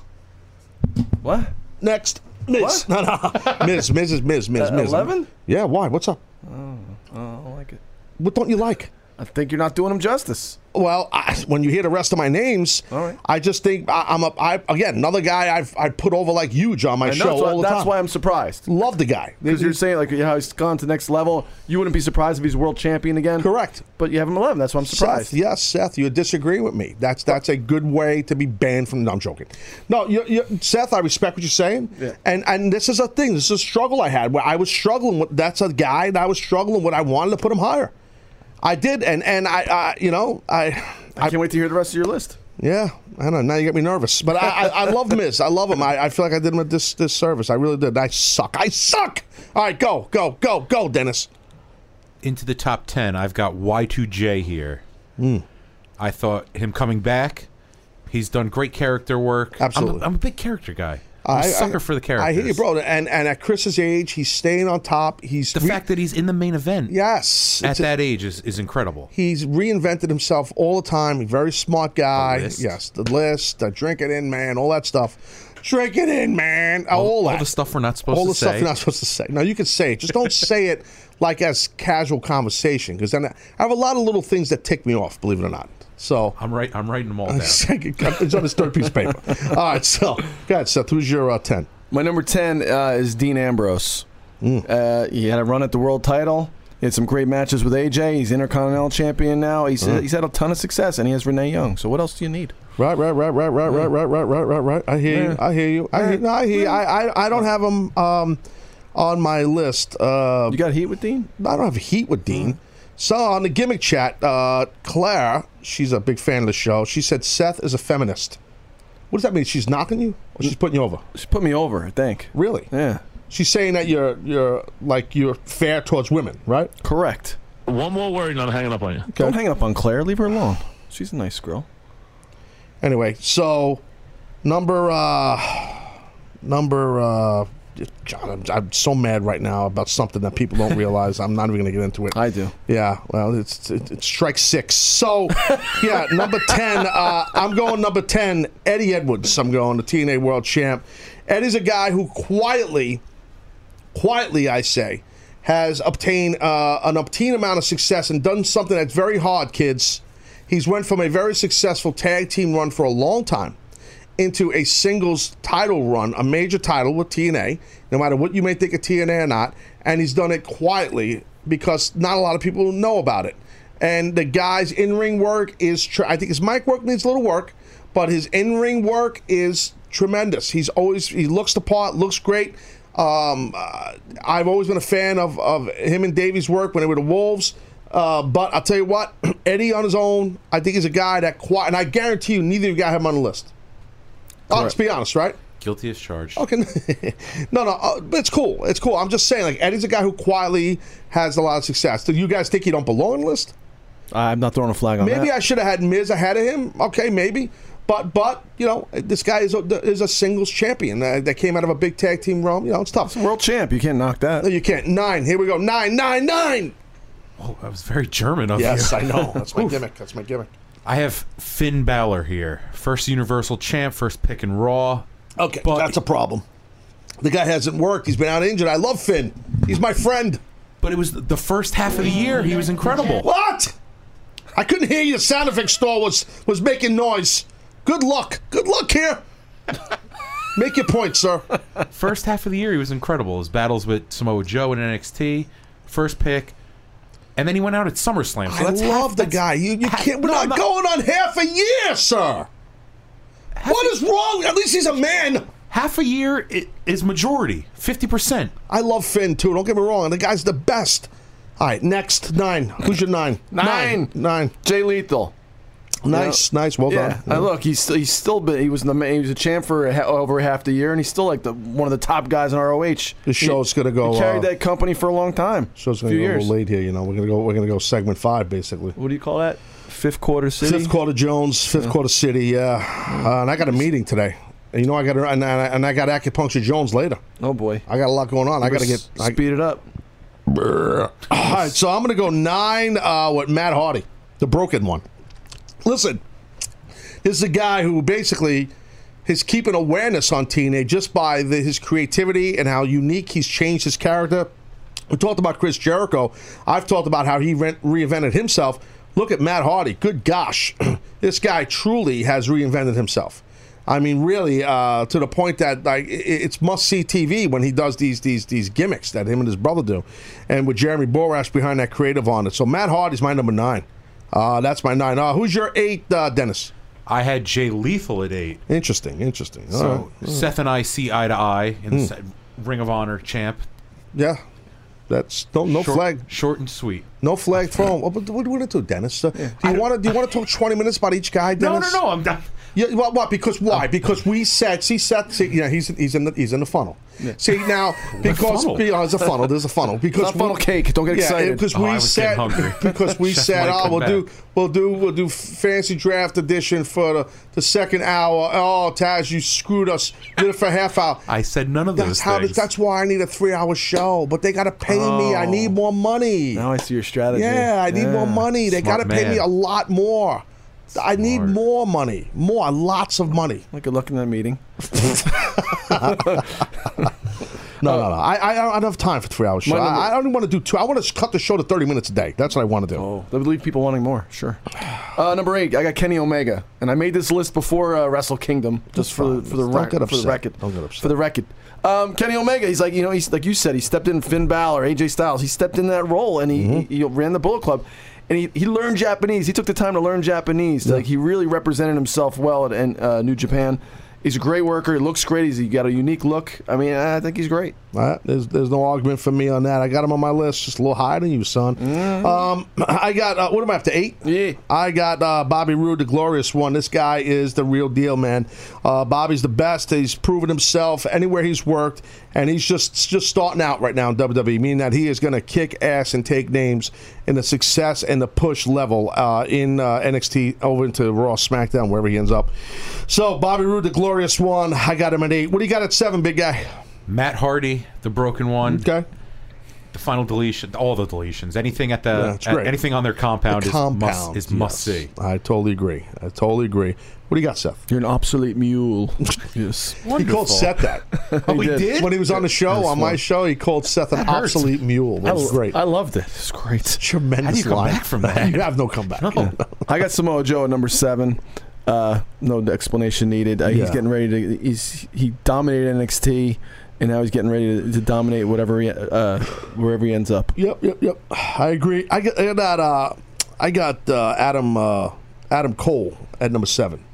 What? Next. Miz. No, no. Miz, Miz is Miz, Miz, Uh, Miz. 11? Yeah, why? What's up? Oh, I don't like it. What don't you like? I think you're not doing him justice. Well, I, when you hear the rest of my names, I just think I, I'm a. I, again, another guy I've I put over like huge on my know, show that's why- all the that's time. why I'm surprised. Love the guy Because you're saying like how he's gone to the next level. You wouldn't be surprised if he's world champion again. Correct. But you have him 11. That's why I'm surprised. Seth, yes, Seth, you disagree with me. That's that's a good way to be banned from. No, I'm joking. No, you, you, Seth, I respect what you're saying. Yeah. And and this is a thing. This is a struggle I had where I was struggling with. That's a guy that I was struggling with. I wanted to put him higher. I did, and and I, I you know, I. I can't wait to hear the rest of your list. Yeah, I know. Now you get me nervous, but I, I, I love Miz. I love him. I, I feel like I did him a this this service. I really did. I suck. I suck. All right, go, go, go, go, Dennis. Into the top 10, I've got Y2J here. Hmm. I thought him coming back, he's done great character work. Absolutely. I'm a, I'm a big character guy. I'm I- a sucker I- for the characters. I hear you, bro. And and at Chris's age, he's staying on top. He's The fact that he's in the main event yes, at that age is, is incredible. He's reinvented himself all the time. A very smart guy. list. Yes, the list, the drink it in, man, all that stuff. Drink it in, man. All, All- all the stuff we're not supposed all to the stuff say. you're not supposed to say. No, you can say it. Just don't say it like as casual conversation. Because then I have a lot of little things that tick me off. Believe it or not. So I'm right. I'm writing them all down. it's on his third piece of paper. All right, so go ahead, Seth. Who's your uh, ten? My number 10 uh, is Dean Ambrose. Hmm. Uh, he had a run at the world title. He had some great matches with AJ. He's Intercontinental Champion now. He's, Uh-huh. he's had a ton of success, and he has Renee Young. So what else do you need? Right, right, right, right, right, right, right, right, right, right, right. I hear you. I hear you. I hear, no, I hear. You. I, I I don't have him um, on my list. Uh, You got heat with Dean? I don't have heat with Dean. So on the gimmick chat, uh, Claire, she's a big fan of the show. She said Seth is a feminist. What does that mean? She's knocking you, or she's putting you over? She put me over, I think. Really? Yeah. She's saying that you're you're like you're fair towards women, right? Correct. One more word and I'm hanging up on you. Don't hang up on Claire. Leave her alone. She's a nice girl. Anyway, so number uh number uh John, I'm, I'm so mad right now about something that people don't realize. I'm not even going to get into it. I do. Yeah, well, it's it, it's strike six. So, yeah, number ten. Uh, I'm going number ten. Eddie Edwards. I'm going the TNA World Champ. Eddie's a guy who quietly, quietly, I say, has obtained uh, an obtained amount of success and done something that's very hard, kids. He's went from a very successful tag team run for a long time into a singles title run, a major title with TNA, no matter what you may think of TNA or not. And he's done it quietly because not a lot of people know about it. And the guy's in ring work is, tr- I think his mic work needs a little work, but his in ring work is tremendous. He's always, he looks the part, looks great. Um, uh, I've always been a fan of, of him and Davey's work when they were the Wolves. Uh, but I'll tell you what, Eddie on his own, I think he's a guy that quiet, and I guarantee you, neither of you have him on the list. Oh, let's be honest, right? Guilty as charged. Okay, no, no, uh, it's cool. It's cool. I'm just saying, like Eddie's a guy who quietly has a lot of success. Do you guys think he don't belong on the list? I'm not throwing a flag on Maybe that. I should have had Miz ahead of him. Okay, maybe. But but you know, this guy is a, is a singles champion uh, that came out of a big tag team run. You know, it's tough. World champ. You can't knock that. No, you can't. Nine. Here we go. Nine, nine, nine. Oh, that was very German of Yes, you. I know. That's my gimmick. That's my gimmick. I have Finn Balor here. First Universal Champ, first pick and Raw. Okay, that's a problem. The guy hasn't worked. He's been out injured. I love Finn. He's my friend. But it was the first half of the year. He was incredible. What? I couldn't hear you. The sound effect store was was making noise. Good luck. Good luck here. Make your point, sir. First half of the year, he was incredible. His battles with Samoa Joe in NXT, first pick, and then he went out at SummerSlam. So I that's love half, the guy. You, you can't. We're not going on half a year, sir. What is wrong? At least he's a man. Half a year is majority, fifty percent. I love Finn too. Don't get me wrong. The guy's the best. All right, next nine. Who's your nine? Nine. Nine. Jay Lethal. Nice, nice. Well yeah. done. Uh, look, he's still, he's still been he was the he was a champ for a, over half the year, and he's still like the one of the top guys in ROH. This show's He- gonna go, He carried uh, that company for a long time. Show's gonna go a little late here. You know, we're gonna go. We're gonna go segment five, basically. What do you call that? Fifth quarter city. Fifth quarter Jones, fifth quarter City. Yeah, uh, and I got a meeting today. And you know, I got and, I- and I got acupuncture Jones later. Oh boy, I got a lot going on. I got to get I, speed it up. All right, so I'm going to go nine uh, with Matt Hardy, the broken one. Listen, this is a guy who basically is keeping awareness on TNA just by the, his creativity and how unique he's changed his character. We talked about Chris Jericho. I've talked about how he re- reinvented himself. Look at Matt Hardy. Good gosh, this guy truly has reinvented himself. I mean, really, uh, to the point that like it's must see TV when he does these these these gimmicks that him and his brother do, and with Jeremy Borash behind that creative on it. So Matt Hardy's my number nine. Uh, that's my nine. Uh, who's your eight, uh, Dennis? I had Jay Lethal at eight. Interesting, interesting. All So right. Seth and I see eye to eye in the Hmm. Ring of Honor champ. Yeah, that's no no Short- flag. Short and sweet. No flag thrown. What, what, what do you want to do, Dennis? Uh, do you want to do you want to talk twenty minutes about each guy, No, no, no. I'm done. Yeah, what, what? Because why? Oh. Because we said, see, Seth, see, you know, he's he's in the he's in the funnel. See now, because funnel? you oh, know, there's a funnel. There's a funnel. Because It's not funnel cake. Don't get excited. Because Oh, we I said because we Chef said, oh, we'll back. do we'll do we'll do fancy draft edition for the, the second hour. Oh, Taz, you screwed us. Did it for a half hour. I said none of That's those how. things. That's why I need a three-hour show. But they got to pay me. I oh. need more money. Now I see your strategy. Yeah, I need more money. They got to pay me a lot more. I need more money, more, lots of money. Like good luck in that meeting. No, no, no. I, I don't have time for three hours show. Number- I, I don't want to do two. I want to cut the show to thirty minutes a day. That's what I want to do. Oh, that would leave people wanting more. Sure. Uh, number eight, I got Kenny Omega, and I made this list before uh, Wrestle Kingdom, just for the, for the Don't rec- get for the record. Don't get upset. For the record. Um, Kenny Omega, he's like you know he's like you said, he stepped in Finn Balor, AJ Styles. He stepped in that role, and he, Mm-hmm. he, he ran the Bullet Club. And he, he learned Japanese. He took the time to learn Japanese. Like he really represented himself well at in, uh, New Japan. He's a great worker. He looks great. He's he got a unique look. I mean, I think he's great. Right, there's there's no argument for me on that. I got him on my list, just a little higher than you, son. Um, I got uh, what am I up to eight? Yeah, I got uh, Bobby Roode, the glorious one. This guy is the real deal, man. Uh, Bobby's the best. He's proven himself anywhere he's worked, and he's just just starting out right now in WWE, meaning that he is going to kick ass and take names in the success and the push level uh, in uh, NXT over into Raw, SmackDown, wherever he ends up. So Bobby Roode, the glorious one. I got him at eight. What do you got at seven, big guy? Matt Hardy, the broken one. Okay. The final deletion, all the deletions, anything at the Yeah, at- anything on their compound, The is must is must see. I totally agree. I totally agree. What do you got, Seth? You're an obsolete mule. yes. He called Seth that. Oh, he did? When he was on the show, That's on my show, he called Seth an obsolete mule. That was I, great. I loved it. It's great. Tremendous How do you come line. back from that? You have no comeback. No. I got Samoa Joe at number seven. Uh, no explanation needed. Uh, He's getting ready to. He's he dominated NXT, and now he's getting ready to, to dominate whatever he, uh, wherever he ends up. Yep, yep, yep. I agree. I got, I got, uh, I got uh, Adam uh, Adam Cole at number seven.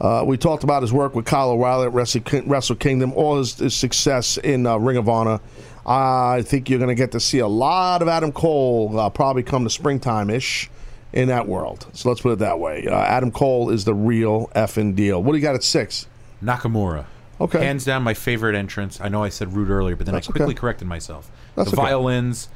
Uh, we talked about his work with Kyle O'Reilly at Wrestle, Wrestle Kingdom, all his, his success in uh, Ring of Honor. I think you're going to get to see a lot of Adam Cole uh, probably come to springtime ish in that world. So let's put it that way. Uh, Adam Cole is the real effing deal. What do you got at six? Nakamura. Okay. Hands down, my favorite entrance. I know I said Roode earlier, but then That's I quickly okay. corrected myself. That's the okay. violins,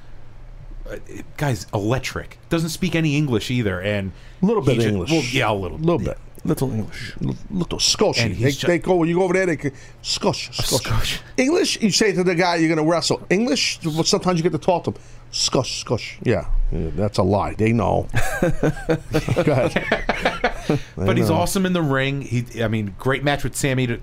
uh, guy's electric. Doesn't speak any English either, and A little bit ju- English. Well, yeah, a little, bit. little bit. Little English. Little Scotch. They, he's ju- they go you go over there. They Scotch, Scotch. English. You say to the guy you're going to wrestle. English. Sometimes you get to talk to him. Scotch, Scotch. Yeah, yeah that's a lie. They know. But he's awesome in the ring. He, I mean, great match with Sammy to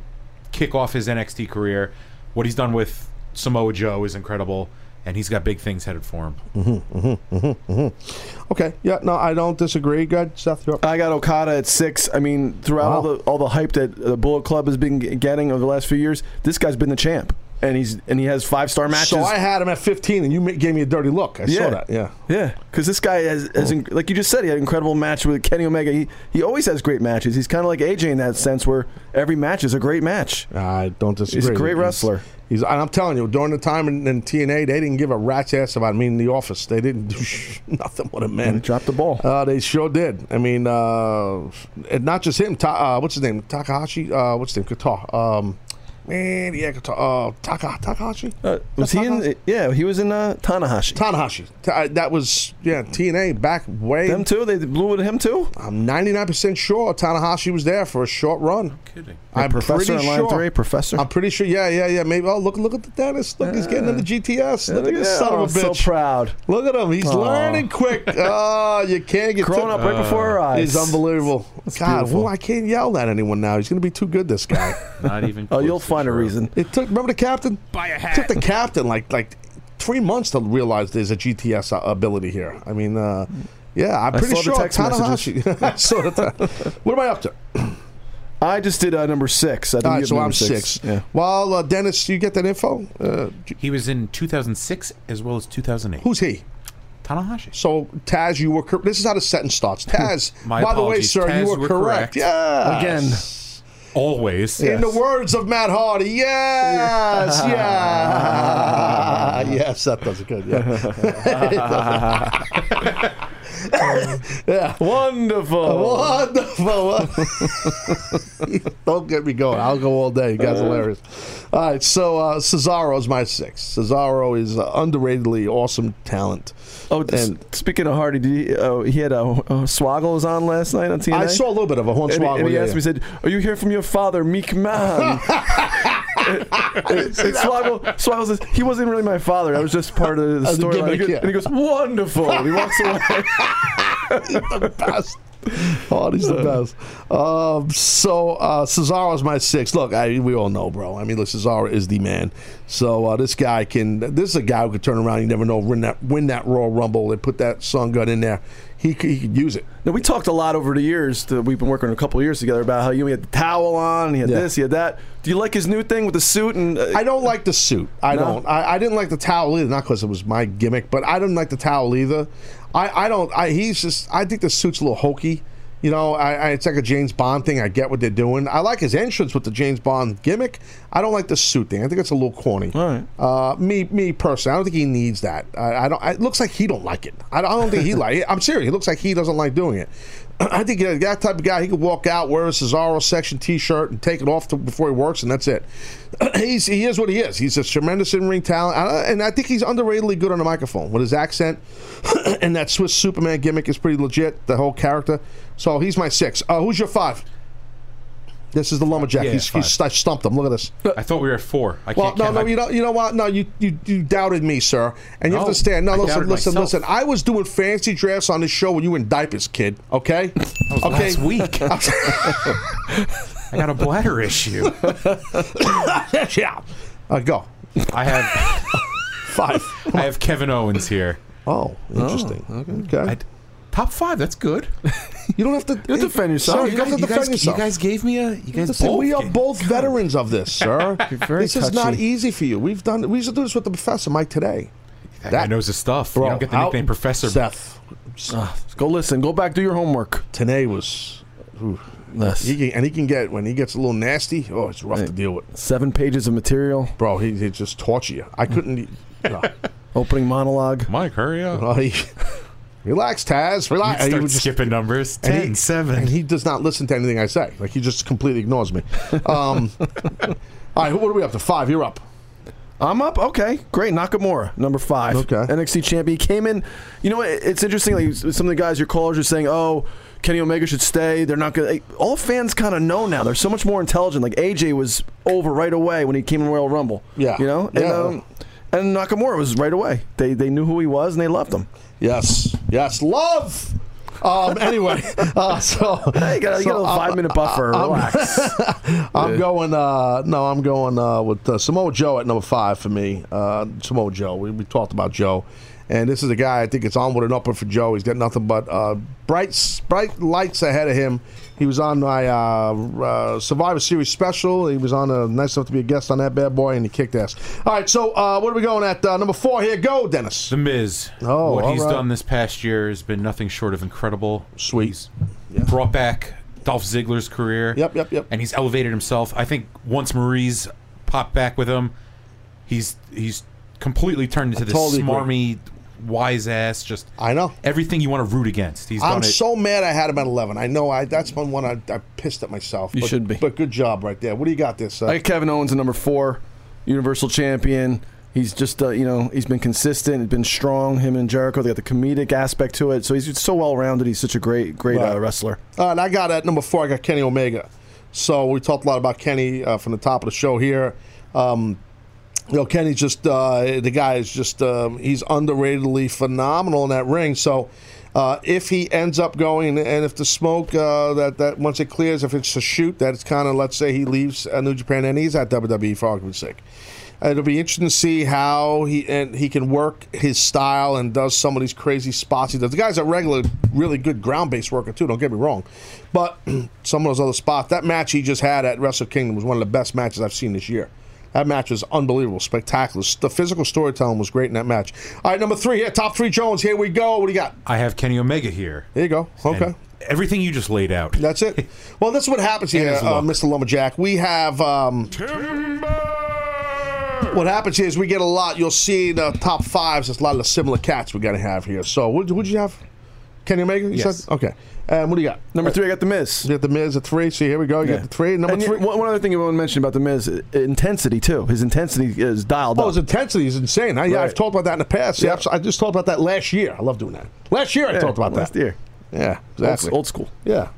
kick off his NXT career. What he's done with Samoa Joe is incredible, and he's got big things headed for him. Mm-hmm, mm-hmm, mm-hmm, mm-hmm. Okay. Yeah. No, I don't disagree. Good, Seth. You're up. I got Okada at six. I mean, throughout all the all the hype that the Bullet Club has been getting over the last few years, this guy's been the champ, and he's and he has five star matches. So I had him at 15, and you gave me a dirty look. I saw that. Yeah. Yeah, because this guy has, has inc- like you just said, he had an incredible match with Kenny Omega. He he always has great matches. He's kind of like AJ in that sense, where every match is a great match. I don't disagree. He's a great wrestler. He's, and I'm telling you, during the time in, in TNA, they didn't give a rat's ass about me in the office. They didn't do nothing with him, man. And dropped the ball. Uh, they sure did. I mean, uh, and not just him. Ta- uh, what's his name? Takahashi. Uh, what's his name? Kata. Um, Man, yeah, uh, Taka, Takahashi. Uh, was he in? Yeah, he was in uh, Tanahashi. Tanahashi. Ta- uh, that was yeah TNA back way. Them too. They blew it at him too. I'm 99 percent sure Tanahashi was there for a short run. kidding. I'm Professor pretty in line sure. three, Professor. I'm pretty sure. Yeah, yeah, yeah. Maybe. Oh, look, look at the dentist. Look, he's getting into GTS. Look at this Yeah, son of a I'm so bitch. proud. Look at him. He's Aw. learning quick. Oh, you can't get Growing too- up right before our eyes. He's unbelievable. God, beautiful. well, I can't yell at anyone now. He's going to be too good. This guy. Not even. Oh, you'll find a reason. It took. Remember the captain? Buy a It took the captain like like three months to realize there's a GTS ability here. I mean, uh, yeah, I'm I pretty saw the sure text Tanahashi. I saw the te- what am I up to? I just did uh, number six. I didn't All right, get so number I'm six. Yeah. Well, uh, Dennis, you get that info? Uh, He was in 2006 as well as 2008. who's he? Tanahashi. So Taz, you were. Cor- this is how the sentence starts. Taz, My by the way, sir, Taz, you were, we're correct. correct. Yes. Again. Always. In the words of Matt Hardy, yes, yeah, yes, that does it good. Yeah, yeah. Wonderful. Wonderful. Don't get me going. I'll go all day. You guys are hilarious. All right, so uh, is my six. Cesaro is uh, underratedly awesome talent. Oh, and speaking of Hardy, did he, uh, he had a uh, Swaggle was on last night on TNA. I saw a little bit of a And he, Hornswoggle. and he asked yeah. me, he said, "Are you here from your father, Meek Man?" and, Swaggle, Swaggle says he wasn't really my father. I was just part of the Of the story. gimmick, yeah. And he goes, "Wonderful." And he walks away. He's the best. Oh, he's the best. Um, so uh, Cesaro's my six. Look, I, we all know, bro. I mean, look, Cesaro is the man. So uh, this guy can. This is a guy who could turn around. You never know. Win that. Win that Royal Rumble. They put that sun gun in there. He could, he could use it. Now we talked a lot over the years. That we've been working a couple of years together about how you had the towel on, he had Yeah. this, he had that. Do you like his new thing with the suit? And uh, I don't like the suit. I No? don't. I, I didn't like the towel either. Not because it was my gimmick, but I didn't like the towel either. I, I don't. I, he's just. I think the suit's a little hokey. You know, I, I, it's like a James Bond thing. I get what they're doing. I like his entrance with the James Bond gimmick. I don't like the suit thing. I think it's a little corny. All right. Uh, me, me personally, I don't think he needs that. I, I don't. It looks like he don't like it. I don't, I don't think he like. it. I'm serious. It looks like he doesn't like doing it. I think that type of guy, he could walk out, wear a Cesaro section T-shirt, and take it off to, before he works, and that's it. he's he is what he is. He's a tremendous in-ring talent, uh, and I think he's underratedly good on the microphone with his accent and that Swiss Superman gimmick is pretty legit. The whole character. So he's my six. Uh, who's your five? This is the lumberjack. Yeah, he's, he's I stumped him. Look at this. I thought we were at four. I Well, can't no, no, I- you know, you know what? No, you you, you doubted me, sir, and you have No, to stand. No, I listen, listen, myself. listen. I was doing fancy drafts on this show when you were in diapers, kid. Okay, was okay. last week. I got a bladder issue. yeah, uh, go I have five. I have Kevin Owens here. Oh, interesting. okay. I- top five. That's good. you don't have to. You defend yourself. Sir, you, you guys, have to you, defend guys, you guys gave me a. You guys Listen, both. we are gave- both veterans of this, sir. very this is not touchy. easy for you. We've done. We used to do this with the professor Mike today. That guy knows his stuff. you don't get the how- nickname Professor. Seth. Ah, go listen. Go back do your homework. Today was. ooh. He can, and he can get when he gets a little nasty. Oh, it's rough to deal with, Seven pages of material. bro. He, he just torture you. I couldn't. e, no. Opening monologue. Mike, hurry up. Oh, he, relax, Taz. You Relax. He start would just- skipping numbers. and 10, he- 7. and he does not listen to anything I say. Like he just completely ignores me. Um, all right, what are we up to? Five. You're up. I'm up. Okay, great. Nakamura, number five. Okay. NXT champion came in. You know, what? it's interesting. Like some of the guys, your callers are saying, "Oh, Kenny Omega should stay." They're not going. to All fans kind of know now. They're so much more intelligent. Like AJ was over right away when he came in Royal Rumble. Yeah. You know. And, Yeah. um, and Nakamura was right away. They they knew who he was and they loved him. Yes. Yes. Love. Um, anyway, uh, so Hey, you got, you got a little so, uh, five minute buffer. I'm- Relax. I'm going. Uh, no, I'm going uh, with uh, Samoa Joe at number five for me. Uh, Samoa Joe. We, we talked about Joe, and this is a guy I think it's onward and upward for Joe. He's got nothing but uh, bright bright lights ahead of him. He was on my uh, uh, Survivor Series special. He was on a nice enough to be a guest on that bad boy, and he kicked ass. All right, so uh, what are we going at? Uh, number four here. Go, Dennis. The Miz. Oh, what he's right. done this past year has been nothing short of incredible. Sweet. He's brought back Dolph Ziggler's career. Yep, yep, yep. And he's elevated himself. I think once Maryse popped back with him, he's he's completely turned into this totally agree. Smarmy wise ass, just I know everything you want to root against. He's I'm so mad I had him at 11. I know I that's one one I, I pissed at myself. You but, should be. But good job right there. What do you got this? Uh, I got Kevin Owens at number four, Universal Champion. He's just, uh, you know, he's been consistent, he's been strong. Him and Jericho, they got the comedic aspect to it. So he's so well rounded. He's such a great, great Right. uh, wrestler. All right, I got at number four. I got Kenny Omega. So we talked a lot about Kenny uh, from the top of the show here. Um, you know, Kenny's just uh, the guy is just um, he's underratedly phenomenal in that ring. So uh, if he ends up going, and if the smoke uh, that that once it clears, if it's a shoot, that it's kind of let's say he leaves uh, New Japan and he's at WWE for argument's sake. Uh, It'll be interesting to see how he and he can work his style and does some of these crazy spots he does. The guy's a regular, really good ground based worker too. Don't get me wrong, but some of those other spots. That match he just had at Wrestle Kingdom was one of the best matches I've seen this year. That match was unbelievable, spectacular. The physical storytelling was great in that match. All right, number three here, top three Jones. Here we go. What do you got? I have Kenny Omega here. There you go. Okay. And everything you just laid out. That's it. Well, that's what happens here, his uh, look. Mr. Lumberjack. We have. Um, what happens here is we get a lot. You'll see the top fives. There's a lot of the similar cats we're going to have here. So, what would you have? Kenny Omega? You Yes. said? Okay. Um, what do you got? Number three, I got The Miz. You got The Miz at three. See, here we go. You Yeah. got the three. Number And three. One, one other thing I want to mention about The Miz, intensity, too. His intensity is dialed up. Oh, up. his intensity is insane. I, Right. I've talked about that in the past. Yeah. I just talked about that last year. I love doing that. Last year I Yeah, talked about last that. Last year. Yeah, Old, exactly. old school. Yeah.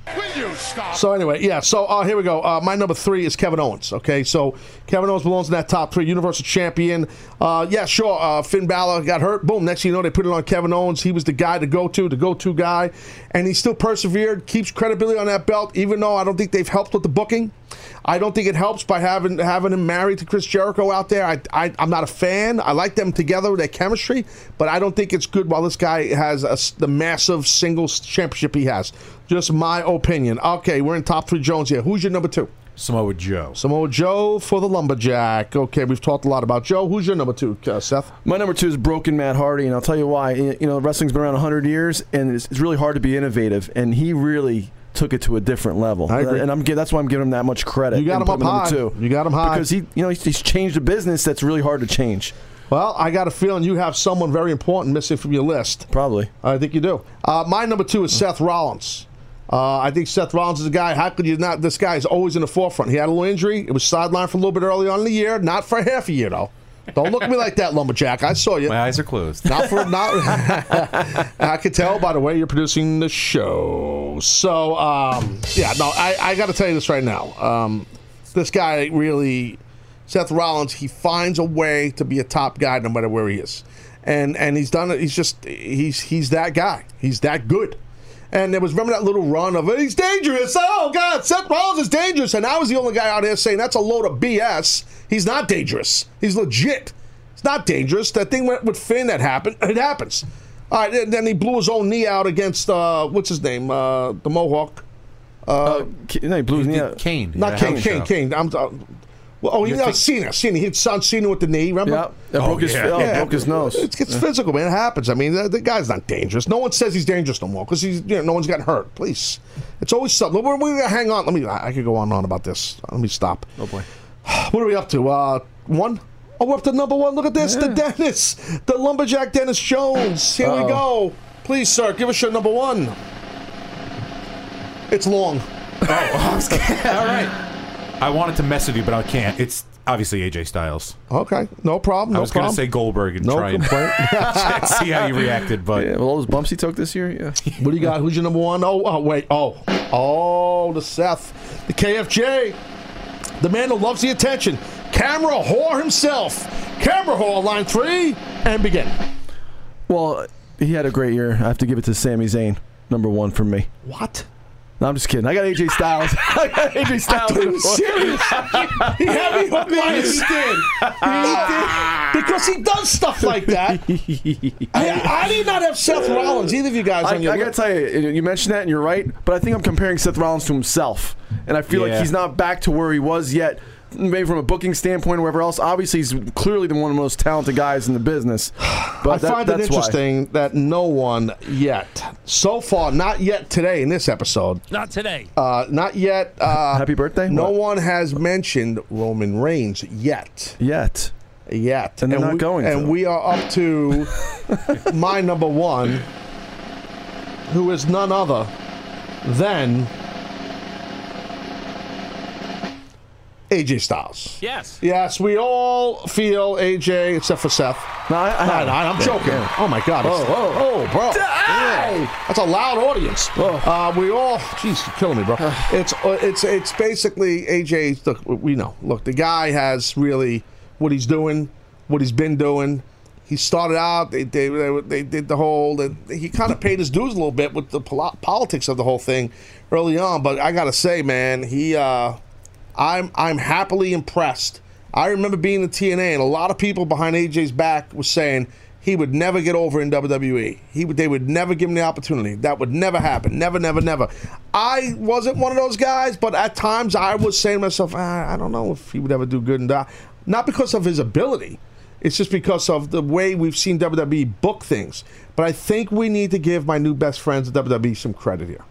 So anyway, yeah. So uh, here we go. Uh, my number three is Kevin Owens. Okay, so Kevin Owens belongs in that top three. Universal Champion. Uh, yeah, sure. Uh, Finn Balor got hurt. Boom. Next thing you know, they put it on Kevin Owens. He was the guy to go to, the go-to guy, and he still persevered, keeps credibility on that belt. Even though I don't think they've helped with the booking. I don't think it helps by having having him married to Chris Jericho out there. I, I I'm not a fan. I like them together, their chemistry, but I don't think it's good while this guy has a s the massive singles championship he has. Just my opinion. Okay, we're in top three Jones here. Who's your number two? Samoa Joe. Samoa Joe for the lumberjack. Okay, we've talked a lot about Joe. Who's your number two, uh, Seth? My number two is Broken Matt Hardy, and I'll tell you why. You know, wrestling's been around 100 years, and it's, it's really hard to be innovative, and he really took it to a different level. I agree. And I'm that's why I'm giving him that much credit. You got him up high. Two. You got him high. because he, you know, he's, he's changed a business that's really hard to change. Well, I got a feeling you have someone very important missing from your list. Probably. I think you do. Uh, my number two is Seth Rollins. Uh, I think Seth Rollins is a guy. How could you not? This guy is always in the forefront. He had a little injury. It was sidelined for a little bit early on in the year. Not for half a year though. Don't look at me like that, lumberjack. I saw you. My eyes are closed. Not for not. I could tell by the way you're producing the show. So um, yeah, no, I, I got to tell you this right now. Um, this guy really, Seth Rollins, he finds a way to be a top guy no matter where he is, and and he's done it. He's just he's he's that guy. He's that good. And there was remember that little run of he's dangerous. Oh God, Seth Rollins is dangerous, and I was the only guy out here saying that's a load of BS. He's not dangerous. He's legit. It's not dangerous. That thing went with Finn that happened. It happens. All right, and then he blew his own knee out against uh, what's his name, uh, the Mohawk. Uh, no, he blew his knee out. Kane. Not Yeah, Kane. House Kane. Kane. I'm. Well, oh, you know, think- Cena. Cena. He hit Son Cena with the knee. Remember? Yeah, that broke his- oh, broke his nose. It's, it's Yeah. physical, man. It happens. I mean, the, the guy's not dangerous. No one says he's dangerous no more because he's. You know, no one's gotten hurt. Please, it's always something. We're, we're gonna hang on. Let me. I I could go on and on about this. Let me stop. Oh boy. What are we up to? Uh, one. Oh, we're up to number one. Look at this. The Dennis, the lumberjack Dennis Jones. Here we Uh-oh. go. Please, sir, give us your number one. It's long. Oh, All right. I wanted to mess with you, but I can't. It's obviously AJ Styles. Okay, no problem. I was going problem. to say Goldberg and No try and complaint. see how you reacted, but Yeah, well, all those bumps he took this year, yeah. What do you got? Who's your number one? Oh, oh, wait. Oh, oh, the Seth, the KFJ, the man who loves the attention. Camera whore himself. Camera whore, line three, and begin. Well, he had a great year. I have to give it to Sami Zayn, number one for me. What? No, I'm just kidding. I got AJ Styles. I got AJ Styles. thought he serious. he had me hooked by his skin. He did. Because he does stuff like that. I, I did not have Seth Rollins, either of you guys I, on your I gotta tell you, you mentioned that and you're right, but I think I'm comparing Seth Rollins to himself, and I feel like he's not back to where he was yet. Maybe from a booking standpoint or wherever else. Obviously, he's clearly the one of the most talented guys in the business. But I that- find it that's why. interesting that no one yet, so far, not yet today in this episode, Not today. uh, not yet. Uh, Happy birthday? No What? one has mentioned Roman Reigns yet. Yet. yet. And they're not going And to. we are up to my number one, who is none other than AJ Styles. Yes. Yes, we all feel AJ, except for Seth. No, I, I, No, no, I'm Yeah, joking. yeah. Oh my God! Oh, oh. oh, bro! Yeah. That's a loud audience. Uh, we all, jeez, you're killing me, bro. it's uh, it's it's basically AJ. Look, we know. Look, the guy has really what he's doing, what he's been doing. He started out. They they they, they did the whole. They, he kind of paid his dues a little bit with the pol- politics of the whole thing early on. But I gotta say, man, he. Uh, I'm I'm happily impressed. I remember being in TNA, and a lot of people behind AJ's back was saying he would never get over in WWE. He would, they would never give him the opportunity. That would never happen. Never, never, never. I wasn't one of those guys, but at times I was saying to myself, ah, I don't know if he would ever do good and die. Not because of his ability. It's just because of the way we've seen WWE book things. But I think we need to give my new best friends at WWE some credit here.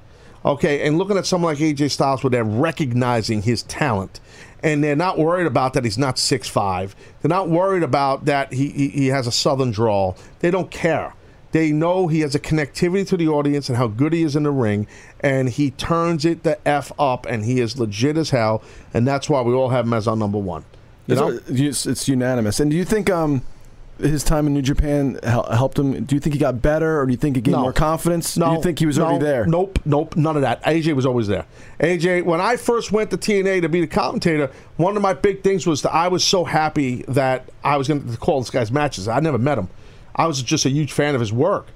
Okay, and looking at someone like AJ Styles where they're recognizing his talent and they're not worried about that he's not 6'5. They're not worried about that he, he, he has a southern drawl. They don't care. They know he has a connectivity to the audience and how good he is in the ring, and he turns it the F up, and he is legit as hell, and that's why we all have him as our number one. You It's, know? it's, it's unanimous. And do you think um, his time in New Japan helped him? Do you think he got better, or do you think he gained No. more confidence? No, do you think he was no, already there? Nope, nope, none of that. AJ was always there. AJ, when I first went to TNA to be the commentator, one of my big things was that I was so happy that I was going to call this guy's matches. I never met him. I was just a huge fan of his work.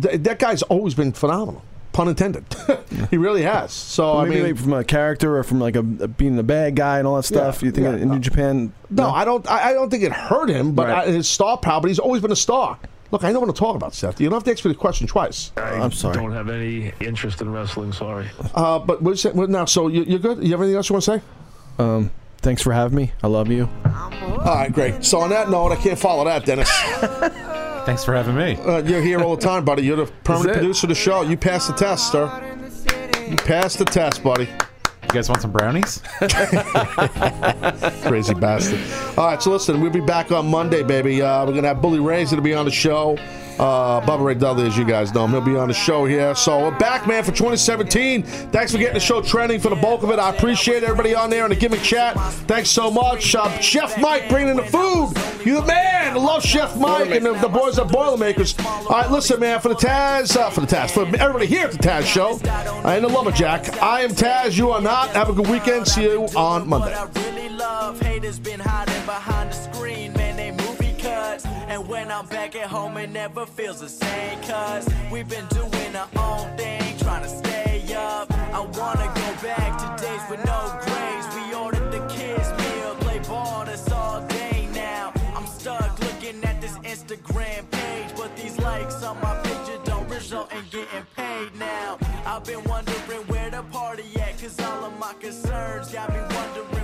Th- that guy's always been phenomenal. Pun intended. he really has. So Maybe I mean, like from a character or from like a, a being the bad guy and all that stuff. Yeah, you think yeah, in New Japan? no, I don't. I, I don't think it hurt him, but Right. I, his star power. But he's always been a star. Look, I know what to talk about, Seth. You don't have to ask me the question twice. I'm sorry. Don't have any interest in wrestling. Sorry. Uh, but what you say, what now? So you, you're good. You have anything else you want to say? Um, thanks for having me. I love you. All right, great. So on that note, I can't follow that, Dennis. Thanks for having me. Uh, you're here all the time, buddy. You're the permanent producer of the show. You passed the test, sir. You passed the test, buddy. You guys want some brownies? Crazy bastard. All right, so listen, we'll be back on Monday, baby. Uh, we're gonna have Bully Ray's gonna be on the show. Uh, Bubba Ray Dudley, as you guys know, him, he'll be on the show here. So we're back, man, for 2017. Thanks for getting the show trending for the bulk of it. I appreciate everybody on there in the gimmick chat. Thanks so much, uh, Chef Mike, bringing the food. You the man. I love Chef Mike and the, the boys at Boilermakers. All right, listen, man, for the Taz, uh, for the Taz, for everybody here at the Taz Show, and the Lumberjack. I am Taz. You are not. Have a good weekend. See you on Monday. And when I'm back at home, it never feels the same, cuz we've been doing our own thing, trying to stay up. I wanna go back to days with no grades. We ordered the kids' meal, play ball, that's all day now. I'm stuck looking at this Instagram page, but these likes on my picture don't result in getting paid now. I've been wondering where the party at, cause all of my concerns got me wondering